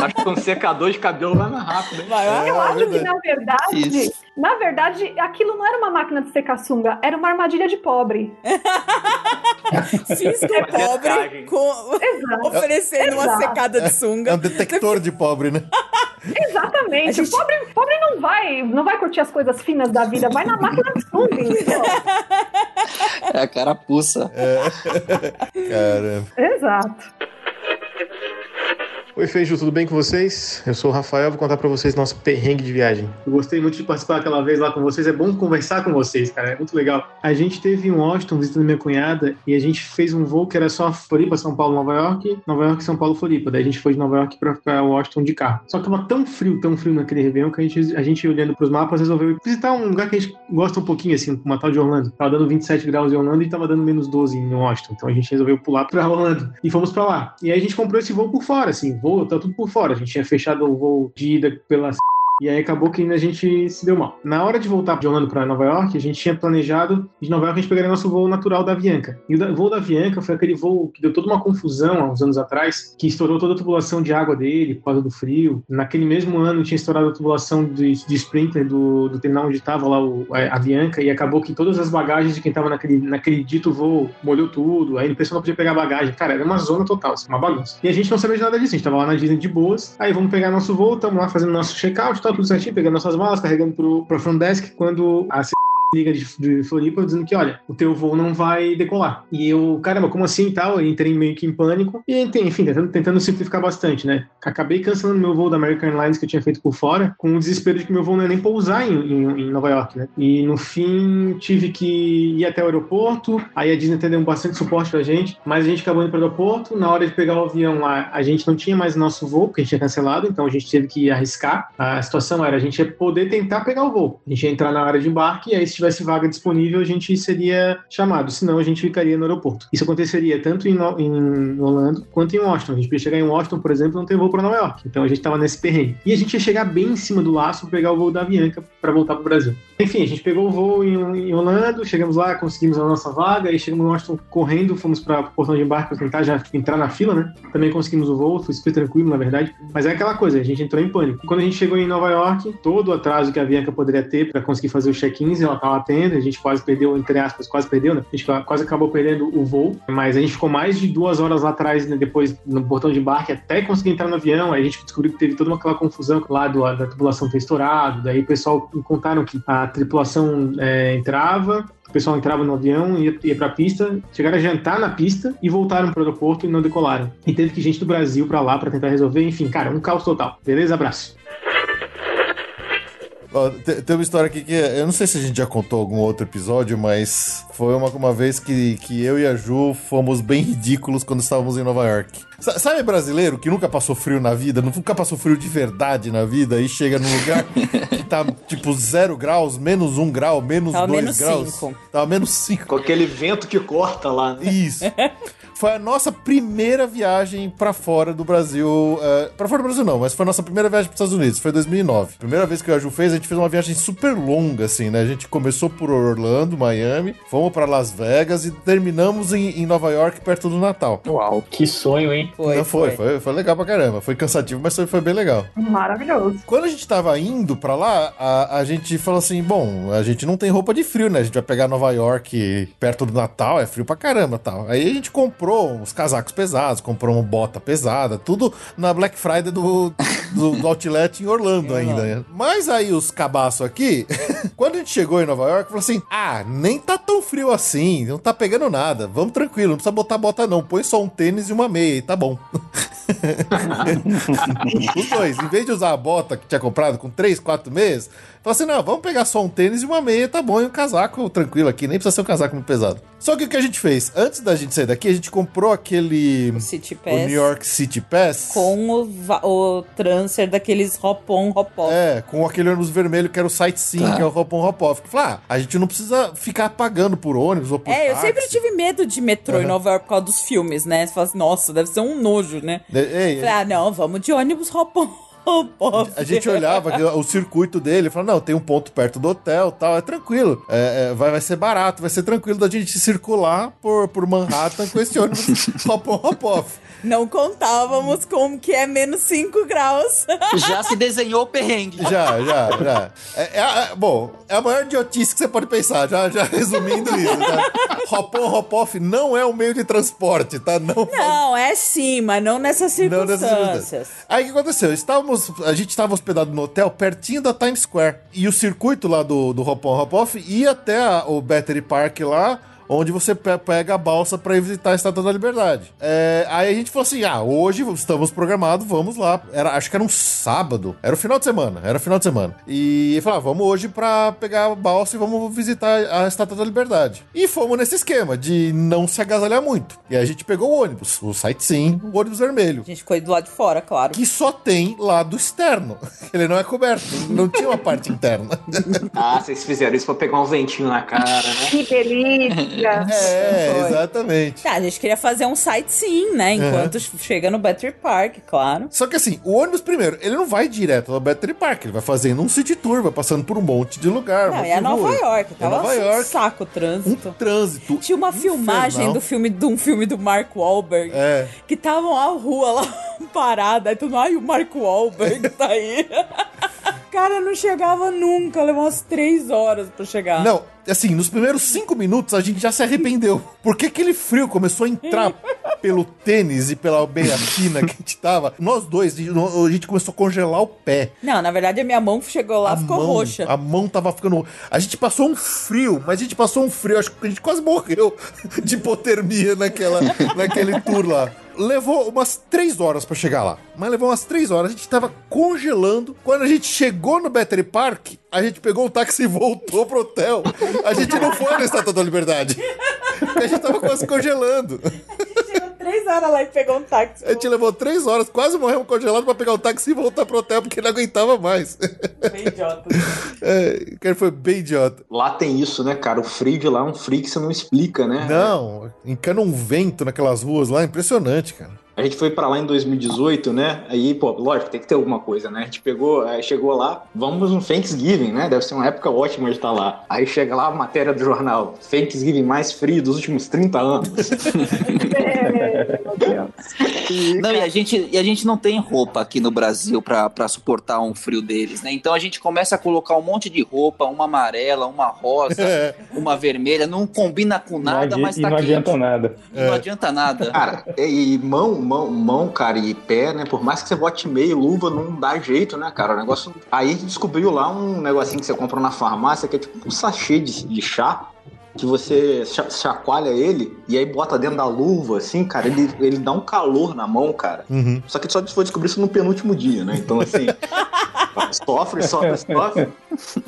Acho que um secador de cabelo vai mais rápido? Vai lá. Eu acho que, verdade. na verdade, Isso. na verdade, aquilo não era uma máquina de secar sunga, era uma armadilha de pobre. Cisco Fazia pobre com... Exato. oferecendo uma Exato. secada de É sunga. um detector de pobre, né? Exatamente. A gente- O pobre, pobre não vai, não vai curtir as coisas finas da vida, vai na máquina de sunga, entendeu? É a carapuça. Caramba. Exato. Oi, Feijo, tudo bem com vocês? Eu sou o Rafael, vou contar pra vocês nosso perrengue de viagem. Eu gostei muito de participar aquela vez lá com vocês, é bom conversar com vocês, cara, é muito legal. A gente teve em Washington visitando minha cunhada e a gente fez um voo que era só Floripa, São Paulo, Nova York, Nova York, São Paulo, Floripa. Daí a gente foi de Nova York pra Washington de carro. Só que tava tão frio, tão frio naquele Réveillon que a gente, a gente olhando pros mapas resolveu visitar um lugar que a gente gosta um pouquinho, assim, uma tal de Orlando. Tava dando 27 graus em Orlando e tava dando menos 12 em Washington. Então a gente resolveu pular pra Orlando e fomos pra lá. E aí a gente comprou esse voo por fora, assim, voo, tá tudo por fora. A gente tinha fechado o voo de ida pela e aí acabou que a gente se deu mal. Na hora de voltar de Orlando para Nova York, a gente tinha planejado de Nova York a gente pegaria nosso voo natural da Avianca. E o voo da Avianca foi aquele voo que deu toda uma confusão há uns anos atrás, que estourou toda a tubulação de água dele por causa do frio. Naquele mesmo ano tinha estourado a tubulação de, de Sprinter do, do terminal onde estava lá o, a Avianca e acabou que todas as bagagens de quem estava naquele, naquele dito voo molhou tudo. Aí o pessoal não podia pegar bagagem. Cara, era uma zona total, assim, uma bagunça. E a gente não sabia de nada disso. A gente tava lá na Disney de boas. Aí vamos pegar nosso voo, estamos lá fazendo nosso check-out, pegando nossas malas, carregando pro, pro front desk, quando a liga de, de Floripa dizendo que, olha, o teu voo não vai decolar. E eu, caramba, como assim tal? Eu entrei meio que em pânico. E, enfim, tentando, tentando simplificar bastante, né? Acabei cancelando meu voo da American Airlines que eu tinha feito por fora, com o desespero de que meu voo não ia nem pousar em, em, em Nova York, né? E, no fim, tive que ir até o aeroporto. Aí a Disney deu bastante suporte pra gente, mas a gente acabou indo pro aeroporto. Na hora de pegar o avião lá, a gente não tinha mais nosso voo, porque a gente tinha cancelado, então a gente teve que arriscar. A situação era, a gente poder tentar pegar o voo. A gente ia entrar na área de embarque, e aí se tivesse vaga disponível, a gente seria chamado, senão a gente ficaria no aeroporto. Isso aconteceria tanto em, no, em Orlando quanto em Washington. A gente podia chegar em Washington, por exemplo, e não ter voo para Nova York. Então a gente estava nesse perrengue. E a gente ia chegar bem em cima do laço para pegar o voo da Avianca para voltar para o Brasil. Enfim, a gente pegou o voo em, em Orlando, chegamos lá, conseguimos a nossa vaga, aí chegamos em Washington correndo, fomos para o portão de embarque para tentar já entrar na fila, né? Também conseguimos o voo, foi super tranquilo, na verdade. Mas é aquela coisa, a gente entrou em pânico. Quando a gente chegou em Nova York, todo o atraso que a Avianca poderia ter para conseguir fazer os check-ins, ela estava tendo, a gente quase perdeu, entre aspas, quase perdeu, né? A gente quase acabou perdendo o voo, mas a gente ficou mais de duas horas lá atrás, né, depois no portão de embarque, até conseguir entrar no avião. Aí a gente descobriu que teve toda aquela confusão lá do, da tripulação ter estourado. Daí o pessoal contaram que a tripulação é, entrava, o pessoal entrava no avião, ia, ia pra pista, chegaram a jantar na pista e voltaram pro aeroporto e não decolaram. E teve que gente do Brasil pra lá pra tentar resolver. Enfim, cara, um caos total. Beleza? Abraço. Ó, te- tem uma história aqui que eu não sei se a gente já contou algum outro episódio, mas foi uma, uma vez que, que eu e a Ju fomos bem ridículos quando estávamos em Nova York. Sa- sabe brasileiro que nunca passou frio na vida, nunca passou frio de verdade na vida e chega num lugar que tá tipo zero graus, menos um grau, menos Tava dois menos graus. cinco. Tava menos cinco. Com aquele vento que corta lá, né? Isso. Foi a nossa primeira viagem pra fora do Brasil. Uh, pra fora do Brasil não, mas foi a nossa primeira viagem pros Estados Unidos. Foi em 2009. Primeira vez que o Aju fez, a gente fez uma viagem super longa, assim, né? A gente começou por Orlando, Miami, fomos pra Las Vegas e terminamos em, em Nova York perto do Natal. Uau, que sonho, hein? Foi, Não, foi, foi, foi legal pra caramba. Foi cansativo, mas foi, foi bem legal. Maravilhoso. Quando a gente tava indo pra lá, a, a gente falou assim: bom, a gente não tem roupa de frio, né? A gente vai pegar Nova York perto do Natal, é frio pra caramba tal. Aí a gente comprou uns casacos pesados, comprou uma bota pesada, tudo na Black Friday do, do, do Outlet em Orlando ainda. né? Mas aí os cabaços aqui, quando a gente chegou em Nova York, falou assim: ah, nem tá tão frio assim, não tá pegando nada, vamos tranquilo, não precisa botar bota não, põe só um tênis e uma meia e tá bom. Os dois, em vez de usar a bota que tinha comprado com 3, 4 meses, falou assim: não, vamos pegar só um tênis e uma meia, tá bom, e um casaco tranquilo aqui, nem precisa ser um casaco muito pesado. Só que o que a gente fez? Antes da gente sair daqui, a gente comprou aquele. O City O Pass. New York City Pass. Com o, va- o transfer daqueles hop-on, hop-off. É, com aquele ônibus vermelho que era o sightseeing, Tá. que é o hop on hop off. Falei, ah, a gente não precisa ficar pagando por ônibus ou por É, eu táxi. sempre tive medo de metrô em Aham. Nova York por causa dos filmes, né? Você fala assim, nossa, deve ser um nojo, né? De- ei, Falei, ah, não, vamos de ônibus hop-on, hop-off. A gente olhava o circuito dele e falava, não, tem um ponto perto do hotel tal, é tranquilo. É, é, vai, vai ser barato, vai ser tranquilo da gente circular por, por Manhattan com esse ônibus hop on, hop off. Não contávamos com que é menos 5 graus. Já se desenhou o perrengue. Já, já, já. É, é é- bom, é a maior idiotice que você pode pensar, já, já resumindo isso. Tá? Hop on, hop off não é um meio de transporte, tá? Não, Não, é sim, mas não nessas Não nessas circunstâncias. circunstâncias. Aí o que aconteceu? Estávamos, a gente estava hospedado no hotel pertinho da Times Square. E o circuito lá do, do Hop On Hop Off ia até a- o Battery Park lá. Onde você pe- pega a balsa para ir visitar a Estátua da Liberdade. É, aí a gente falou assim: ah, hoje estamos programados, vamos lá. Era, acho que era um sábado. Era o final de semana. Era o final de semana. E falou: ah, vamos hoje para pegar a balsa e vamos visitar a Estátua da Liberdade. E fomos nesse esquema de não se agasalhar muito. E aí a gente pegou o ônibus, o sightseeing, o ônibus vermelho A gente ficou do lado de fora, claro. que só tem lado externo. Ele não é coberto. Não tinha uma parte interna. Ah, vocês fizeram isso pra pegar um ventinho na cara, né? Que delícia! É, Foi. exatamente. Tá, a gente queria fazer um sightseeing, né? Enquanto chega no Battery Park, claro. Só que assim, o ônibus, primeiro, ele não vai direto ao Battery Park. Ele vai fazendo um city tour, vai passando por um monte de lugar. Não, é Nova rua. York. É Tava Nova assim, um York. saco o Um trânsito. trânsito. Tinha uma filmagem infernal. do filme, de um filme do Mark Wahlberg. É. Que tava a rua lá parada. Aí todo mundo, ai, o Mark Wahlberg tá aí. Cara, não chegava nunca. Levou umas três horas pra chegar. Não, assim, nos primeiros cinco minutos a gente já se arrependeu. Porque aquele frio começou a entrar pelo tênis e pela meia fina que a gente tava. Nós dois, a gente começou a congelar o pé. Não, na verdade a minha mão chegou lá a e ficou mão, roxa. A mão tava ficando. A gente passou um frio, mas a gente passou um frio. Acho que a gente quase morreu de hipotermia naquela, naquele tour lá. Levou umas três horas pra chegar lá. Mas levou umas três horas. A gente tava congelando. Quando a gente chegou no Battery Park, a gente pegou o táxi e voltou pro hotel. A gente não foi na Estátua da Liberdade. Porque a gente tava quase congelando. Três horas lá e pegou um táxi. A gente levou três horas, quase morremos congelados pra pegar o táxi e voltar pro hotel porque não aguentava mais. Bem idiota. É, o cara foi bem idiota. Lá tem isso, né, cara? O frio de lá é um frio que você não explica, né? Não, encana um vento naquelas ruas lá, impressionante, cara. A gente foi pra lá em 2018, né? Aí, pô, lógico, tem que ter alguma coisa, né? A gente pegou, aí chegou lá, vamos no Thanksgiving, né? Deve ser uma época ótima de estar lá. Aí chega lá a matéria do jornal, Thanksgiving mais frio dos últimos 30 anos. É. Não, e a gente, e a gente não tem roupa aqui no Brasil pra, pra suportar um frio deles, né? Então a gente começa a colocar um monte de roupa, uma amarela, uma rosa, É. uma vermelha, não combina com nada, mas tá não quente. adianta nada. Não adianta nada. Cara, e mão, mão, mão, cara, e pé, né? Por mais que você bote meio, luva, não dá jeito, né, cara? O negócio. Aí descobriu lá um negocinho que você compra na farmácia, que é tipo um sachê de, de chá. Que você cha- chacoalha ele e aí bota dentro da luva, assim, cara, ele, ele dá um calor na mão, cara. Uhum. Só que só foi descobrir isso no penúltimo dia, né? Então, assim, sofre, sofre, sofre.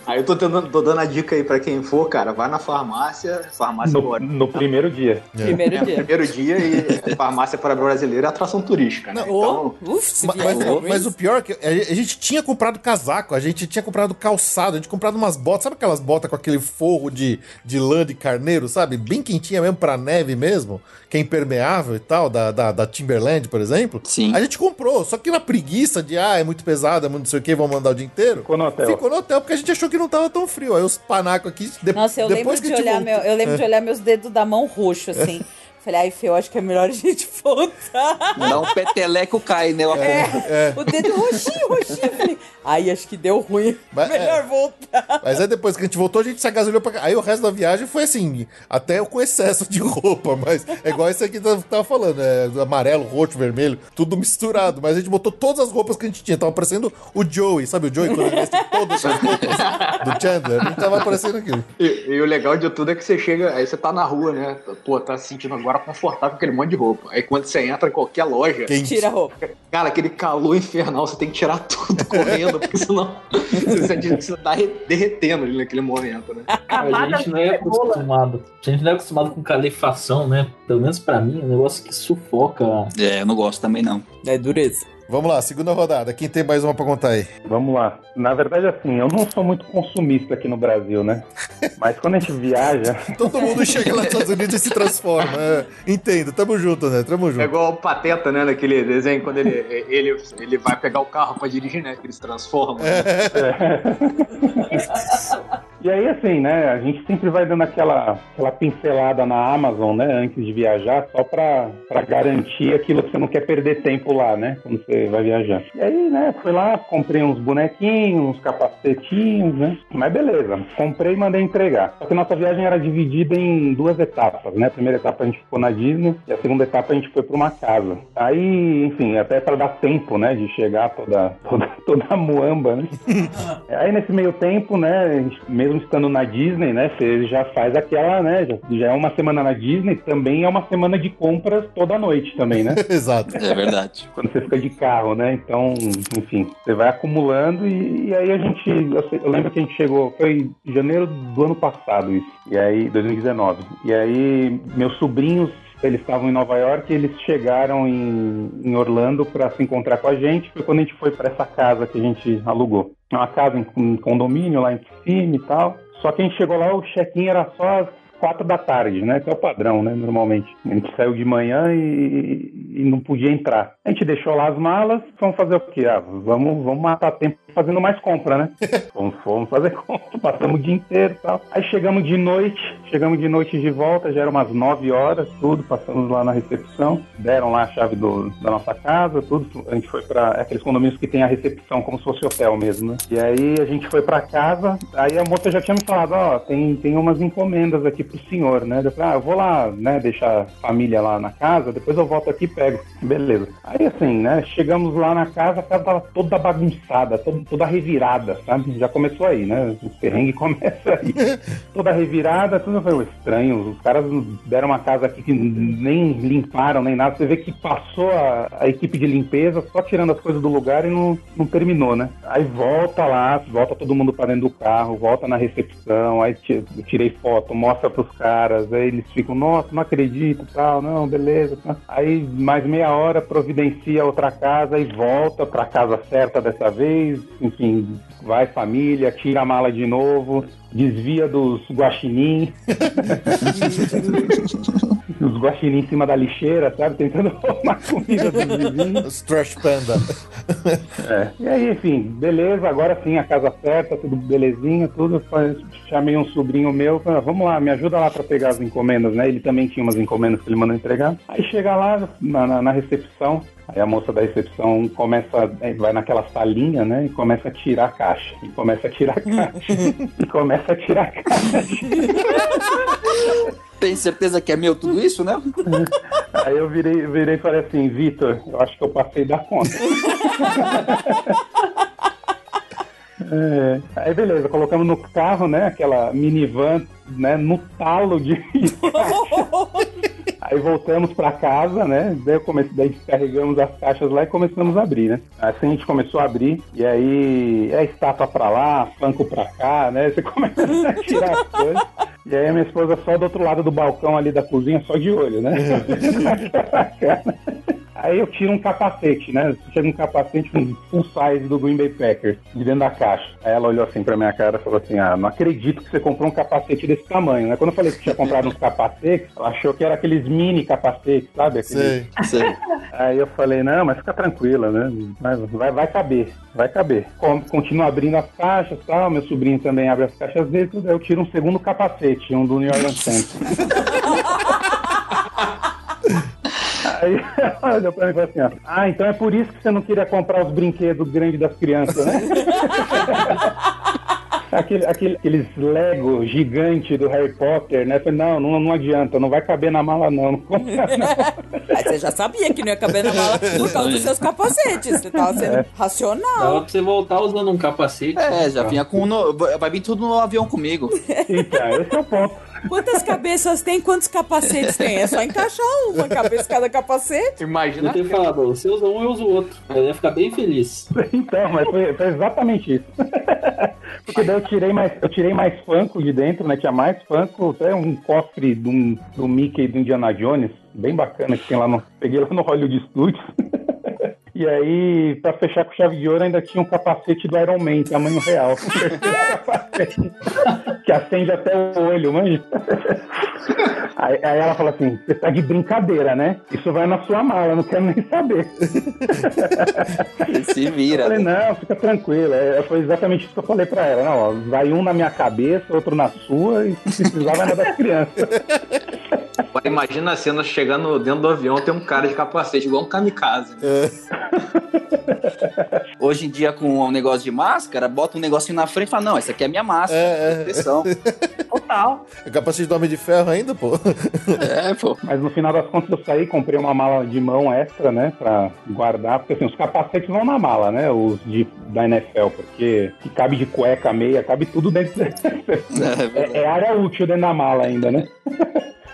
Aí eu tô, dando- tô dando a dica aí pra quem for, cara, vai na farmácia, farmácia No, agora. no primeiro dia. Primeiro É, dia. primeiro dia e farmácia para brasileiro é atração turística, né? Ô, Então, uf, Mas, viajou, mas o pior é que a a gente tinha comprado casaco, a gente tinha comprado calçado, a gente tinha comprado umas botas, sabe aquelas botas com aquele forro de, de lã de carneiro, sabe? Bem quentinha mesmo pra neve mesmo, que é impermeável e tal, da, da, da Timberland, por exemplo. Sim. A gente comprou, só que na preguiça de, ah, é muito pesado, é muito não sei o que, vamos mandar o dia inteiro. Ficou no hotel. Ficou no hotel porque a gente achou que não tava tão frio. Aí os panacos aqui, de- Nossa, eu depois lembro que de a gente olhar voltou- meu, eu lembro de olhar meus dedos da mão roxo assim. Falei, ai, Fê, eu acho que é melhor a gente voltar. Dá um peteleco cai, né? É, o dedo roxinho, roxinho. Falei, ai, acho que deu ruim. Mas, melhor é. voltar. Mas aí depois que a gente voltou, a gente se agasalhou pra cá. Aí o resto da viagem foi assim, até com excesso de roupa, mas é igual esse aqui que eu tava falando, é amarelo, roxo, vermelho, tudo misturado. Mas a gente botou todas as roupas que a gente tinha. Tava parecendo o Joey, sabe o Joey quando ele veste todas as roupas do Chandler? Gente tava parecendo aquilo. e, e o legal de tudo é que você chega, aí você tá na rua, né? Pô, tá se sentindo agora confortável com aquele monte de roupa. Aí quando você entra em qualquer loja, Quente. Tira a roupa. cara, aquele calor infernal, você tem que tirar tudo correndo mano, porque senão você você tá re- derretendo ali naquele momento, né? A gente não é acostumado. A gente não é acostumado com calefação, né? Pelo menos pra mim, é um negócio que sufoca. É, eu não gosto também não. É dureza. Vamos lá, segunda rodada. Quem tem mais uma pra contar aí? Vamos lá. Na verdade, assim, eu não sou muito consumista aqui no Brasil, né? Mas quando a gente viaja, Todo mundo chega lá nos Estados Unidos e se transforma. É, entendo, tamo junto, né? Tamo É junto. igual o Pateta, né, naquele desenho, quando ele, ele, ele vai pegar o carro pra dirigir, né, que ele se transforma. E aí, assim, né, a gente sempre vai dando aquela, aquela pincelada na Amazon, né, antes de viajar, só pra, pra garantir aquilo que você não quer perder tempo lá, né, quando você vai viajar. E aí, né, fui lá, comprei uns bonequinhos, uns capacetinhos, né, mas beleza, comprei e mandei entregar. Só que nossa viagem era dividida em duas etapas, né, a primeira etapa a gente ficou na Disney e a segunda etapa a gente foi pra uma casa. Aí, enfim, até para dar tempo, né, de chegar toda, toda, toda a muamba, né. Aí nesse meio tempo, né, mesmo estando na Disney, né, você já faz aquela, né, já, já é uma semana na Disney, também é uma semana de compras toda noite também, né? Exato. É verdade. Quando você fica de carro, né? Então, enfim, você vai acumulando e, e aí a gente, eu, eu lembro que a gente chegou, foi em janeiro do ano passado isso, e aí, 2019, e aí meus sobrinhos eles estavam em Nova York e eles chegaram em, em Orlando para se encontrar com a gente. Foi quando a gente foi para essa casa que a gente alugou. É uma casa em, em condomínio lá em cima e tal. Só que a gente chegou lá, o check-in era só às quatro da tarde, né? Que é o padrão, né? Normalmente. A gente saiu de manhã e, e não podia entrar. A gente deixou lá as malas, vamos fazer o quê? Ah, vamos, vamos matar tempo fazendo mais compra, né? fomos, fomos fazer compra, passamos o dia inteiro e tal. Aí chegamos de noite, chegamos de noite de volta, já eram umas nove horas, tudo, passamos lá na recepção, deram lá a chave do, da nossa casa, tudo. A gente foi para aqueles condomínios que tem a recepção como se fosse hotel mesmo, né? E aí a gente foi para casa, aí a moça já tinha me falado, ó, tem, tem umas encomendas aqui pro senhor, né? Eu falei, ah, eu vou lá, né, deixar a família lá na casa, depois eu volto aqui e pego. Beleza. Aí assim, né, chegamos lá na casa, a casa tava toda bagunçada, toda, toda revirada, sabe? Já começou aí, né? O perrengue começa aí. toda revirada, tudo foi estranho. Os caras deram uma casa aqui que nem limparam, nem nada. Você vê que passou a, a equipe de limpeza só tirando as coisas do lugar e não, não terminou, né? Aí volta lá, volta todo mundo para dentro do carro, volta na recepção, aí tirei foto, mostra pros caras, aí eles ficam, nossa, não acredito, tal, não, beleza. Aí mais meia hora providencia outra casa e volta pra casa certa dessa vez, enfim, vai família, tira a mala de novo, desvia dos guaxinim. Os guaxinim em cima da lixeira, sabe? Tentando roubar comida dos vizinhos. Os Trash Panda. É. E aí, enfim, beleza, agora sim, a casa certa, tudo belezinha, tudo. Chamei um sobrinho meu, falei, "Ah, vamos lá, me ajuda lá pra pegar as encomendas, né? Ele também tinha umas encomendas que ele mandou entregar. Aí chega lá na, na- na recepção, aí a moça da recepção começa, eh, vai naquela salinha, né? E começa a tirar a caixa. E começa a tirar a caixa. e começa a tirar a caixa. Tem certeza que é meu tudo isso, né? Aí eu virei, virei e falei assim, Vitor, eu acho que eu passei da conta. É, aí beleza, colocamos no carro, né? Aquela minivan, né? No talo de. Aí voltamos pra casa, né? Daí, comecei, daí descarregamos as caixas lá e começamos a abrir, né? Assim a gente começou a abrir, e aí é estátua pra lá, banco pra cá, né? Você começa a tirar as coisas. E aí a minha esposa só do outro lado do balcão ali da cozinha, só de olho, né? Aí eu tiro um capacete, né? Chega um capacete com full size do Green Bay Packers de dentro da caixa. Aí ela olhou assim pra minha cara e falou assim: Ah, não acredito que você comprou um capacete desse tamanho, né? Quando eu falei que tinha comprado uns capacetes, ela achou que era aqueles mini capacetes, sabe? Aqueles... Sei. Aí eu falei, não, mas fica tranquila, né? Vai, vai, caber, vai caber. Continuo abrindo as caixas e tal, meu sobrinho também abre as caixas dele, tudo. Eu tiro um segundo capacete, um do New Orleans Saints. Aí ela olhou pra mim e falou assim, ó, ah, então é por isso que você não queria comprar os brinquedos grandes das crianças, né? Aquele, aquele- aqueles Lego gigante do Harry Potter, né? Falei, não, não, não adianta, não vai caber na mala não, não. Aí você já sabia que não ia caber na mala por causa dos seus capacetes. Você tava sendo Dava racional. pra você voltar usando um capacete. É, já vinha com. no- Vai vir tudo no avião comigo. Então, esse é o ponto. Quantas cabeças tem? Quantos capacetes tem? É só encaixar uma cabeça cada capacete. Eu tenho falado, você usa um, eu uso o outro. Eu ia ficar bem feliz. Então, mas foi, foi exatamente isso. Porque daí eu tirei mais, eu tirei mais Funko de dentro, né? Tinha mais Funko, até um cofre do, do Mickey e do Indiana Jones, bem bacana, que tem lá no. Peguei lá no Hollywood Studios. E aí, pra fechar com chave de ouro, ainda tinha um capacete do Iron Man, tamanho real. Que acende até o olho, manja. Aí, aí ela fala assim: você tá de brincadeira, né? Isso vai na sua mala, não quero nem saber. Se Eu vira. falei, né? não, fica tranquila. É, Foi exatamente isso que eu falei pra ela. Não, ó, vai um na minha cabeça, outro na sua, e se precisar, vai na das crianças. Imagina a cena chegando dentro do avião, tem um cara de capacete, igual um kamikaze. Hoje em dia, com o negócio de máscara, bota um negocinho na frente e fala: Não, essa aqui é a minha máscara. É, é. Total. É capacete do Homem de Ferro ainda, pô. É, pô. Mas no final das contas eu saí, comprei uma mala de mão extra, né, pra guardar, porque assim, os capacetes vão na mala, né, os de, da NFL, porque que cabe de cueca, meia, cabe tudo dentro. é, é área útil dentro da mala ainda, né?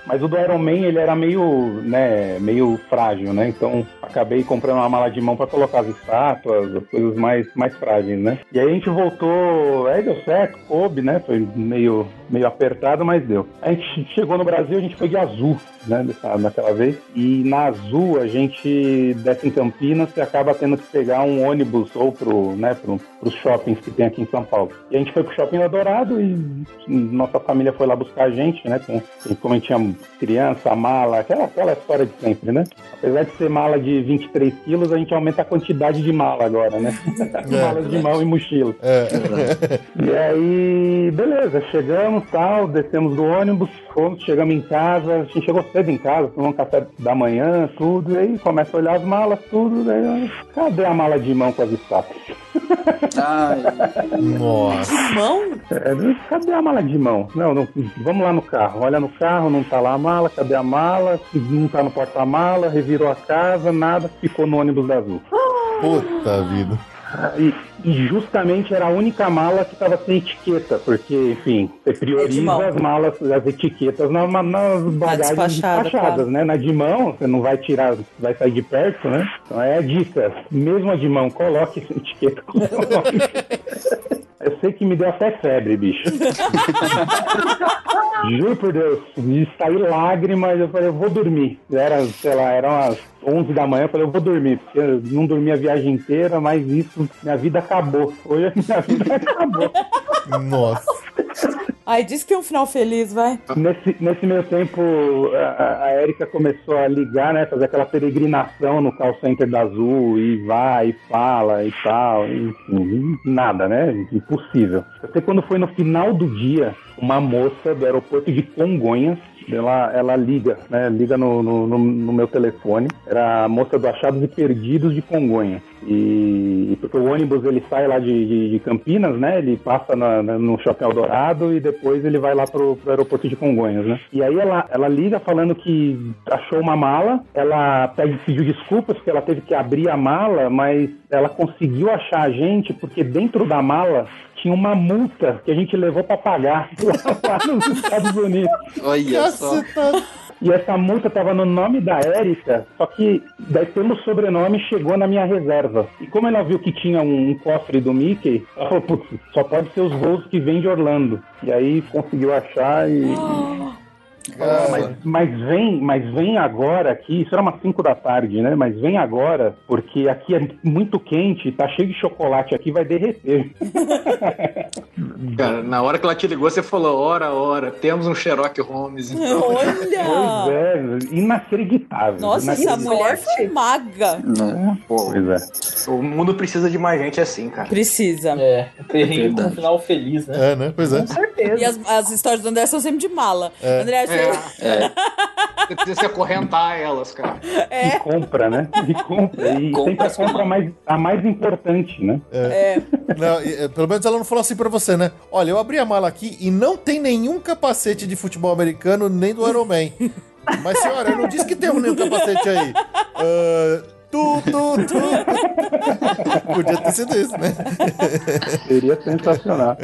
Mas o do Iron Man, ele era meio, né, meio frágil, né? Então, acabei comprando uma mala de mão para colocar as estátuas, as coisas mais, mais frágeis, né? E aí a gente voltou, aí deu certo, coube, né? Foi meio, meio apertado, mas deu. A gente chegou no Brasil, a gente foi de azul, né, naquela vez. E na azul, a gente desce em Campinas e acaba tendo que pegar um ônibus ou pro, né, pro, pros shoppings que tem aqui em São Paulo. E a gente foi pro Shopping Eldorado e nossa família foi lá buscar a gente, né? com- como a gente tinha criança, mala, aquela, aquela história de sempre, né? Apesar de ser mala de 23 quilos, a gente aumenta a quantidade de mala agora, né? Malas de mão e mochila. E aí, beleza, chegamos, tal, descemos do ônibus, fomos, chegamos em casa, a gente chegou cedo em casa, tomamos um café da manhã, tudo, e aí começa a olhar as malas, tudo, daí, eu, cadê a mala de mão com as estátuas? Nossa. Mão? É, cadê a mala de mão? Não, não, vamos lá no carro. Olha no carro, não tá lá a mala, cadê a mala? Não tá no porta-mala, revirou a casa, nada, ficou no ônibus da Azul. Puta vida. E, e justamente era a única mala que estava sem etiqueta, porque, enfim, você prioriza mão. as malas, as etiquetas na- na- nas bagagens despachada, despachadas, claro. né? Na de mão, você não vai tirar, vai sair de perto, né? Então é a dica. Mesmo a de mão, coloque essa etiqueta. Eu sei que me deu até febre, bicho. Juro por Deus, me saí lágrimas, eu falei, eu vou dormir. Era, sei lá, eram as 11 da manhã, eu falei, eu vou dormir, porque eu não dormi a viagem inteira, mas isso, minha vida acabou. Hoje a minha vida acabou. Nossa. Ai, diz que tem um final feliz, vai. Nesse, nesse meio tempo, a, a Érica começou a ligar, né? Fazer aquela peregrinação no call center da Azul, e vai, e fala e tal, enfim, nada, né? Impossível. Até quando foi no final do dia, uma moça do aeroporto de Congonhas, ela, ela liga, né? Liga no, no, no- meu telefone. Era a moça do Achados e Perdidos de Congonhas. E porque o ônibus ele sai lá de, de- de Campinas, né? Ele passa na- na- no Shopping Eldorado e depois ele vai lá pro, pro aeroporto de Congonhas, né? E aí ela, ela liga falando que achou uma mala, ela pede, pediu desculpas porque ela teve que abrir a mala, mas ela conseguiu achar a gente porque dentro da mala tinha uma multa que a gente levou para pagar lá, lá nos Estados Unidos. Olha só. E essa multa tava no nome da Érica, só que daí pelo sobrenome chegou na minha reserva. E como ela viu que tinha um, um cofre do Mickey, ela falou, putz, só pode ser os voos que vêm de Orlando. E aí conseguiu achar e. Ah, mas, mas vem, mas vem agora aqui, isso era umas 5 da tarde, né? Mas vem agora, porque aqui é muito quente, tá cheio de chocolate aqui, vai derreter. Cara, na hora que ela te ligou, você falou: ora, ora, temos um Sherlock Holmes. Então. Olha! Pois é, inacreditável. Nossa, essa inacreditável. mulher foi maga. Pois é. O mundo precisa de mais gente assim, cara. Precisa. É, um com um final feliz, né? É, né? Pois é. Com certeza. E as, as histórias do André são sempre de mala. André, você... É. Você precisa se acorrentar a elas, cara. E compra, né? E compra. E Compra sempre a compra mais, a mais importante, né? É. Não, e, eh, pelo menos ela não falou assim pra você, né? Olha, eu abri a mala aqui e não tem nenhum capacete de futebol americano nem do Iron Man. Mas, senhora, eu não disse que tem nenhum capacete aí. Ah, tu, tu, tu. Podia ter sido isso, né? Seria sensacional.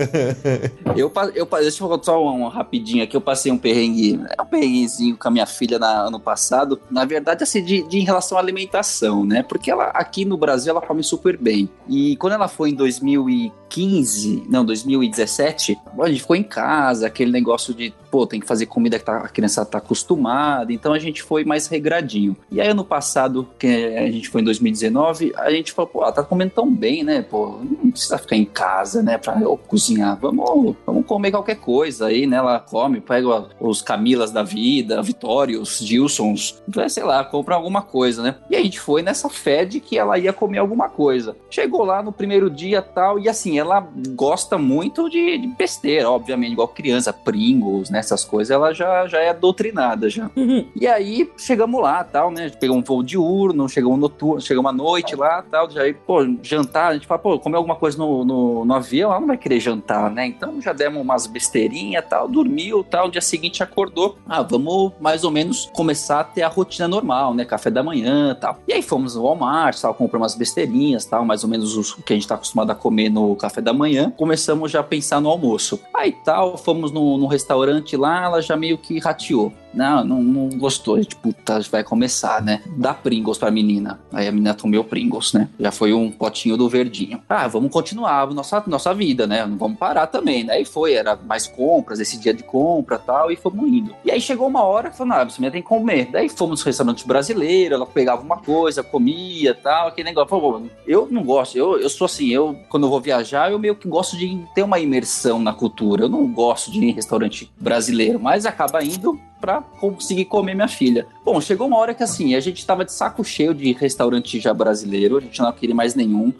Eu, eu, deixa eu contar só um, um rapidinho aqui. Eu passei um perrengue, é um perrenguezinho com a minha filha na- ano passado. Na verdade, assim, de, de em relação à alimentação, né? Porque ela aqui no Brasil ela come super bem. E quando ela foi em 2015, não, 2017, bom, a gente ficou em casa, aquele negócio de, pô, tem que fazer comida que tá- a criança tá acostumada. Então a gente foi mais regradinho. E aí, ano passado, que a gente foi em 2019, a gente falou, pô, ela tá comendo tão bem, né? Pô, não precisa ficar em casa, né? Pra eu cozinhar. Vamos, vamos comer qualquer coisa aí, né? Ela come, pega os Camilas da vida, Vitórios, Gilsons, sei lá, compra alguma coisa, né? E a gente foi nessa fé de que ela ia comer alguma coisa. Chegou lá no primeiro dia tal, e assim, ela gosta muito de, de besteira, obviamente, igual criança, Pringles, né? Essas coisas, ela já, já é doutrinada já. E aí chegamos lá, tal, né? Pegamos um voo diurno, chegamos noturno, chegamos à noite lá, tal. Já pô, jantar, a gente fala, pô, comer alguma coisa no, no, no avião, ela não vai querer jantar, né? Então já demos umas besteirinhas, tal, dormiu, tal. No dia seguinte acordou. Ah, vamos mais ou menos começar a ter a rotina normal, né? Café da manhã, tal. E aí fomos no Walmart, tal, compramos umas besteirinhas, tal, mais ou menos os- o que a gente tá acostumado a comer no café da manhã. Começamos já a pensar no almoço. Aí tal, fomos no, restaurante lá, ela já meio que rateou. Não, não, não gostou. A gente, puta, vai começar, né? Dá Pringles pra menina. Aí a menina comeu Pringles, né? Já foi um potinho do verdinho. Ah, vamos continuar a nossa, nossa vida, né? Não vamos parar também, né? E foi, era mais compras, esse dia de compra tal, e fomos indo. E aí chegou uma hora que falou, não, você tem que comer. Daí fomos no restaurante brasileiro, ela pegava uma coisa, comia tal, aquele negócio. Falou, eu não gosto, eu, eu sou assim, eu, quando eu vou viajar, eu meio que gosto de ter uma imersão na cultura. Eu não gosto de ir em restaurante brasileiro, mas acaba indo pra conseguir comer minha filha. Bom, chegou uma hora que assim, a gente tava de saco cheio de restaurante já brasileiro, a gente não queria mais nenhum.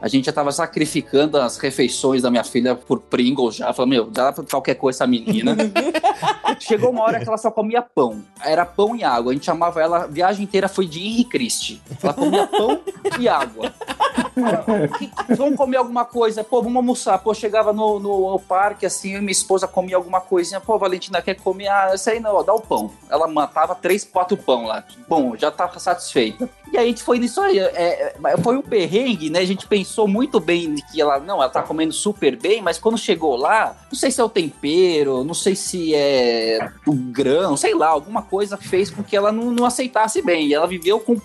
A gente já tava sacrificando as refeições da minha filha por Pringles já. Falando, meu, dá pra qualquer coisa essa menina. Chegou uma hora que ela só comia pão. Era pão e água. A gente chamava ela, a viagem inteira foi de Henri Christie. Ela comia pão e água. Vamos comer alguma coisa, pô, vamos almoçar. Pô, chegava no, no, no parque, assim, e minha esposa comia alguma coisinha. Pô, Valentina quer comer? Ah, isso aí não, ó, dá o pão. Ela matava três, quatro pão lá. Bom, já tava satisfeita. E aí a gente foi nisso aí. É, é, foi um perrengue, né? A gente pensou muito bem de que ela, não, ela tá comendo super bem, mas quando chegou lá, não sei se é o tempero, não sei se é o grão, sei lá, alguma coisa fez com que ela não, não aceitasse bem. E ela viveu com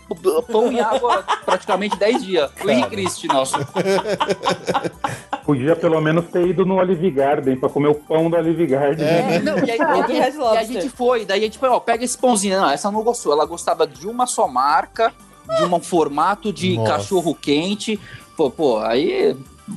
pão e água praticamente 10 dias. O Henrique nosso. Podia pelo menos ter ido no Olive Garden pra comer o pão do Olive Garden. É, não, e, aí, e aí- e a gente foi, daí a gente foi, ó, pega esse pãozinho. Não, essa não gostou. Ela gostava de uma só marca, de um formato de Nossa. cachorro quente. Pô, pô, aí.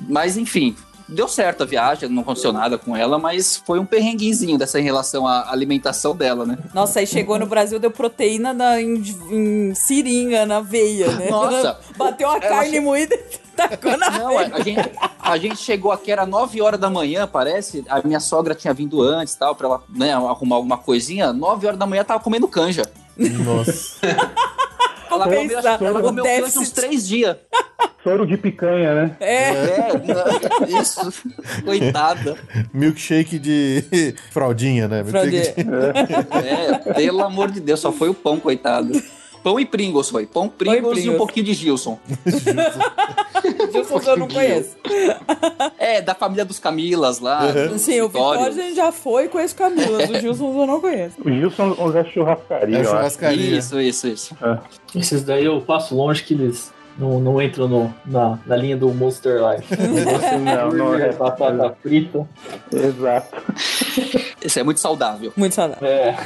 Mas enfim. Deu certo a viagem, não aconteceu nada com ela, mas foi um perrenguezinho dessa em relação à alimentação dela, né? Nossa, aí chegou no Brasil, deu proteína na, em, em seringa, na veia, né? Nossa. Bateu uma Ela carne che- moída e tacou na Não, veia. a gente, a gente chegou aqui, era 9 horas da manhã, parece. A minha sogra tinha vindo antes, tal, pra ela né, arrumar alguma coisinha. 9 horas da manhã tava comendo canja. Nossa. Ela comeu, ela o comeu déficit. uns 3 dias. Soro de picanha, né? É, É, não, isso. Coitada. Milkshake de fraldinha, né? Milkshake Fraldinha. É, pelo amor de Deus, só foi o pão, coitado. Pão e Pringles foi. Pão, Pringles, e um Pringles. pouquinho de Gilson. Gilson eu não conheço. É, da família dos Camilas lá. dos Sim, o. Vitória a gente já foi com esse Camila. O Gilson eu não conheço. O Gilson usa churrascaria, É churrascaria. Isso, isso, isso. Esses daí eu passo longe que eles não, não entram no, na, na linha do Monster Life. Não, não é. batata frita. Exato. Esse é muito saudável. Muito saudável. É.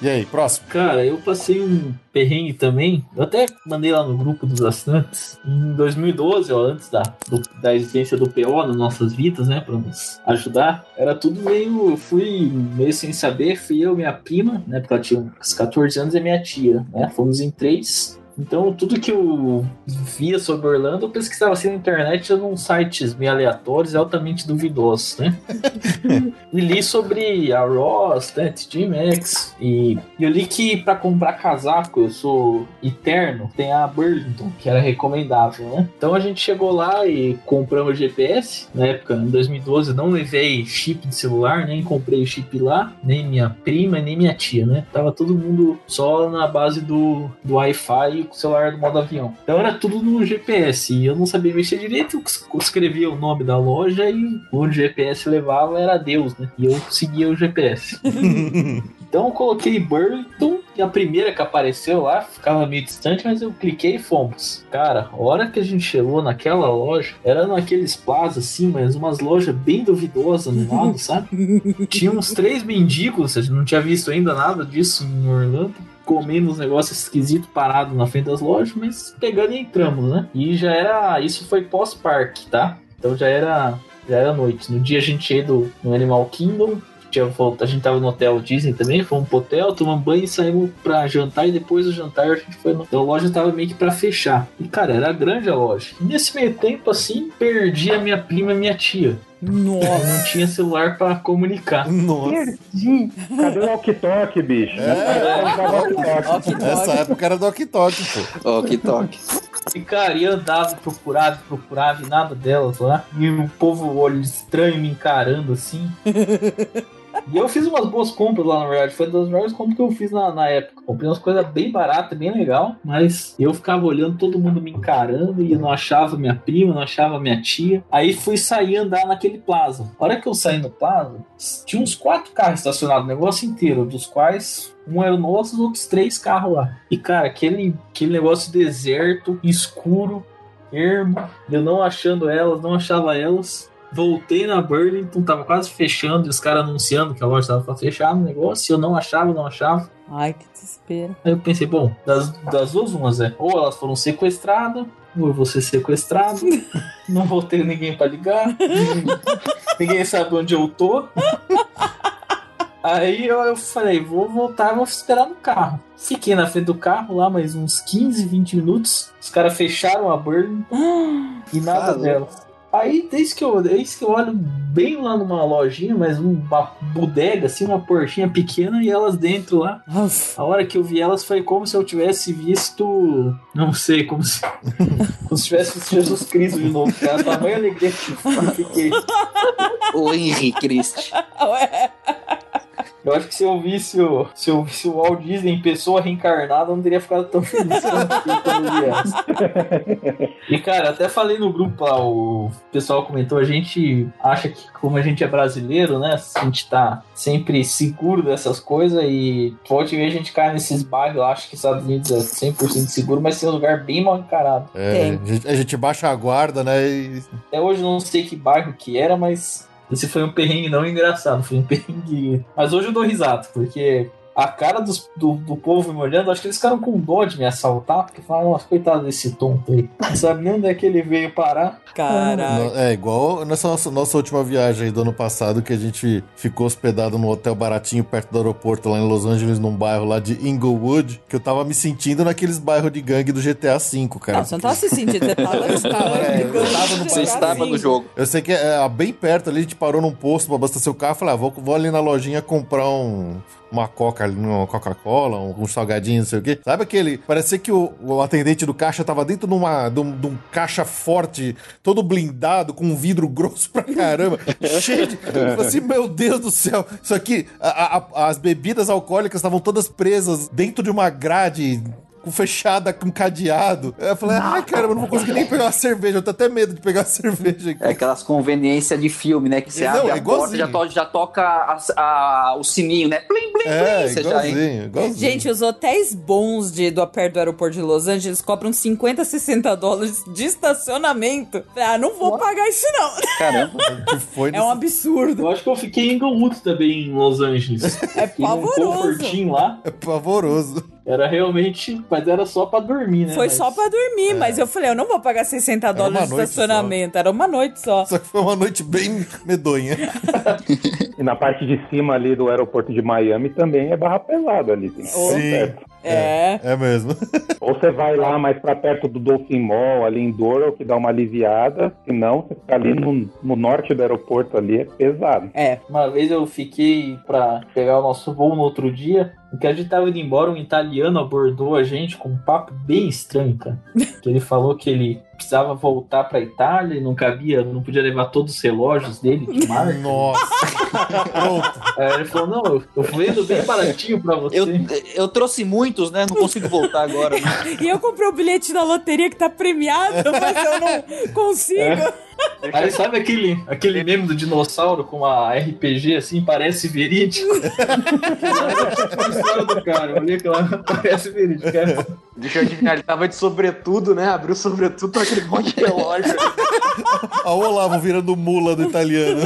E aí, próximo? Cara, eu passei um perrengue também. Eu até mandei lá no grupo dos assinantes. Em 2012, ó, antes da, do- da existência do PO nas nossas vidas, né? Pra nos ajudar. Era tudo meio. Fui meio sem saber. Fui eu, minha prima, né? Porque ela tinha uns 14 anos, e minha tia, né? Fomos em três. Então, tudo que eu via sobre Orlando, eu pesquisava assim na internet num sites meio aleatórios e altamente duvidosos, né? e li sobre a Ross, né, TJ Maxx, e eu li que para comprar casaco, eu sou eterno, tem a Burlington, que era recomendável, né? Então a gente chegou lá e compramos o GPS, na época, em 2012, não levei chip de celular, nem comprei chip lá, nem minha prima, nem minha tia, né? Tava todo mundo só na base do, do Wi-Fi com o celular do modo avião. Então era tudo no GPS, e eu não sabia mexer direito, eu escrevia o nome da loja e onde o GPS levava era Deus, né? E eu seguia o GPS. Então eu coloquei Burlington e a primeira que apareceu lá ficava meio distante, mas eu cliquei e fomos. Cara, a hora que a gente chegou naquela loja, era naqueles plazas assim, mas umas lojas bem duvidosas no lado, sabe? Tinha uns três mendigos, a gente não tinha visto ainda nada disso em Orlando comendo uns negócios esquisitos parados na frente das lojas, mas pegando e entramos, né? E já era. Isso foi pós-parque, tá? Então já era. Já era noite. No dia a gente ia do, no Animal Kingdom, tinha a gente tava no hotel Disney também, fomos pro hotel, tomamos banho e saímos pra jantar e depois do jantar a gente foi no... Então a loja tava meio que pra fechar. E cara, era grande a loja. E nesse meio tempo, assim, perdi a minha prima e minha tia. Nossa. Não tinha celular pra comunicar. Nossa. Perdi. Cadê o walkie-talkie, bicho? Essa época era do Ok Tok, pô. Toque. E cara, e andava, procurava, procurava e nada delas lá. E o povo olho estranho me encarando assim. E eu fiz umas boas compras lá, na verdade. Foi das melhores compras que eu fiz na, na época. Comprei umas coisas bem baratas, bem legal. Mas eu ficava olhando todo mundo me encarando e eu não achava minha prima, não achava minha tia. Aí fui sair andar naquele plaza. A hora que eu saí no plaza, tinha uns quatro carros estacionados, o negócio inteiro, dos quais um era nosso, os outros três carros lá. E cara, aquele, aquele negócio deserto, escuro, ermo, eu não achando elas, não achava elas. Voltei na Burlington, tava quase fechando e os caras anunciando que a loja tava pra fechar no negócio. E eu não achava, não achava. Ai, que desespero. Aí eu pensei, bom, das, das duas umas, é. Ou elas foram sequestradas, ou eu vou ser sequestrado. não vou ter ninguém pra ligar. ninguém sabe onde eu tô. Aí eu, eu falei, vou voltar, vou esperar no carro. Fiquei na frente do carro lá mais uns 15, 20 minutos. Os caras fecharam a Burlington e nada Falou. delas. Aí, desde que, eu, desde que eu olho bem lá numa lojinha, mas uma bodega, assim, uma portinha pequena, e elas dentro lá. A hora que eu vi elas foi como se eu tivesse visto. Não sei, como se. como se tivesse visto Jesus Cristo de novo, cara. Tamanha alegria que eu fiquei. O Henrique Cristi. Ué. Eu acho que se eu visse o, se eu visse o Walt Disney em pessoa reencarnada, eu não teria ficado tão feliz quanto. E cara, até falei no grupo lá, o pessoal comentou, a gente acha que como a gente é brasileiro, né, a gente tá sempre seguro dessas coisas e pode ver a gente cai nesses bairros, eu acho que Estados Unidos é 100% seguro, mas tem um lugar bem mal encarado. É, a gente, a gente baixa a guarda, né? E... Até hoje eu não sei que bairro que era, mas esse foi um perrengue não engraçado, foi um perrengue. Mas hoje eu dou risada, porque a cara dos- do, do povo me olhando, acho que eles ficaram com dó de me assaltar, porque falaram, nossa, coitado desse tonto aí. Não sabe nem onde é que ele veio parar. Caraca. No- É igual nessa nossa, nossa última viagem aí do ano passado, que a gente ficou hospedado num hotel baratinho perto do aeroporto lá em Los Angeles, num bairro lá de Inglewood, que eu tava me sentindo naqueles bairros de gangue do GTA V, cara. Não, você não tava se sentindo, você tava, estava É, eu no Você estava no jogo. Eu sei que é, bem perto ali, a gente parou num posto pra abastecer o carro. Falei, ah, vou, vou ali na lojinha comprar um. Uma coca uma Coca-Cola, um, um salgadinho, não sei o quê. Sabe aquele. Parecia que o, o atendente do caixa tava dentro de, uma, de, um, de um caixa forte, todo blindado, com um vidro grosso pra caramba, cheio de. Eu assim, meu Deus do céu. Isso aqui, a- a- as bebidas alcoólicas estavam todas presas dentro de uma grade com fechada, com cadeado. Eu falei, ai, caramba, eu não vou conseguir nem pegar uma cerveja. Eu tenho até medo de pegar uma cerveja aqui. É aquelas conveniências de filme, né? Que você Não, abre é a porta já, to- já toca a- a- o sininho, né? Plim, plim, É, já, hein? igualzinho, igualzinho. Gente, os hotéis bons de, do perto do aeroporto de Los Angeles cobram 50, 60 dólares de estacionamento. Ah, não vou pagar isso não. Caramba. que foi É um absurdo. Eu acho que eu fiquei em Inglewood também, em Los Angeles. É pavoroso. confortinho lá. É pavoroso. Era realmente, mas era só pra dormir, né? Foi Mas- só pra dormir, mas eu falei, eu não vou pagar 60 dólares de estacionamento. Era uma noite só. Só que foi uma noite bem medonha. E na parte de cima ali do aeroporto de Miami também é barra pesada ali. Tem Sim. perto. É. É mesmo. Ou você vai lá mais pra perto do Dolphin Mall, ali em Doral, que dá uma aliviada. Se não, você fica ali no, no norte do aeroporto ali, é pesado. É. Uma vez eu fiquei pra pegar o nosso voo no outro dia. Que a gente tava indo embora, um italiano abordou a gente com um papo bem estranho, cara. Que ele falou que ele precisava voltar pra Itália e não cabia, não podia levar todos os relógios dele de marca. Nossa. Ele falou, não, eu tô vendo bem baratinho pra você. Eu, eu trouxe muitos, né? Não consigo voltar agora. Né? E eu comprei o bilhete da loteria que tá premiado, mas eu não consigo. Aí sabe aquele, aquele meme do dinossauro com a RPG assim, parece verídico? A história do cara, eu olhei aquilo lá, parece verídico. Cara. Deixa eu adivinhar, ele tava de sobretudo, né? Abriu o sobretudo com aquele monte de relógio. Ó, o Olavo virando mula do italiano.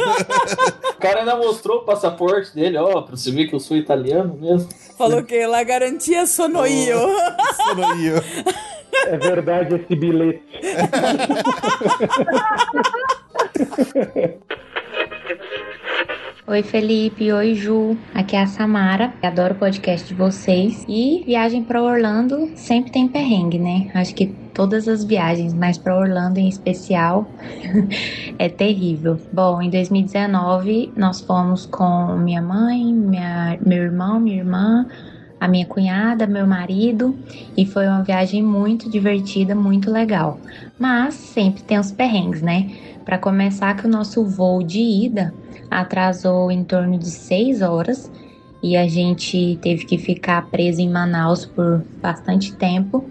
O cara ainda mostrou o passaporte dele, ó, pra você ver que eu sou italiano mesmo. Falou que la garantia sono io. Sonoio. É verdade esse bilhete. Oi, Felipe. Oi, Ju. Aqui é a Samara. Adoro o podcast de vocês. E viagem pra Orlando sempre tem perrengue, né? Acho que todas as viagens, mas pra Orlando em especial é terrível. Bom, em 2019 nós fomos com minha mãe, minha, meu irmão, minha irmã, a minha cunhada, meu marido, e foi uma viagem muito divertida, muito legal. Mas sempre tem os perrengues, né? Para começar, que o nosso voo de ida atrasou em torno de seis horas e a gente teve que ficar preso em Manaus por bastante tempo.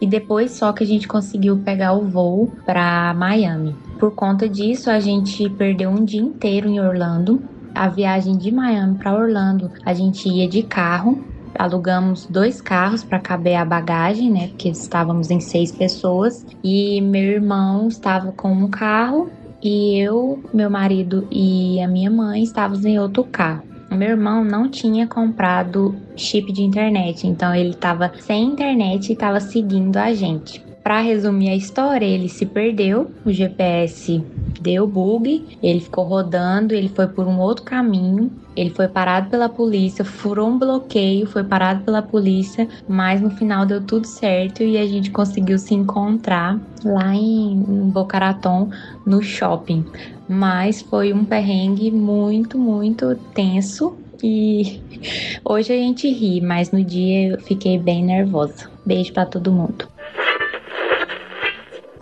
E depois só que a gente conseguiu pegar o voo para Miami. Por conta disso, a gente perdeu um dia inteiro em Orlando. A viagem de Miami para Orlando, a gente ia de carro. Alugamos dois carros para caber a bagagem, né? Porque estávamos em seis pessoas. E meu irmão estava com um carro e eu, meu marido e a minha mãe estávamos em outro carro. Meu irmão não tinha comprado chip de internet, então ele estava sem internet e estava seguindo a gente. Para resumir a história, ele se perdeu, o GPS deu bug, ele ficou rodando, ele foi por um outro caminho, ele foi parado pela polícia, furou um bloqueio, foi parado pela polícia, mas no final deu tudo certo e a gente conseguiu se encontrar lá em Boca Raton, no shopping. Mas foi um perrengue muito, muito tenso e hoje a gente ri, mas no dia eu fiquei bem nervosa. Beijo para todo mundo.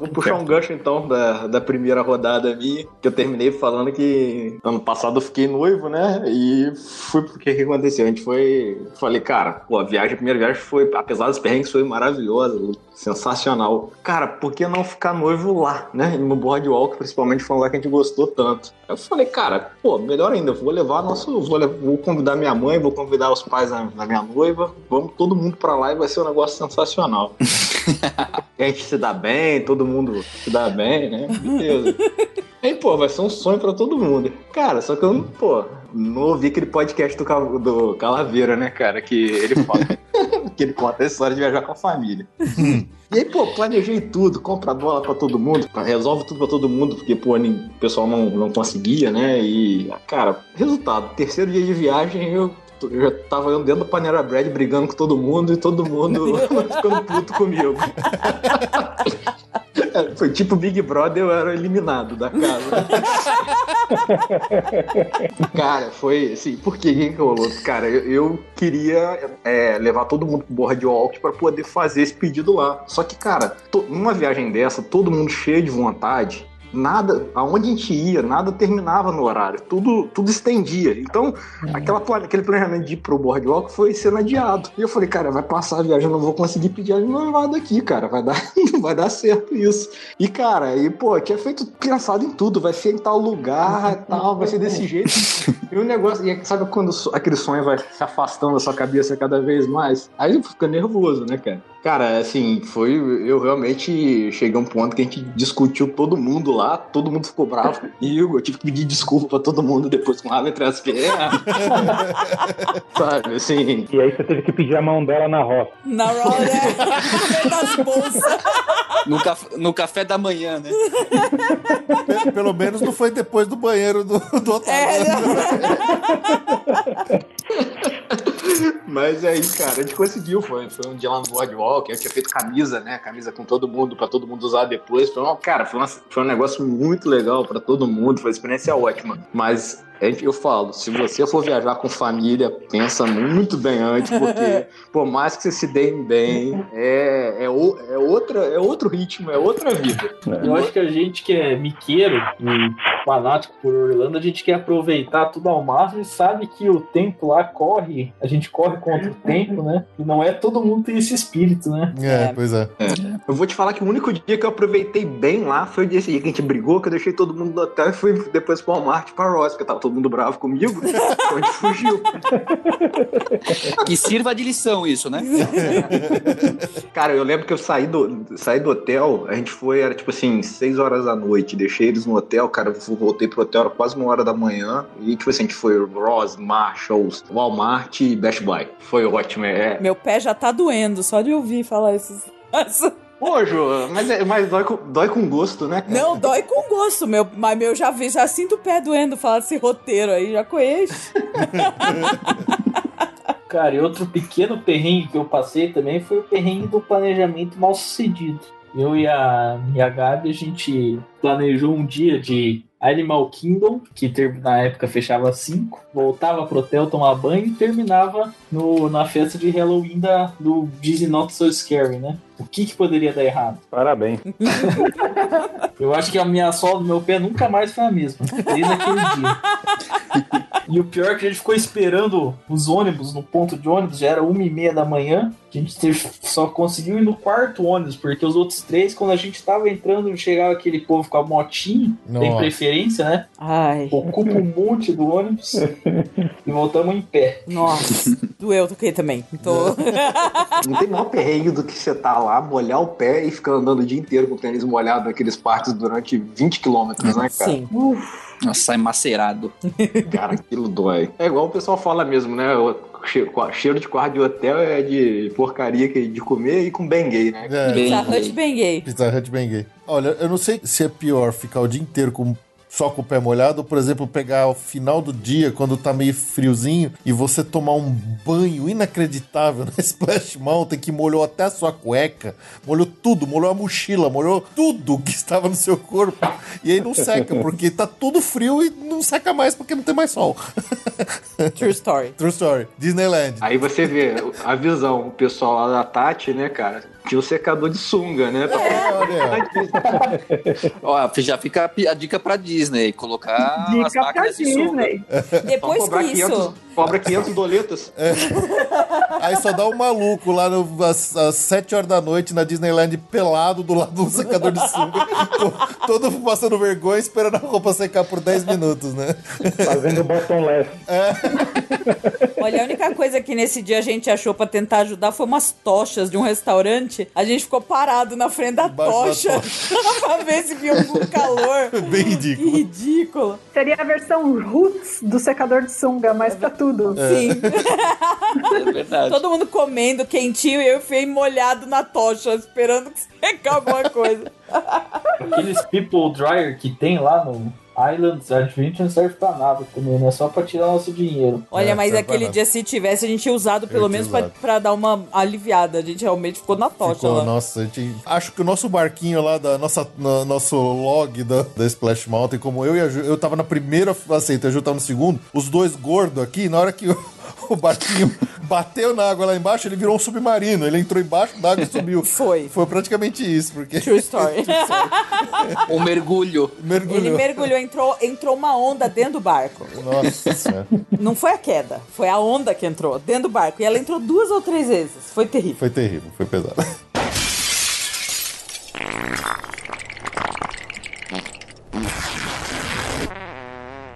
Vou puxar um gancho então da, da primeira rodada minha, que eu terminei falando que ano passado eu fiquei noivo, né? E fui porque o que aconteceu? A gente foi. Falei, cara, pô, a viagem, a primeira viagem foi, apesar dos perrengues, foi maravilhosa, sensacional. Cara, por que não ficar noivo lá, né? No boardwalk, principalmente foi um lugar que a gente gostou tanto. Eu falei, cara, pô, melhor ainda, vou levar nosso. Vou, levar- vou convidar minha mãe, vou convidar os pais da, da minha noiva, vamos todo mundo pra lá e vai ser um negócio sensacional. a gente se dá bem, todo mundo se dá bem, né? Beleza. Aí, pô, vai ser um sonho pra todo mundo. Cara, só que eu, pô, não ouvi aquele podcast do, do Calaveira, né, cara? Que ele fala. que ele conta a história de viajar com a família. e aí, pô, planejei tudo, compra bola pra todo mundo, resolve tudo pra todo mundo, porque, pô, o pessoal não, não conseguia, né? E, cara, resultado, terceiro dia de viagem, eu. Eu já tava eu dentro do Panera Bread brigando com todo mundo e todo mundo ficando puto comigo. É, Foi tipo Big Brother, eu era eliminado da casa. Cara, foi assim, por que que rolou? Cara, eu, eu queria é, levar todo mundo pro boardwalk pra poder fazer esse pedido lá. Só que, cara, to- numa viagem dessa, todo mundo cheio de vontade, nada, aonde a gente ia, nada terminava no horário, tudo, tudo estendia. Então, aquela, plane- aquele planejamento de ir pro boardwalk foi sendo adiado. E eu falei, cara, vai passar a viagem, eu não vou conseguir pedir a noivado aqui, cara, vai dar, não vai dar certo isso. E, cara, e, pô, tinha feito, pensado em tudo, vai ser em tal lugar, tal, vai ser desse jeito. E o negócio, e sabe quando aquele sonho vai se afastando da sua cabeça cada vez mais? Aí fica nervoso, né, cara? Cara, assim, foi. Eu realmente cheguei a um ponto que a gente discutiu todo mundo lá, todo mundo ficou bravo comigo, eu tive que pedir desculpa pra todo mundo depois com rabo entre as pernas. Sabe, assim. E aí você teve que pedir a mão dela na roça. Na roda, é. das bolsas. No, caf- no café da manhã, né? Pe- Pelo menos não foi depois do banheiro do, do Otávio. É, Mas aí, cara, a gente conseguiu. Foi, foi um dia lá no Boardwalk. Eu tinha feito camisa, né? Camisa com todo mundo, pra todo mundo usar depois. Foi uma, cara, foi, uma- foi um negócio muito legal pra todo mundo. Foi uma experiência ótima. Mas é, eu falo, se você for viajar com família, pensa muito bem antes, porque por mais que você se deem bem, é, é, o- é outra, é outro ritmo, é outra vida. Eu acho que a gente que é miqueiro e fanático por Orlando, a gente quer aproveitar tudo ao máximo e sabe que o tempo lá corre, a gente corre contra o tempo, né? E não é todo mundo tem esse espírito, né? É, pois é. Eu vou te falar que o único dia que eu aproveitei bem lá foi esse dia que a gente brigou, que eu deixei todo mundo no hotel e fui depois pro Walmart pra Ross, porque tava todo mundo bravo comigo. então a gente fugiu. Que sirva de lição isso, né? Cara, eu lembro que eu saí do, saí do hotel, a gente foi, era tipo assim, 6 horas da noite, deixei eles no hotel, cara, eu voltei pro hotel, era quase uma hora da manhã, e tipo assim, a gente foi Ross, Marshalls, Walmart e Best Buy. Foi ótimo, é. Meu pé já tá doendo só de ouvir falar esses. Pô, Ju, mas, é- mas dói, com, dói com gosto, né? cara? Não, dói com gosto, meu, mas meu já vi, já sinto o pé doendo falar desse roteiro aí, já conheço. Cara, e outro pequeno perrengue que eu passei também foi o perrengue do planejamento mal sucedido. Eu e a, e a Gabi, a gente planejou um dia de Animal Kingdom, que na época fechava às 5, voltava pro hotel tomar banho e terminava no, na festa de Halloween da, do Disney Not So Scary, né? O que, que poderia dar errado? Parabéns. Eu acho que a minha sola do meu pé nunca mais foi a mesma, desde aquele dia. E o pior é que a gente ficou esperando os ônibus no ponto de ônibus, já era uma e meia da manhã. A gente teve- só conseguiu ir no quarto ônibus, porque os outros três, quando a gente tava entrando, chegava aquele povo com a motinha, tem preferência, né? Ai. Ocupa um monte do ônibus e voltamos em pé. Nossa, doeu do que também. Tô... Não tem maior perrengue do que você tá lá, molhar o pé e ficar andando o dia inteiro com o tênis molhado naqueles parques durante 20 quilômetros, né, cara? Sim. Nossa, sai macerado. Cara, aquilo dói. É igual o pessoal fala mesmo, né? O cheiro, de quarto de hotel é de porcaria que- de comer e com bem gay, né? É, Pizza Hut bem gay. Pizza Hut bem gay. Olha, eu não sei se é pior ficar o dia inteiro com só com o pé molhado, ou, por exemplo, pegar o final do dia, quando tá meio friozinho, e você tomar um banho inacreditável na Splash Mountain, que molhou até a sua cueca, molhou tudo, molhou a mochila, molhou tudo que estava no seu corpo, e aí não seca, porque tá tudo frio e não seca mais, porque não tem mais sol. True story. True story. Disneyland. Aí você vê a visão, o pessoal lá da Tati, né, cara? Tinha um secador de sunga, né? Pra Ó, já fica a dica pra Disney, colocar as Dica pra máquinas de sunga. Disney. Depois que isso. 500, cobra 500 doletas. Aí só dá um maluco lá no, às, às 7 horas da noite na Disneyland pelado do lado do secador de sunga, to- todo passando vergonha, esperando a roupa secar por 10 minutos, né? Fazendo bottomless. Olha, a única coisa que nesse dia a gente achou pra tentar ajudar foi umas tochas de um restaurante. A gente ficou parado na frente da Embaixo da tocha pra ver se via algum calor. Bem Que ridículo. ridículo. Seria a versão roots do secador de sunga, mas pra tudo. Sim. É verdade. Todo mundo comendo quentinho e eu fiquei molhado na tocha, esperando que secar alguma coisa. Aqueles people dryer que tem lá no Islands Adventure não serve pra nada também, né? Só pra tirar nosso dinheiro. Olha, É, mas aquele dia, se tivesse, a gente tinha usado pelo Eu menos pra, pra dar uma aliviada. A gente realmente ficou na tocha Ficou, lá. nossa, a gente, acho que o nosso barquinho lá, da nossa, no- nosso log da, da Splash Mountain, como eu e a Ju, eu tava na primeira aceita, a Ju tava no segundo, os dois gordos aqui, na hora que o, o barquinho bateu na água lá embaixo, ele virou um submarino, ele entrou embaixo da água e subiu. Foi. Foi praticamente isso, porque True story. Um mergulho. mergulhou. Ele mergulhou, entrou, entrou uma onda dentro do barco. Nossa senhora. Não foi a queda, foi a onda que entrou dentro do barco. E ela entrou duas ou três vezes. Foi terrível. Foi terrível, foi pesado.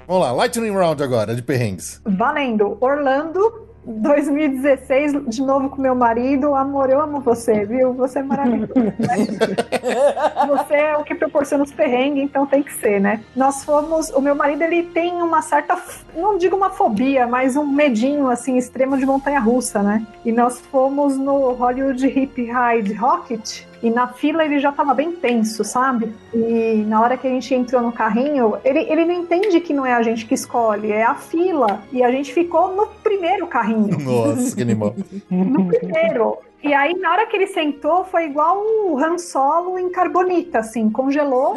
Vamos lá, Lightning Round agora, de perrengues. Valendo. Orlando, 2016, de novo com meu marido. Amor, eu amo você, viu? Você é maravilhoso. né? você é o que proporciona os perrengues, então tem que ser, né? Nós fomos. O meu marido, ele tem uma certa. Não digo uma fobia, mas um medinho, assim, extremo de montanha russa, né? E nós fomos no Hollywood Hip Ride Rocket. E na fila ele já tava bem tenso, sabe? E na hora que a gente entrou no carrinho, ele, ele não entende que não é a gente que escolhe, é a fila. E a gente ficou no primeiro carrinho. Nossa, que animal. No primeiro. E aí, na hora que ele sentou, foi igual o Han Solo em carbonita, assim, congelou.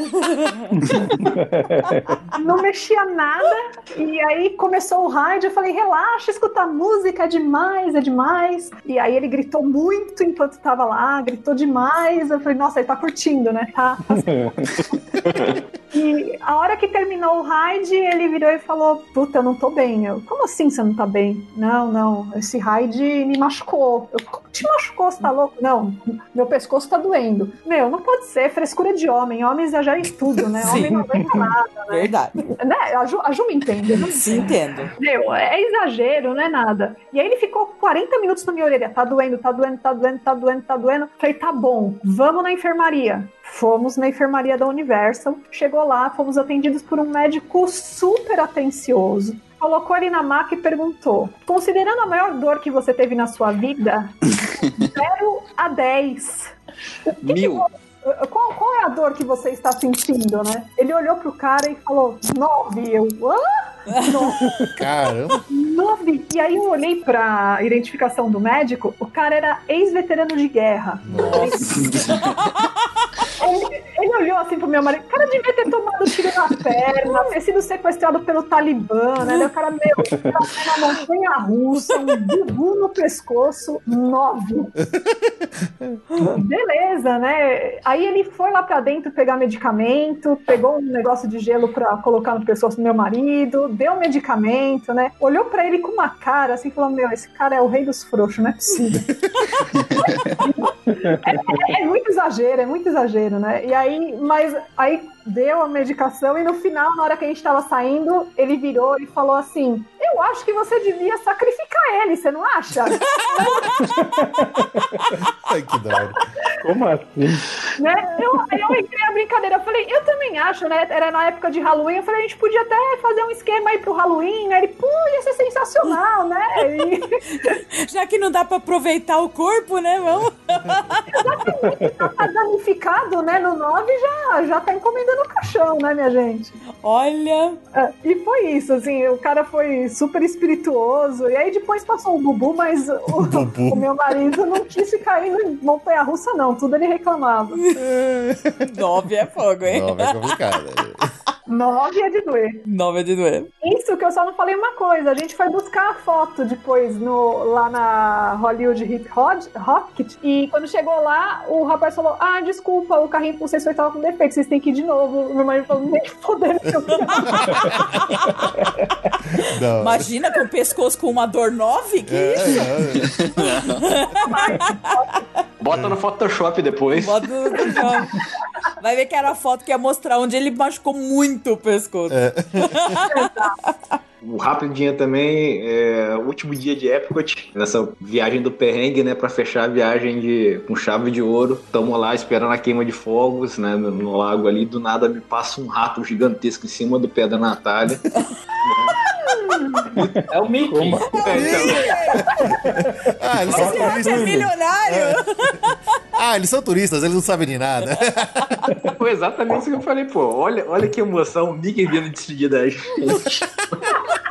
não mexia nada. E aí começou o rádio, eu falei, relaxa, escutar música é demais, é demais. E aí ele gritou muito enquanto estava lá, gritou demais. Eu falei, nossa, ele tá curtindo, né? Tá. tá e a hora que terminou o raid, ele virou e falou: Puta, eu não tô bem. Eu, como assim você não tá bem? Não, não, esse raid me machucou. Eu, como te machucou? Você tá louco? Não, meu pescoço tá doendo. Meu, não pode ser, frescura de homem. Homem exagera em tudo, né? Sim. Homem não aguenta nada, né? Verdade. Né? A, Ju, a Ju me entende. né? Sim, entendo. Meu, é exagero, não é nada. E aí ele ficou 40 minutos na minha orelha. Tá doendo, tá doendo, tá doendo, tá doendo, tá doendo. Falei, tá bom, vamos na enfermaria. Fomos na enfermaria da Universal. Chegou lá, fomos atendidos por um médico super atencioso. Colocou ele na maca e perguntou: Considerando a maior dor que você teve na sua vida, 0 a 10. Mil. Qual, qual é a dor que você está sentindo, né? Ele olhou pro cara e falou: 9. Eu, hã? Nove. Caramba. Nove. E aí eu olhei pra identificação do médico, o cara era ex-veterano de guerra. Ele, ele olhou assim pro meu marido, o cara devia ter tomado tiro na perna, ter sido sequestrado pelo Talibã, né? O cara, meu, tá na montanha russa, um bubu no pescoço, nove. Beleza, né? Aí ele foi lá pra dentro pegar medicamento, pegou um negócio de gelo pra colocar no pescoço do meu marido, deu medicamento, né? Olhou pra ele com uma cara assim, falou: Meu, esse cara é o rei dos frouxos, não é possível. é, é- é muito exagero, é muito exagero, né? E aí, mas aí deu a medicação e no final, na hora que a gente tava saindo, ele virou e falou assim: Eu acho que você devia sacrificar ele, você não acha? Ai, que da hora. Como assim? né? Eu, eu entrei a brincadeira, eu falei, eu também acho, né? Era na época de Halloween, eu falei, a gente podia até fazer um esquema aí pro Halloween. Aí ele, pô, ia ser sensacional, né? E Já que não dá pra aproveitar o corpo, né? Vamos. tá danificado, né? No 9 já, já tá encomendando o caixão, né, minha gente? Olha. É, e foi isso, assim, o cara foi super espirituoso. E aí depois passou o Bubu, mas o, o meu marido não quis ficar indo em montanha russa, não. Tudo ele reclamava. Nove é fogo, hein? Nove é complicado. Nove é de doer. Nove é de doer. Isso que eu só não falei uma coisa. A gente foi buscar a foto depois no, lá na Hollywood Hip Rocket. E quando chegou lá, o rapaz falou: Ah, desculpa, o carrinho com vocês foi tava com defeito, vocês têm que ir de novo. O meu marido falou: Nem fodendo que eu. Imagina com o pescoço com uma dor nove? Que É, isso? é, Bota no Photoshop depois. Bota no- chão. Vai ver que era a foto que ia mostrar onde ele machucou muito o pescoço. O rapidinho também, é, o último dia de Epcot, nessa viagem do perrengue, né, pra fechar a viagem de, com chave de ouro. Tamo lá esperando a queima de fogos, né, no, no lago ali. Do nada me passa um rato gigantesco em cima do pé da Natália. É o Mickey. É, então, Ah, eles são Esse rato é turistas. milionário. Ah, eles são turistas, eles não sabem de nada. foi exatamente isso que eu falei, pô. Olha, olha que emoção, o Mickey vindo despedir da gente.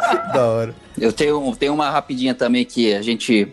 da hora. Eu tenho, tenho uma rapidinha também que a gente,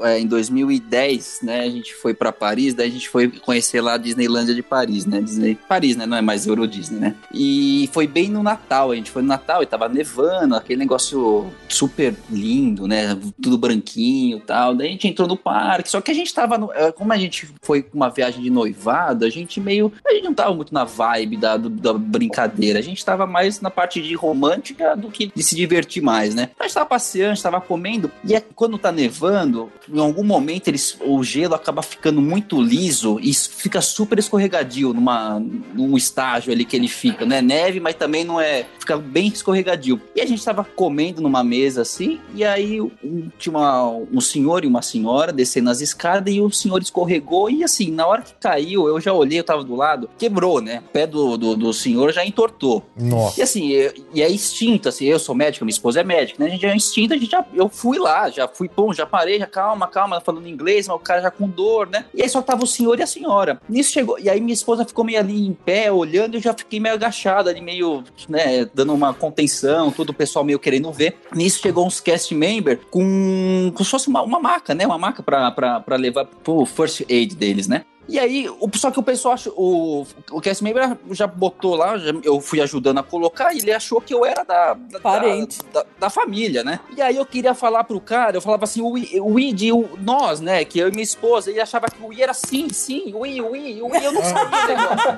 é, em 2010, né, a gente foi pra Paris, daí a gente foi conhecer lá a Disneylândia de Paris, né, Disney, Paris, né, não é mais Euro Disney, né, e foi bem no Natal, a gente foi no Natal e tava nevando, aquele negócio super lindo, né, tudo branquinho e tal, daí a gente entrou no parque, só que a gente tava, no, é, como a gente foi com uma viagem de noivado, a gente meio, a gente não tava muito na vibe da, da brincadeira, a gente tava mais na parte de romântica do que de se divertir mais, né, a gente tava passeando, a gente tava comendo, e é, quando tá nevando, em algum momento eles, o gelo acaba ficando muito liso e fica super escorregadio numa, num estágio ali que ele fica, né? Neve, mas também não é. Fica bem escorregadio. E a gente tava comendo numa mesa assim, e aí um- tinha uma- um senhor e uma senhora descendo as escadas e o senhor escorregou. E assim, na hora que caiu, eu já olhei, eu tava do lado, quebrou, né? O pé do, do, do senhor já entortou. Nossa. E assim, é- e é instinto, assim, eu sou médico, minha esposa é médica, né? A gente é instinto, a gente já, eu fui lá, já fui, bom, já parei, já calma, calma, falando inglês, mas o cara já com dor, né? E aí só tava o senhor e a senhora. Nisso chegou, e aí minha esposa ficou meio ali em pé, olhando, e eu já fiquei meio agachado ali, meio, né, dando uma contenção, todo o pessoal meio querendo ver. Nisso chegou uns cast member com, se fosse uma, uma maca, né? Uma maca pra, pra, pra levar pro first aid deles, né? E aí, o, só que o pessoal, achou, o, o cast member já botou lá, já, eu fui ajudando a colocar, e ele achou que eu era da, da, Parente. da, da, da família, né? E aí eu queria falar pro cara, eu falava assim, o, I- o I de o- nós, né? Que eu e minha esposa, ele achava que o I era sim, sim, o I, o I, o I, eu não sabia o negócio.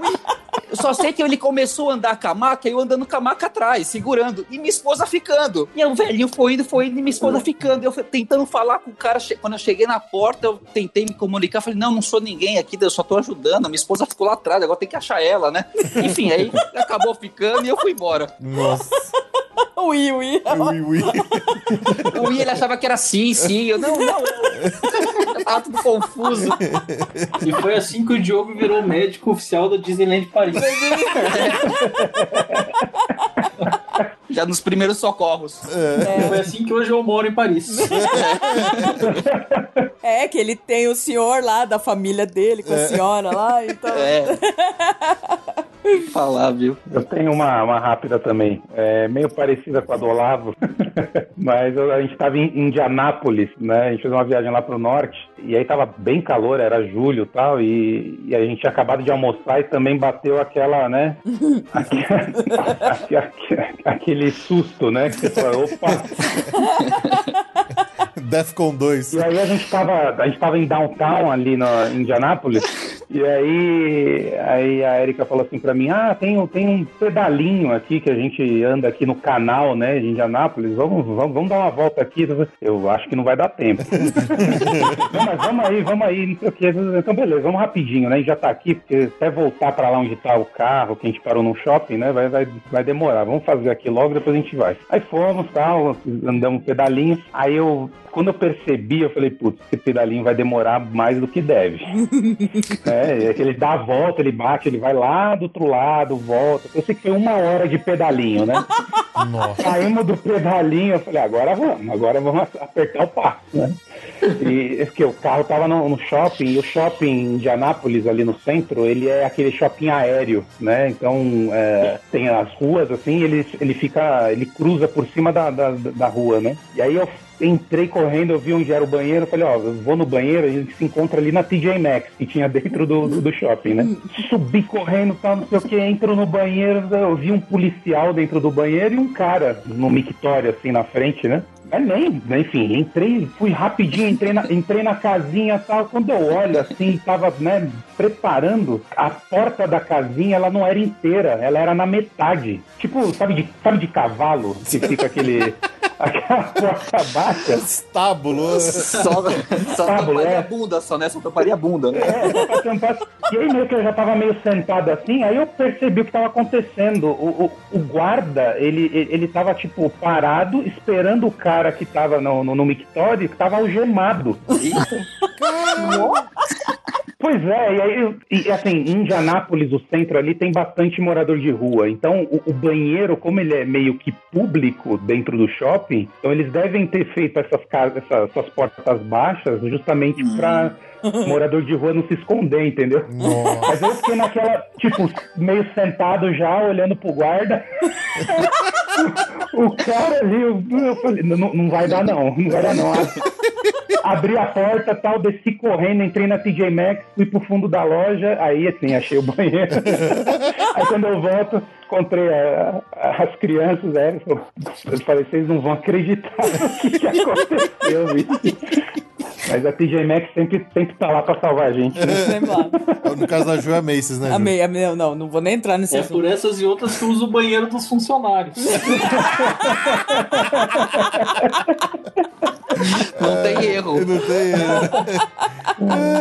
O I. Eu só sei que ele começou a andar com a maca, eu andando com a maca atrás, segurando, e minha esposa ficando. E o velhinho foi indo, foi indo, e minha esposa ficando. Eu tentando falar com o cara, quando eu cheguei na porta, eu tentei me comunicar, falei, não, não sou ninguém aqui, eu só tô ajudando. Minha esposa ficou lá atrás, agora tem que achar ela, né? Enfim, aí acabou ficando e eu fui embora. Nossa. Ui, ui. Ui, ui. O I, ele achava que era sim, sim. Eu, não, não. Eu tava tudo confuso. E foi assim que o Diogo virou médico oficial da Disneyland Paris. Já nos primeiros socorros. E foi assim que hoje eu moro em Paris. É, que ele tem o senhor lá da família dele com a É. senhora lá, então. É. Falar, viu? Eu tenho uma, uma rápida também, é, meio parecida com a do Olavo, mas a gente estava em Indianápolis, né? A gente fez uma viagem lá pro norte, e aí tava bem calor, era julho e tal, e, e a gente tinha acabado de almoçar e também bateu aquela, né? aque- aque- aque- aquele susto, né? Que você fala, opa! Defcon 2. E aí a gente tava, a gente tava em downtown ali em Indianápolis, e aí, aí a Erika falou assim pra mim, ah, tem, um- tem um pedalinho aqui que a gente anda aqui no canal, né, de Indianápolis, vamos, vamos, vamos dar uma volta aqui. Eu acho que não vai dar tempo. não, mas vamos aí, vamos aí, não sei o que. Então, beleza, vamos rapidinho, né, a gente já tá aqui, porque até voltar pra lá onde tá o carro, que a gente parou no shopping, né, vai, vai, vai demorar. Vamos fazer aqui logo, depois a gente vai. Aí fomos, tal, andamos um pedalinho, aí eu quando eu percebi, eu falei, putz, esse pedalinho vai demorar mais do que deve. é, é que ele dá a volta, ele bate, ele vai lá do outro lado, volta. Eu sei que foi uma hora de pedalinho, né? Nossa. Saímos do pedalinho, eu falei, agora vamos, agora vamos apertar o passo, né? E porque o carro tava no, no shopping, e o shopping de Anápolis, ali no centro, ele é aquele shopping aéreo, né? Então, é, tem as ruas, assim, ele, ele fica, ele cruza por cima da, da, da rua, né? E aí eu entrei correndo, eu vi onde era o banheiro, falei, ó, eu vou no banheiro, a gente se encontra ali na TJ Maxx, que tinha dentro do, do, do shopping, né? Subi correndo, tal, não sei o que, entro no banheiro, eu vi um policial dentro do banheiro e um cara no mictório, assim, na frente, né? Mas nem, enfim, entrei, fui rapidinho, entrei na, entrei na casinha e tal. Quando eu olho assim, tava, né, preparando, a porta da casinha, ela não era inteira, ela era na metade. Tipo, sabe de, sabe de cavalo? Que fica aquele. aquela baixa. Estábulo. Só, só Tá, tamparia é. a bunda, só, né? Só tamparia a bunda, né? É, pra tampar. E aí meio que eu já tava meio sentado assim, aí eu percebi o que tava acontecendo. O, o, o guarda, ele, ele tava, tipo, parado, esperando o cara que tava no, no, no mictório, que tava algemado. Pois é, e aí, e, assim, em Indianápolis, o centro ali, tem bastante morador de rua. Então, o, o banheiro, como ele é meio que público dentro do shopping, então eles devem ter feito essas, casas, essas, essas portas baixas justamente pra morador de rua não se esconder, entendeu? Mas eu fiquei naquela, tipo, meio sentado já, olhando pro guarda. o cara ali, eu, eu falei, não, não vai dar não, não vai dar não. Abri a porta tal, desci correndo, entrei na TJ Maxx, fui pro fundo da loja, aí assim, achei o banheiro. aí quando eu volto, encontrei a- a- as crianças, é, eu eu falei, vocês não vão acreditar no que, que aconteceu, bicho. Mas a TJ Maxx sempre, sempre tá lá pra salvar a gente. né? Sempre lá. No caso da Ju é Macy's, né? Ju? Amei, amei. Não, não, não vou nem entrar nesse É assunto. por essas e outras que eu uso o banheiro dos funcionários. Não tem erro. Não tem erro.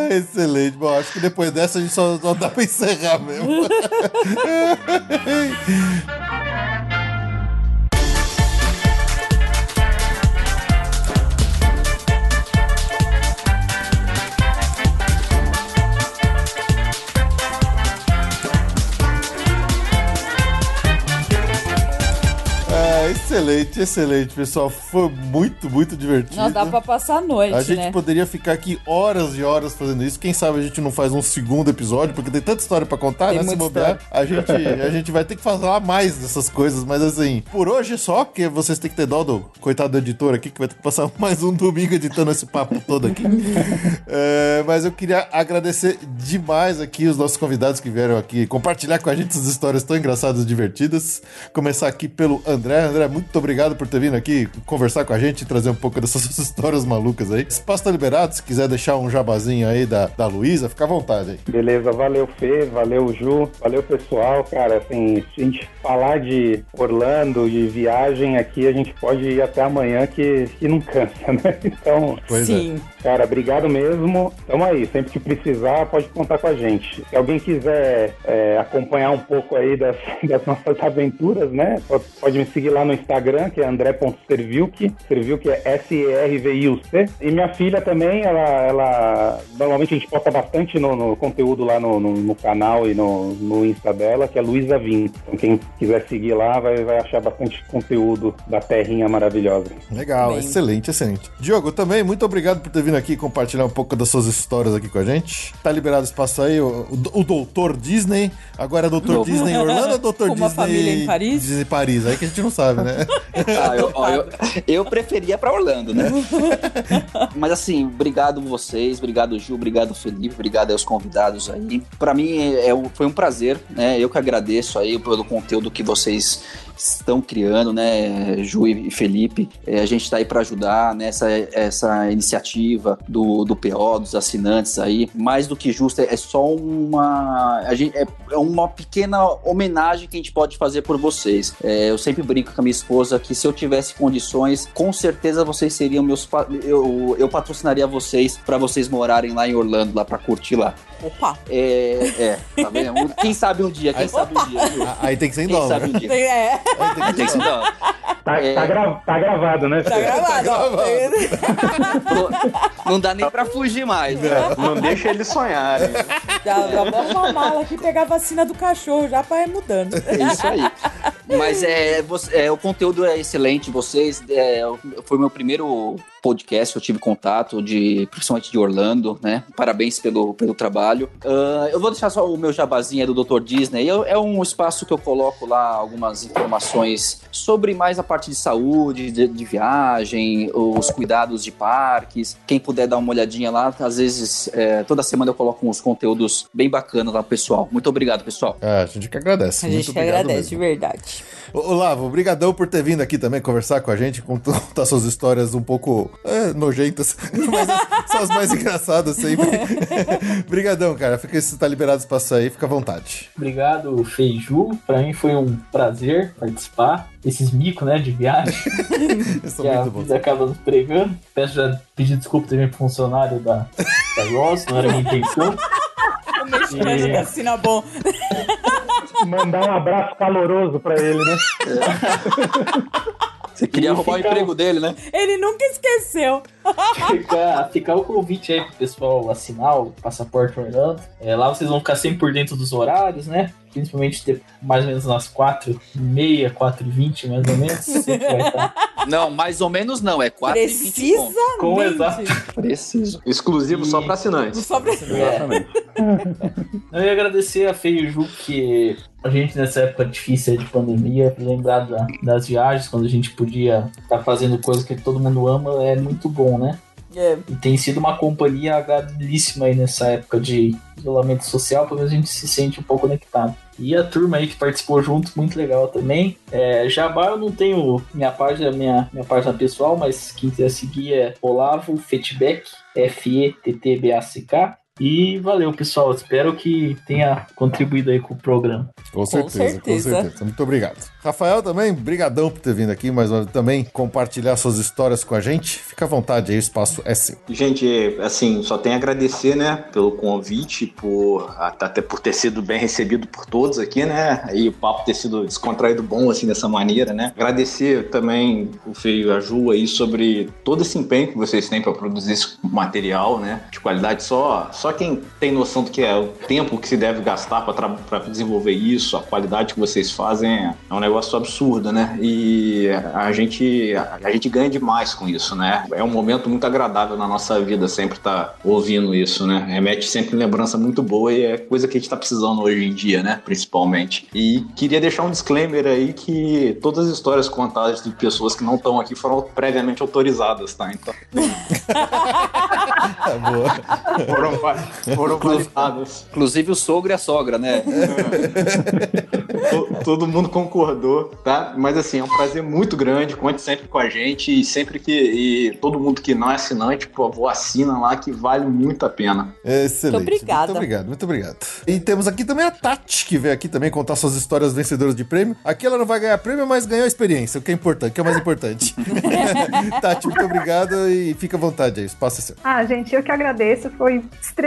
É, excelente. Bom, acho que depois dessa a gente só, só dá pra encerrar mesmo. É, excelente. Excelente, pessoal. Foi muito, muito divertido. Não dá pra passar a noite, A gente né? poderia ficar aqui horas e horas fazendo isso. Quem sabe a gente não faz um segundo episódio, porque tem tanta história pra contar, Tem né? Se bobear, a gente, a gente vai ter que falar mais dessas coisas. Mas assim, por hoje só, porque vocês têm que ter dó do coitado do editor aqui, que vai ter que passar mais um domingo editando esse papo todo aqui. É, mas eu queria agradecer demais aqui os nossos convidados que vieram aqui compartilhar com a gente essas histórias tão engraçadas e divertidas. Começar aqui pelo André. André, muito obrigado por ter vindo aqui conversar com a gente e trazer um pouco dessas histórias malucas aí. Espaço tá liberado, se quiser deixar um jabazinho aí da, da Luísa, fica à vontade aí. Beleza, valeu Fê, valeu Ju, valeu pessoal, cara, assim, se a gente falar de Orlando, de viagem aqui, a gente pode ir até amanhã que, que não cansa, né? Então, Pois é. Sim. cara, obrigado mesmo, tamo aí, sempre que precisar pode contar com a gente. Se alguém quiser é, acompanhar um pouco aí das, das nossas aventuras, né, pode, pode me seguir lá no Instagram, que é andré.servilk, Servilk é S-E-R-V-I-U-C, e minha filha também, ela, ela normalmente a gente posta bastante no, no conteúdo lá no, no, no canal e no, no Insta dela, que é Luísa Vim. Então quem quiser seguir lá vai, vai achar bastante conteúdo da terrinha maravilhosa. Legal, Bem. excelente, excelente. Diogo, também, muito obrigado por ter vindo aqui compartilhar um pouco das suas histórias aqui com a gente. Tá liberado espaço aí, o, o, o Doutor Disney. Agora é Doutor. Disney Orlando ou Doutor Com uma Disney família em Paris? Disney Paris? Aí que a gente não sabe, né? Ah, eu, ó, eu, eu preferia pra Orlando, né? Mas assim, obrigado vocês, obrigado Ju, obrigado Felipe, obrigado aos convidados aí. Pra mim é, o- foi um prazer, né? Eu que agradeço aí pelo conteúdo que vocês estão criando, né, Ju e Felipe. É, a gente tá aí pra ajudar nessa essa iniciativa do, do PO, dos assinantes aí. Mais do que justo, é só uma a gente, é, é uma pequena homenagem que a gente pode fazer por vocês. É, eu sempre brinco com a minha esposa que se eu tivesse condições, com certeza vocês seriam meus eu, eu patrocinaria vocês pra vocês morarem lá em Orlando, lá pra curtir lá. Opa. É, é, tá vendo? Quem sabe um dia, quem sabe um dia, viu? Aí tem que ser em Quem dólar. sabe um dia. Tem- É, Aí tem que ser em dólar. dólar. Tá, É. tá, gra- tá gravado, né? tá Fê? gravado. ó. Não dá nem pra fugir mais. né? Não deixa eles sonharem. Já, já vamos uma mala aqui pegar a vacina do cachorro já pra ir mudando. É isso aí. Mas é, você- é, o conteúdo é excelente. Vocês é, foi meu primeiro podcast eu tive contato de principalmente de Orlando, né? Parabéns pelo, pelo trabalho. Ah, eu vou deixar só o meu jabazinho do Dr. Disney. Eu- é um espaço que eu coloco lá algumas informações sobre mais a parte de saúde, de, de viagem, os cuidados de parques. Quem puder dar uma olhadinha lá, às vezes é, toda semana eu coloco uns conteúdos bem bacanas lá, pro pessoal. Muito obrigado, pessoal. É, a gente que agradece. A Muito gente que agradece, mesmo. de verdade. Ô, Lavo, obrigadão por ter vindo aqui também conversar com a gente, contar suas histórias um pouco é, nojentas, mas são as mais engraçadas sempre. Obrigadão, cara. Fica, se tá liberado espaço aí, fica à vontade. Obrigado, Feiju. Pra mim foi um prazer participar desses micos, né, de viagem a muito vida acaba nos pregando. Peço já pedir desculpa também pro funcionário da, da Ross, não era minha intenção. O mexicano E- da Sinabon. Mandar um abraço caloroso pra ele, né? Você queria E roubar o emprego dele, né? Ele nunca esqueceu. Ficar, ficar o convite aí pro pessoal assinar o Passaporte Orlando. É, lá vocês vão ficar sempre por dentro dos horários, né? Principalmente ter mais ou menos nas 4 meia, 4 e 20 mais ou menos. Não, mais ou menos não, é 4 e 20 pontos. com exato. Preciso. Exclusivo só pra assinantes. Só pra... É. Eu ia agradecer a Feio e Ju que a gente nessa época difícil aí de pandemia, lembrar da- das viagens, quando a gente podia estar fazendo coisa que todo mundo ama, é muito bom, né? É, E tem sido uma companhia agradabilíssima aí nessa época de isolamento social, pelo menos a gente se sente um pouco conectado. E a turma aí que participou junto, muito legal também. É, Jabá eu não tenho minha página, minha, minha página pessoal, mas quem quiser seguir é Olavo Fetback, F-E-T-T-B-A-C-K. E valeu, pessoal. Espero que tenha contribuído aí com o programa. Com certeza, com certeza. certeza. Muito obrigado. Rafael também, brigadão por ter vindo aqui, mas também compartilhar suas histórias com a gente. Fica à vontade aí, o espaço é seu. Gente, assim, só tenho a agradecer, né, pelo convite, por até por ter sido bem recebido por todos aqui, né, e o papo ter sido descontraído bom, assim, dessa maneira, né. Agradecer também o Feio e a Ju aí sobre todo esse empenho que vocês têm para produzir esse material, né, de qualidade. Só, só só quem tem noção do que é o tempo que se deve gastar para desenvolver isso, a qualidade que vocês fazem é um negócio absurdo, né? E a gente, a gente ganha demais com isso, né? É um momento muito agradável na nossa vida sempre estar tá ouvindo isso, né? Remete sempre lembrança muito boa e é coisa que a gente está precisando hoje em dia, né? Principalmente. E queria deixar um disclaimer aí que todas as histórias contadas de pessoas que não estão aqui foram previamente autorizadas, tá? Então. Tá boa. foram, foram vazadas. Inclusive o sogro e a sogra, né? To- Todo mundo concordou, tá? Mas assim, é um prazer muito grande. Conte sempre com a gente e sempre que. E todo mundo que não é assinante, por favor, assina lá que vale muito a pena. Excelente. Muito obrigada. Muito obrigado, muito obrigado. E temos aqui também a Tati, que veio aqui também contar suas histórias vencedoras de prêmio. Aqui ela não vai ganhar prêmio, mas ganhou experiência, o que é importante, o que é o mais importante. Tati, muito obrigado e fica à vontade aí, espaço é seu. Ah, gente, eu que agradeço. Foi extremamente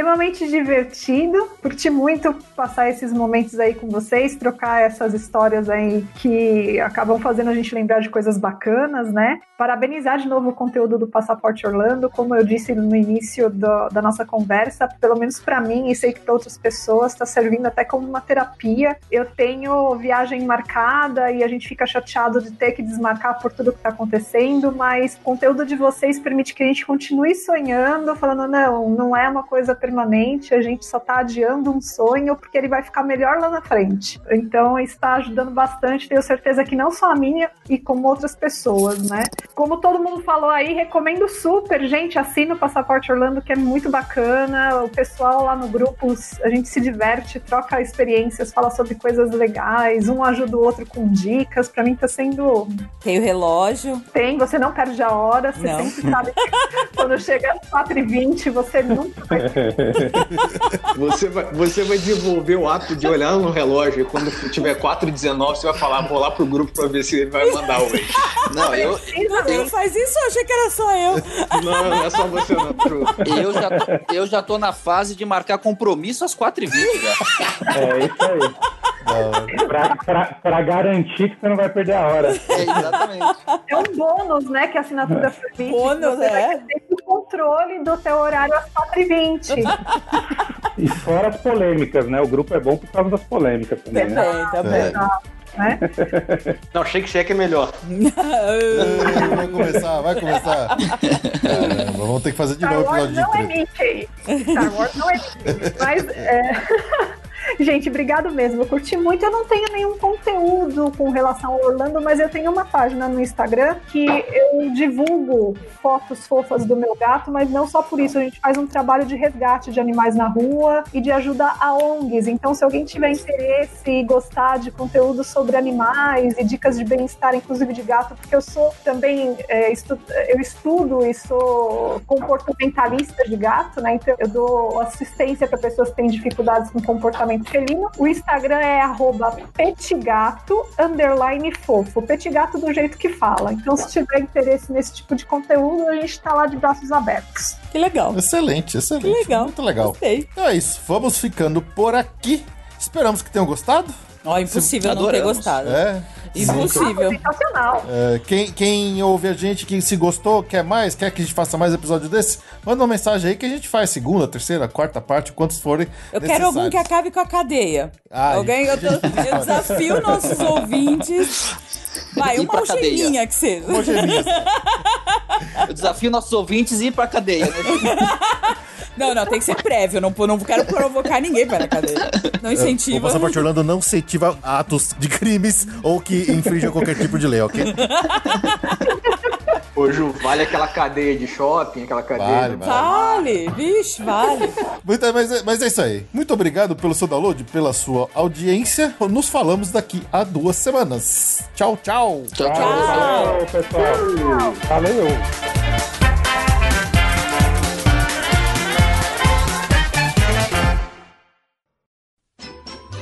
divertido. Curti muito passar esses momentos aí com vocês, trocar essas histórias aí que acabam fazendo a gente lembrar de coisas bacanas, né? Parabenizar de novo o conteúdo do Passaporte Orlando. Como eu disse no início do- da nossa conversa, pelo menos pra mim e sei que para outras pessoas, está servindo até como uma terapia. Eu tenho viagem marcada e a gente fica chateado de ter que desmarcar por tudo que está acontecendo, mas o conteúdo de vocês permite que a gente continue sonhando, falando, não, não é uma coisa permanente, a gente só está adiando um sonho porque ele vai ficar melhor lá na frente. Então está ajudando bastante, tenho certeza que não só a minha e como outras pessoas, né? Como todo mundo falou aí, recomendo super, gente, assina o Passaporte Orlando, que é muito bacana. O pessoal lá no grupo, a gente se diverte, troca experiências, fala sobre coisas legais, um ajuda o outro com dicas. Pra mim tá sendo. Tem o relógio. Tem, você não perde a hora, você Não. sempre sabe que quando chega às 4h20, você nunca vai. Você vai, você vai desenvolver o ato de olhar no relógio e quando tiver 4h19, você vai falar, vou lá pro grupo pra ver se ele vai mandar hoje. Não, eu, Não faz isso, eu achei que era só eu. Não, não é só você não, Tru. eu, já tô, eu já tô na fase de marcar compromisso às 4h20 já. É isso aí. Pra, pra, pra garantir que você não vai perder a hora. É, exatamente. É um bônus, né? Que a assinatura permite. Bônus, você vai é. ter o controle do seu horário às 4h20. E fora as polêmicas, né? O grupo é bom por causa das polêmicas também, né? Também, também. né? Não, Shake Shack é melhor. Vai começar, vai começar. Caramba, vamos ter que fazer de Star novo o Wars episódio de não é. Mickey. Star Wars não é Mickey. Mas, é... gente, obrigado mesmo. Eu curti muito. Eu não tenho nenhum conteúdo com relação ao Orlando, mas eu tenho uma página no Instagram que eu divulgo fotos fofas do meu gato, mas não só por isso. A gente faz um trabalho de resgate de animais na rua e de ajuda a ONGs. Então, se alguém tiver interesse e gostar de conteúdo sobre animais e dicas de bem-estar, inclusive de gato, porque eu sou também, é, estu- eu estudo e sou comportamentalista de gato, né? Então eu dou assistência para pessoas que têm dificuldades com comportamento felino. O Instagram é arroba petigato, underline fofo. Petigato do jeito que fala. Então, se tiver interesse nesse tipo de conteúdo, a gente tá lá de braços abertos. Que legal. Excelente, excelente. Que legal. Muito legal. Gostei. Então é isso, vamos ficando por aqui. Esperamos que tenham gostado. Ó, impossível não ter gostado. É. Impossível. Sensacional. É, quem, quem ouve a gente, que se gostou, quer mais, quer que a gente faça mais episódio desse, manda uma mensagem aí que a gente faz segunda, terceira, quarta parte, quantos forem. Eu quero algum que acabe com a cadeia. Ai, Alguém, eu, tô- eu desafio nossos ouvintes. Vai, uma algeminha que seja. Algeminhas. Eu desafio nossos ouvintes a ir pra cadeia, né? Não, não, tem que ser prévio. Não, não quero provocar ninguém para a cadeia. Não O incentiva. Passaporte Orlando não incentiva atos de crimes ou que infringam qualquer tipo de lei, ok? Ju, vale aquela cadeia de shopping, aquela cadeia. Vale, de- vale. Vale, vixe, vale. Muito, mas, é- mas é isso aí. Muito obrigado pelo seu download, pela sua audiência. Nos falamos daqui a duas semanas. Tchau, tchau. Tchau, tchau. Valeu, pessoal. Valeu.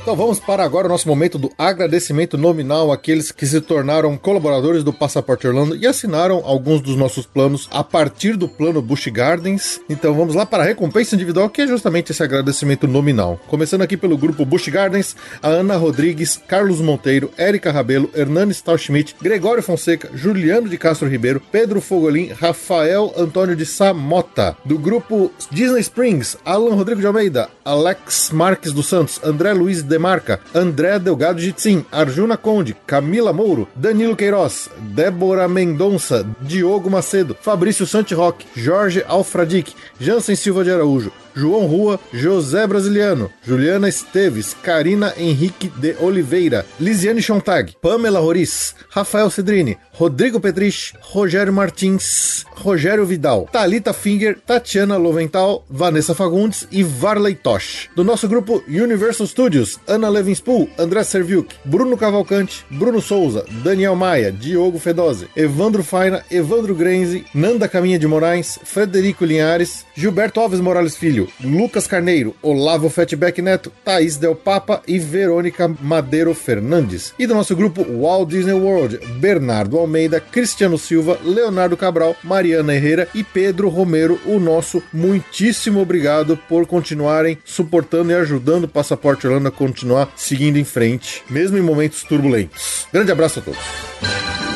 Então vamos para agora o nosso momento do agradecimento nominal àqueles que se tornaram colaboradores do Passaporte Orlando e assinaram alguns dos nossos planos a partir do plano Busch Gardens. Então vamos lá para a recompensa individual, que é justamente esse agradecimento nominal. Começando aqui pelo grupo Busch Gardens, a Ana Rodrigues, Carlos Monteiro, Érica Rabelo, Hernani Stauschmidt, Gregório Fonseca, Juliano de Castro Ribeiro, Pedro Fogolin, Rafael Antônio de Samota. Do grupo Disney Springs, Alan Rodrigo de Almeida, Alex Marques dos Santos, André Luiz Demarca, André Delgado Jitsin, Arjuna Conde, Camila Mouro, Danilo Queiroz, Débora Mendonça, Diogo Macedo, Fabrício Santiroque, Jorge Alfradic, Jansen Silva de Araújo, João Rua, José Brasiliano, Juliana Esteves, Karina Henrique de Oliveira, Lisiane Chontag, Pamela Roriz, Rafael Cedrini, Rodrigo Petrich, Rogério Martins, Rogério Vidal, Talita Finger, Tatiana Lovental, Vanessa Fagundes e Varley Tosh. Do nosso grupo Universal Studios, Ana Levinspool, André Serviuk, Bruno Cavalcante, Bruno Souza, Daniel Maia, Diogo Fedose, Evandro Faina, Evandro Grenzi, Nanda Caminha de Moraes, Frederico Linhares, Gilberto Alves Morales Filho, Lucas Carneiro, Olavo Fatback Neto, Thaís Del Papa e Verônica Madeiro Fernandes. E do nosso grupo Walt Disney World, Bernardo Almeida, Cristiano Silva, Leonardo Cabral, Mariana Herrera e Pedro Romero, o nosso muitíssimo obrigado por continuarem suportando e ajudando o Passaporte Orlando a continuar seguindo em frente, mesmo em momentos turbulentos. Grande abraço a todos.